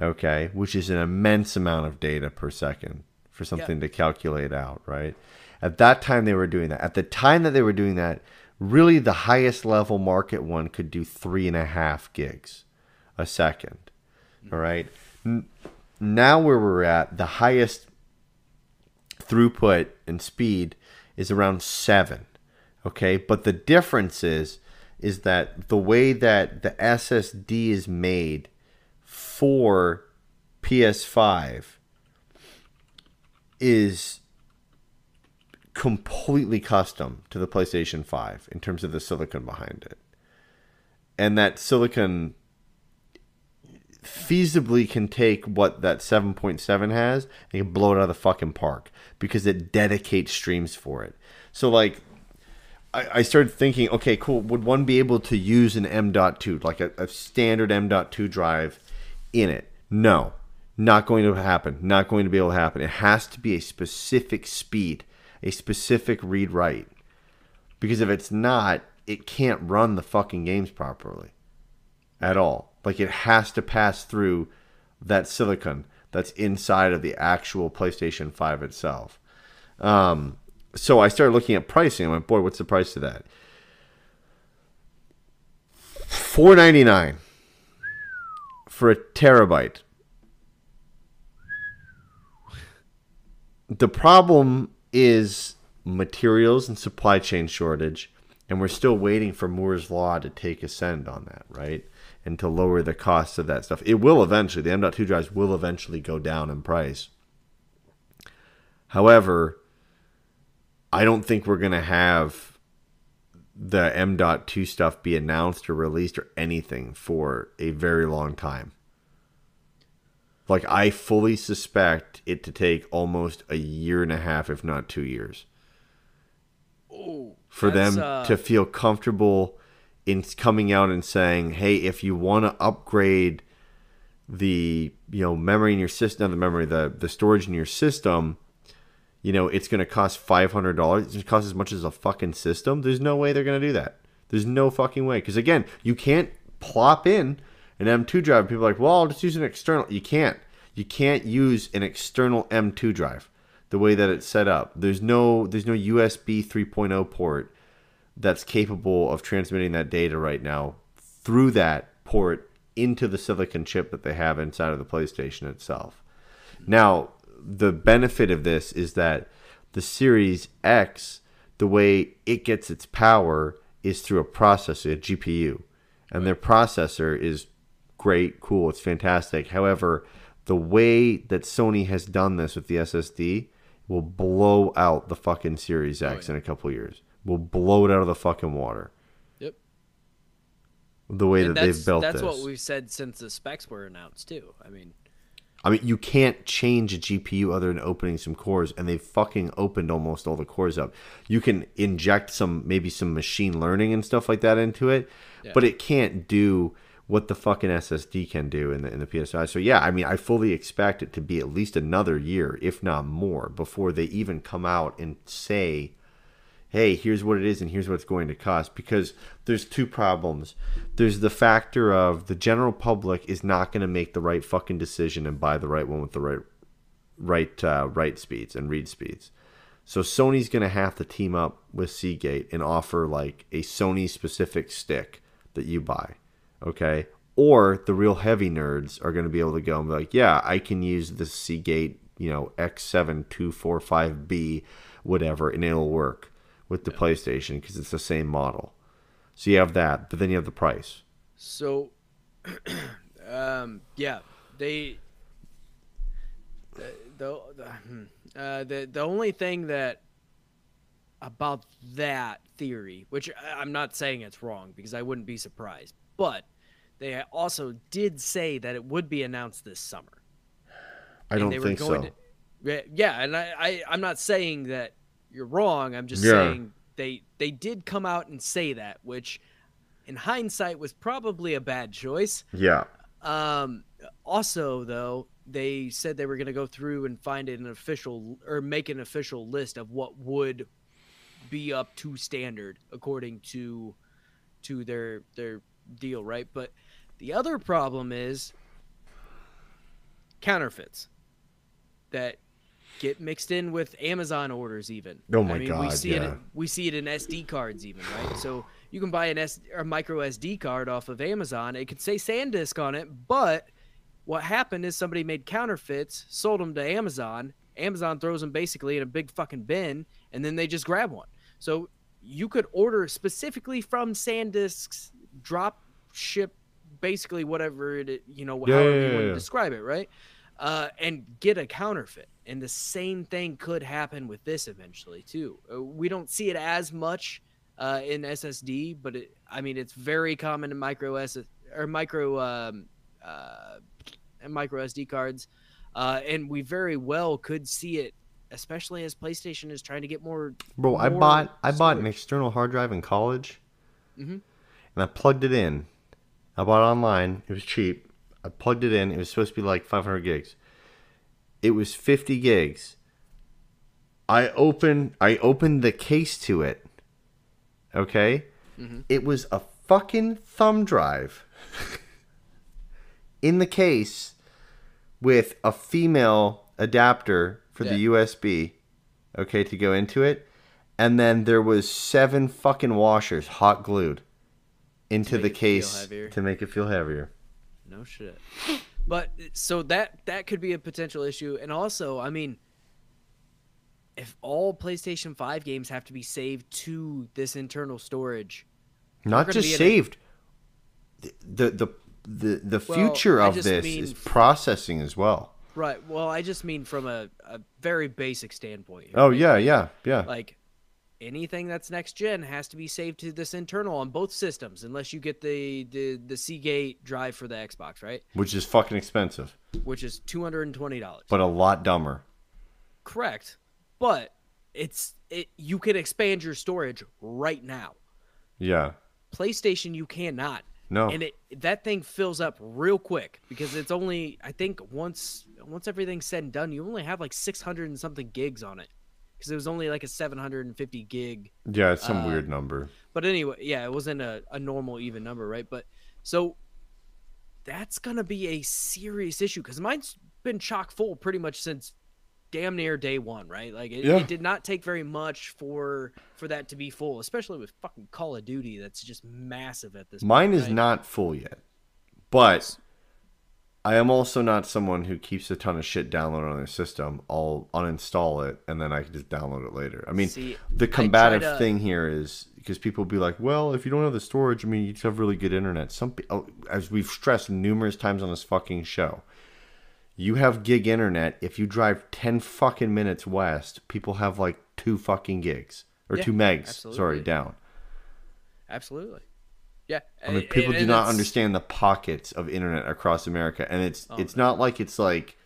Okay, which is an immense amount of data per second for something to calculate out, right? At that time, they were doing that. At the time that they were doing that, really the highest level market one could do three and a half gigs a second. Mm. All right. Now, where we're at, the highest throughput and speed is around seven. Okay. But the difference is, is that the way that the SSD is made for PS5 is completely custom to the PlayStation 5 in terms of the silicon behind it. And that silicon feasibly can take what that 7.7 has and can blow it out of the fucking park because it dedicates streams for it. So like I, started thinking, okay, cool. Would one be able to use an M.2, like a, a standard M.2 drive in it? No, not going to happen. Not going to be able to happen. It has to be a specific speed, a specific read write. Because if it's not, it can't run the fucking games properly at all. Like it has to pass through that silicon that's inside of the actual PlayStation 5 itself. Um, so I started looking at pricing. I went, boy, what's the price of that? Four ninety nine for a terabyte. The problem is materials and supply chain shortage, and we're still waiting for Moore's law to take ascend on that, right? and to lower the cost of that stuff. It will eventually, the M.2 drives will eventually go down in price. However, I don't think we're going to have the M.2 stuff be announced or released or anything for a very long time. Like, I fully suspect it to take almost a year and a half, if not two years. Oh, for them uh... to feel comfortable in coming out and saying, "Hey, if you want to upgrade the you know memory in your system, not the memory, the the storage in your system, you know, it's going to cost five hundred dollars. It's going to cost as much as a fucking system. There's no way they're going to do that. There's no fucking way. Because again, you can't plop in an M2 drive. People are like, well, I'll just use an external. You can't. You can't use an external M2 drive the way that it's set up. There's no there's no USB 3.0 port that's capable of transmitting that data right now through that port into the silicon chip that they have inside of the PlayStation itself. Now, the benefit of this is that the Series X, the way it gets its power is through a processor, a GPU. And their processor is great, cool, it's fantastic. However, the way that Sony has done this with the SSD will blow out the fucking Series X oh, yeah. in a couple years will blow it out of the fucking water. Yep. The way and that they've built that's this. what we've said since the specs were announced too. I mean, I mean, you can't change a GPU other than opening some cores, and they've fucking opened almost all the cores up. You can inject some, maybe some machine learning and stuff like that into it, yeah. but it can't do what the fucking SSD can do in the in the PSI. So yeah, I mean, I fully expect it to be at least another year, if not more, before they even come out and say hey, here's what it is and here's what it's going to cost. Because there's two problems. There's the factor of the general public is not going to make the right fucking decision and buy the right one with the right right uh, write speeds and read speeds. So Sony's going to have to team up with Seagate and offer like a Sony specific stick that you buy. Okay? Or the real heavy nerds are going to be able to go and be like, yeah, I can use the Seagate, you know, X7245B, whatever, and it'll work with the yeah. PlayStation because it's the same model. So you have that, but then you have the price. So, [CLEARS THROAT] um, yeah, they the the the, hmm, uh, the the only thing that about that theory, which I'm not saying it's wrong because I wouldn't be surprised, but they also did say that it would be announced this summer. I don't think so. To, yeah, and I, I I'm not saying that you're wrong. I'm just yeah. saying they they did come out and say that, which in hindsight was probably a bad choice. Yeah. Um, also, though, they said they were going to go through and find an official or make an official list of what would be up to standard according to to their their deal, right? But the other problem is counterfeits that get mixed in with Amazon orders even. Oh my I mean, God, we see yeah. it we see it in SD cards even, right? So you can buy an S or micro SD card off of Amazon. It could say SanDisk on it, but what happened is somebody made counterfeits, sold them to Amazon. Amazon throws them basically in a big fucking bin, and then they just grab one. So you could order specifically from SanDisk's drop ship, basically whatever it you know Yeah, however yeah, you want to describe it, right? Uh, and get a counterfeit. And the same thing could happen with this eventually too. Uh, we don't see it as much uh, in SSD, but it, I mean it's very common in micro S or micro um, uh, and micro SD cards, uh, and we very well could see it, especially as PlayStation is trying to get more. Bro, I more bought I bought an external hard drive in college, Mhm. And I plugged it in. I bought it online. It was cheap. I plugged it in. It was supposed to be like 500 gigs. It was 50 gigs. I opened I opened the case to it. Okay, Mhm. it was a fucking thumb drive [LAUGHS] in the case with a female adapter for the USB, okay, to go into it, and then there was seven fucking washers hot glued into the case to make it feel heavier. No shit. But so that that could be a potential issue, and also, I mean, if all PlayStation Five games have to be saved to this internal storage, Not just in a- saved. The the the the, the Well, future of this mean is processing as well. right? Well, I just mean from a, a very basic standpoint. here, Oh right? yeah, yeah, yeah. like anything that's next gen has to be saved to this internal on both systems, unless you get the the the Seagate drive for the Xbox, right? Which is fucking expensive, Which is two hundred and twenty dollars. but a lot dumber. Correct. But it's it you can expand your storage right now. Yeah. PlayStation you cannot. No. And it that thing fills up real quick because it's only I think once once everything's said and done, you only have like 600 and something gigs on it. Cuz it was only like a 750 gig. Yeah, it's some Uh, weird number. But anyway, yeah, it wasn't a, a normal even number, right? But so that's going to be a serious issue cuz mine's been chock full pretty much since damn near day one, right? Like it, Yeah. it did not take very much for for that to be full, especially with fucking Call of Duty. That's just massive at this. Mine point, is right? not full yet, but I am also not someone who keeps a ton of shit downloaded on their system. I'll uninstall it and then I can just download it later. I mean, See, the combative to- thing here is because people be like, "Well, if you don't have the storage, I mean, you just have really good internet." Some, oh, as we've stressed numerous times on this fucking show, you have gig internet. If you drive ten fucking minutes west, people have like two fucking gigs or Yeah, two megs. Sorry, down. Absolutely. Yeah. I mean, people and do not it's- understand the pockets of internet across America, and it's Oh, it's not like it's like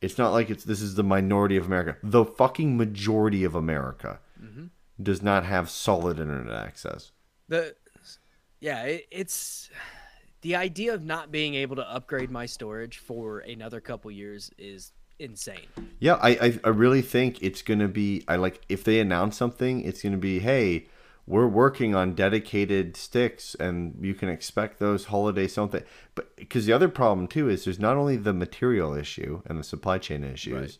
it's not like it's this is the minority of America. The fucking majority of America Mm-hmm. does not have solid internet access. The yeah, it, it's the idea of not being able to upgrade my storage for another couple years is insane. Yeah, I, I I really think it's gonna be. I like if they announce something, it's gonna be hey. We're working on dedicated sticks, and you can expect those holiday something. But because the other problem too is there's not only the material issue and the supply chain issues, Right.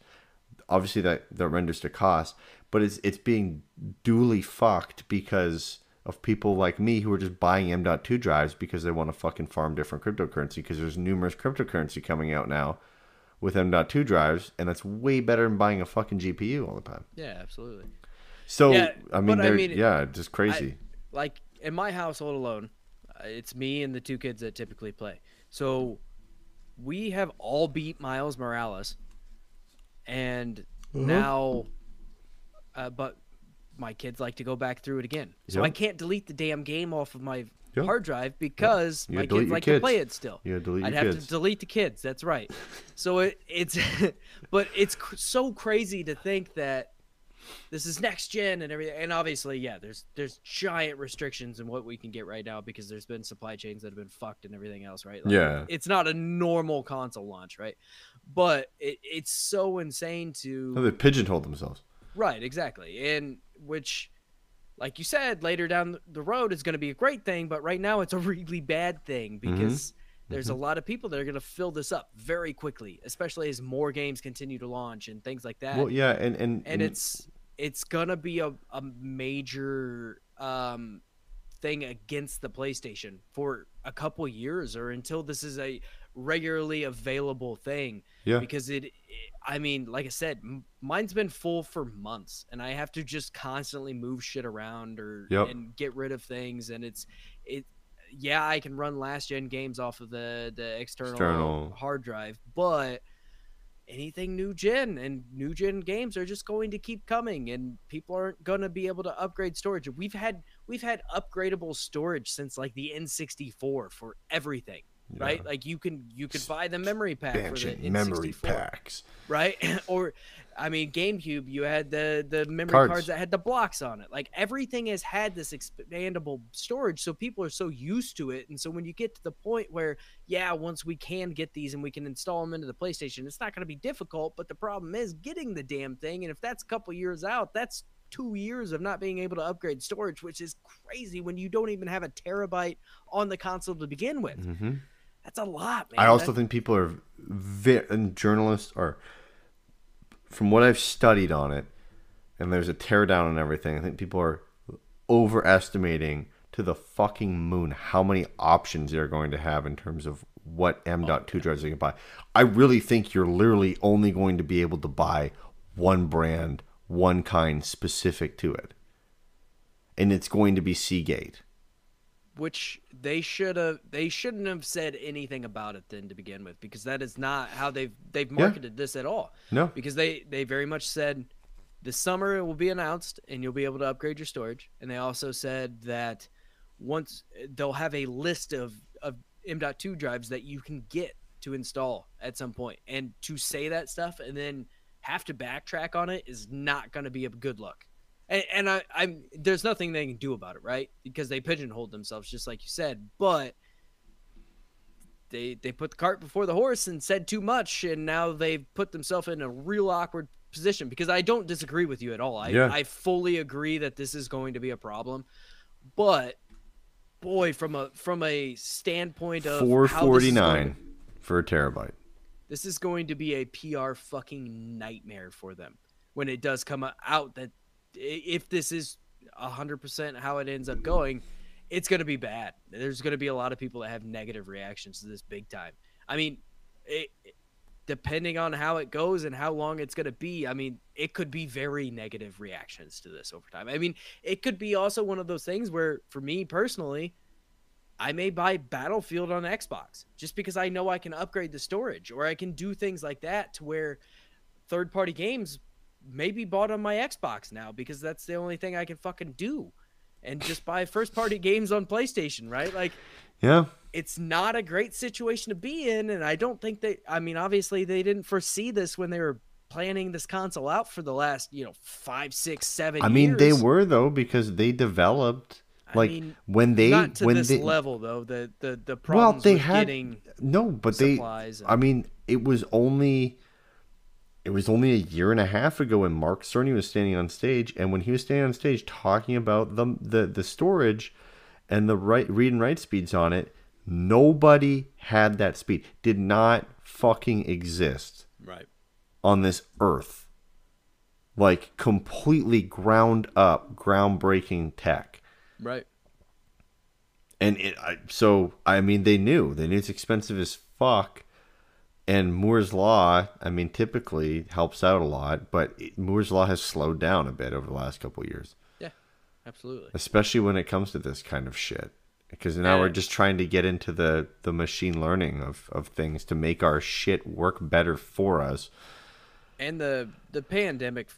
obviously that that renders to cost, but it's it's being duly fucked because of people like me who are just buying M.2 drives because they want to fucking farm different cryptocurrency because there's numerous cryptocurrency coming out now with M.2 drives, and that's way better than buying a fucking GPU all the time. Yeah, absolutely. So Yeah, I mean, I they're mean, yeah, just crazy. Like in my household alone, uh, it's me and the two kids that typically play. So we have all beat Miles Morales, and Mm-hmm. now, uh, but my kids like to go back through it again. So I can't delete the damn game off of my Yep. hard drive because You my kids like kids. to play it still. You gotta delete I'd your have kids. to delete the kids. That's right. [LAUGHS] so it, it's, [LAUGHS] but it's cr- so crazy to think that this is next gen and everything. And obviously, yeah, there's there's giant restrictions in what we can get right now because there's been supply chains that have been fucked and everything else, right? Like, Yeah. it's not a normal console launch, right? But it, it's so insane to No, they pigeonholed themselves. Right, exactly. And which, like you said, later down the road is going to be a great thing, but right now it's a [LAUGHS] really bad thing Mm-hmm. because there's a lot of people that are going to fill this up very quickly, especially as more games continue to launch and things like that. Well, yeah, and and and it's it's gonna be a, a major um thing against the PlayStation for a couple years or until this is a regularly available thing yeah, because it, it i mean like i said m- mine's been full for months and i have to just constantly move shit around or Yep. and get rid of things and it's it yeah i can run last gen games off of the the external, External. hard drive but anything new gen and new gen games are just going to keep coming and people aren't going to be able to upgrade storage we've had we've had upgradable storage since like the n64 for everything right like you can you could buy the memory pack for the expansion memory N64 packs. right? [CLEARS THROAT] or I mean, GameCube, you had the the memory Cards. cards. that had the blocks on it. Like everything has had this expandable storage, so people are so used to it. And so when you get to the point where, yeah, once we can get these and we can install them into the PlayStation, it's not going to be difficult. But the problem is getting the damn thing, and if that's a couple years out, that's two years of not being able to upgrade storage, which is crazy when you don't even have a terabyte on the console to begin with. hmm That's a lot, man. I also That- think people are very and journalists are from what I've studied on it, and there's a teardown and everything. I think people are overestimating to the fucking moon how many options they're going to have in terms of what M.2 drives they can buy. I really think you're literally only going to be able to buy one brand, one kind specific to it. And it's going to be Seagate. Which they should have they shouldn't have said anything about it then to begin with because that is not how they've they've marketed this at all. No. because they they very much said this summer it will be announced and you'll be able to upgrade your storage. And they also said that once they'll have a list of of m.2 drives that you can get to install at some point. And to say that stuff and then have to backtrack on it is not going to be a good look and, and I, I'm there's nothing they can do about it, right? Because they pigeonholed themselves, just like you said. But they they put the cart before the horse and said too much, and now they've put themselves in a real awkward position. Because I don't disagree with you at all. I Yeah. I fully agree that this is going to be a problem, but boy, from a from a standpoint of Four forty nine for a terabyte. this is going to be a PR fucking nightmare for them when it does come out that if this is 100% how it ends up going, it's going to be bad. There's going to be a lot of people that have negative reactions to this big time. I mean, it, depending on how it goes and how long it's going to be, I mean, it could be very negative reactions to this over time. I mean, it could be also one of those things where, for me personally, I may buy Battlefield on Xbox just because I know I can upgrade the storage or I can do things like that to where third party games may be bought on my Xbox now because that's the only thing I can fucking do. And just buy first party games on PlayStation, right? Like Yeah. it's not a great situation to be in and I don't think they I mean obviously they didn't foresee this when they were planning this console out for the last, you know, five, six, seven I mean, they were though because they developed I like mean, when they not to when this they level though. The the the problems well they had getting no, but they. supplies and- I mean, it was only it was only a year and a half ago when Mark Cerny was standing on stage, and when he was standing on stage talking about the the, the storage and the right read and write speeds on it, nobody had that speed. Did not fucking exist right. on this earth. Like completely ground up, groundbreaking tech. Right. And it, I, so, I mean, they knew. They knew it's expensive as fuck. And Moore's Law, I mean, typically helps out a lot, but it, Moore's Law has slowed down a bit over the last couple of years, Yeah. Absolutely. especially when it comes to this kind of shit. Because now we're just trying to get into the, the machine learning of, of things to make our shit work better for us. And the the pandemic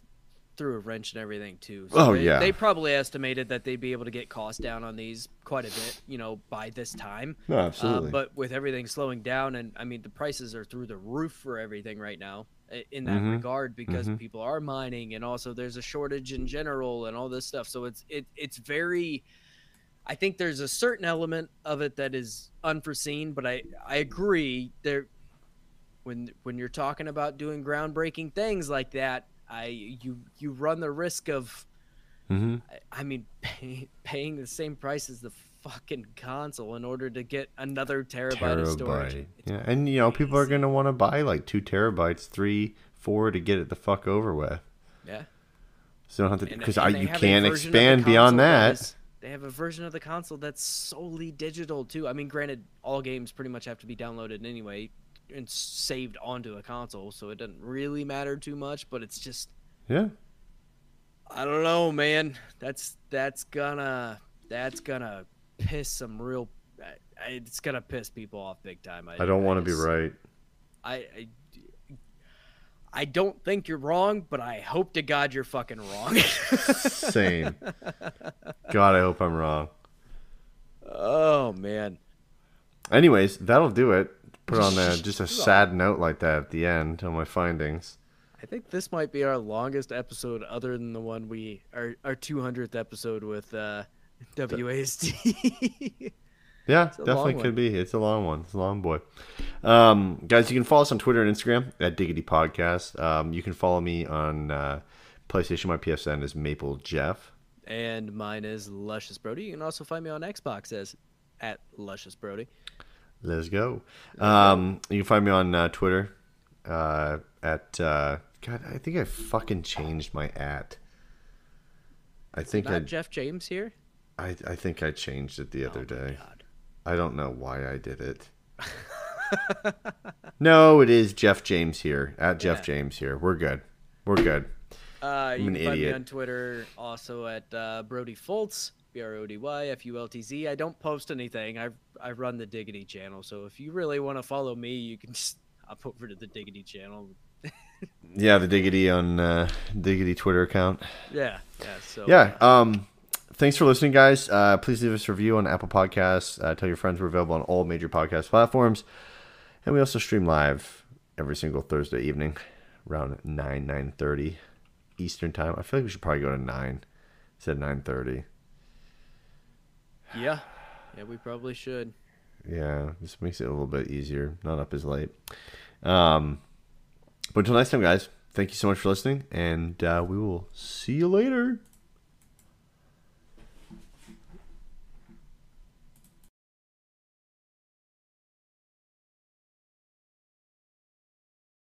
threw a wrench in everything too. Oh, they, yeah. They probably estimated that they'd be able to get costs down on these quite a bit, you know, by this time. No, Uh, absolutely. but with everything slowing down, and I mean the prices are through the roof for everything right now. in that mm-hmm. regard because mm-hmm. people are mining and also there's a shortage in general and all this stuff. So it's it it's very I think there's a certain element of it that is unforeseen, but I I agree there when when you're talking about doing groundbreaking things like that, I you you run the risk of mm-hmm. I, I, mean pay, paying the same price as the fucking console in order to get another terabyte, terabyte. of storage. It's yeah, and you know people are gonna want to buy like two terabytes, three, four to get it the fuck over with. Yeah. So don't have to because you can't expand beyond that. Is, they have a version of the console that's solely digital too. I mean, granted, all games pretty much have to be downloaded anyway and saved onto a console, so it doesn't really matter too much. But it's just, yeah. I don't know, man. That's that's gonna that's gonna piss some real. It's gonna piss people off big time. I, I don't want to be right. I, I I don't think you're wrong, but I hope to God you're fucking wrong. [LAUGHS] Same. God, I hope I'm wrong. Oh man. Anyways, that'll do it. Put on a, [LAUGHS] just a sad note like that at the end on my findings. I think this might be our longest episode, other than the one we our our 200th episode with uh, [LAUGHS] WASD. [LAUGHS] Yeah, definitely could be. It's a long one. It's a long boy. Um, guys, you can follow us on Twitter and Instagram at Diggity Podcast. Um, you can follow me on uh, PlayStation. My PSN is Maple Jeff. And mine is Luscious Brody. You can also find me on Xbox as at Luscious Brody. Let's go. Um, you can find me on uh, Twitter uh, at uh, God. I think I fucking changed my at. I think I Jeff James here. I I think I changed it the other oh day. God. I don't know why I did it. [LAUGHS] no, it is Jeff James here at Jeff yeah. James here. We're good. We're good. Uh, you can idiot. find me on Twitter also at uh, Brody Fultz, B R O D Y F U L T Z. I don't post anything. I I run the Diggity channel, so if you really want to follow me, you can [LAUGHS] just hop over to the Diggity channel. [LAUGHS] yeah, the Diggity on uh, Diggity Twitter account. Yeah, yeah. So yeah. Um, thanks for listening, guys. Uh, please leave us a review on Apple Podcasts. Uh, tell your friends we're available on all major podcast platforms. And we also stream live every single Thursday evening around 9, 9.30 Eastern Time. I feel like we should probably go to 9 instead of 9.30. Yeah. Yeah, we probably should. Yeah, this makes it a little bit easier. Not up as late. Um, but until next time, guys, thank you so much for listening, and uh, we will see you later.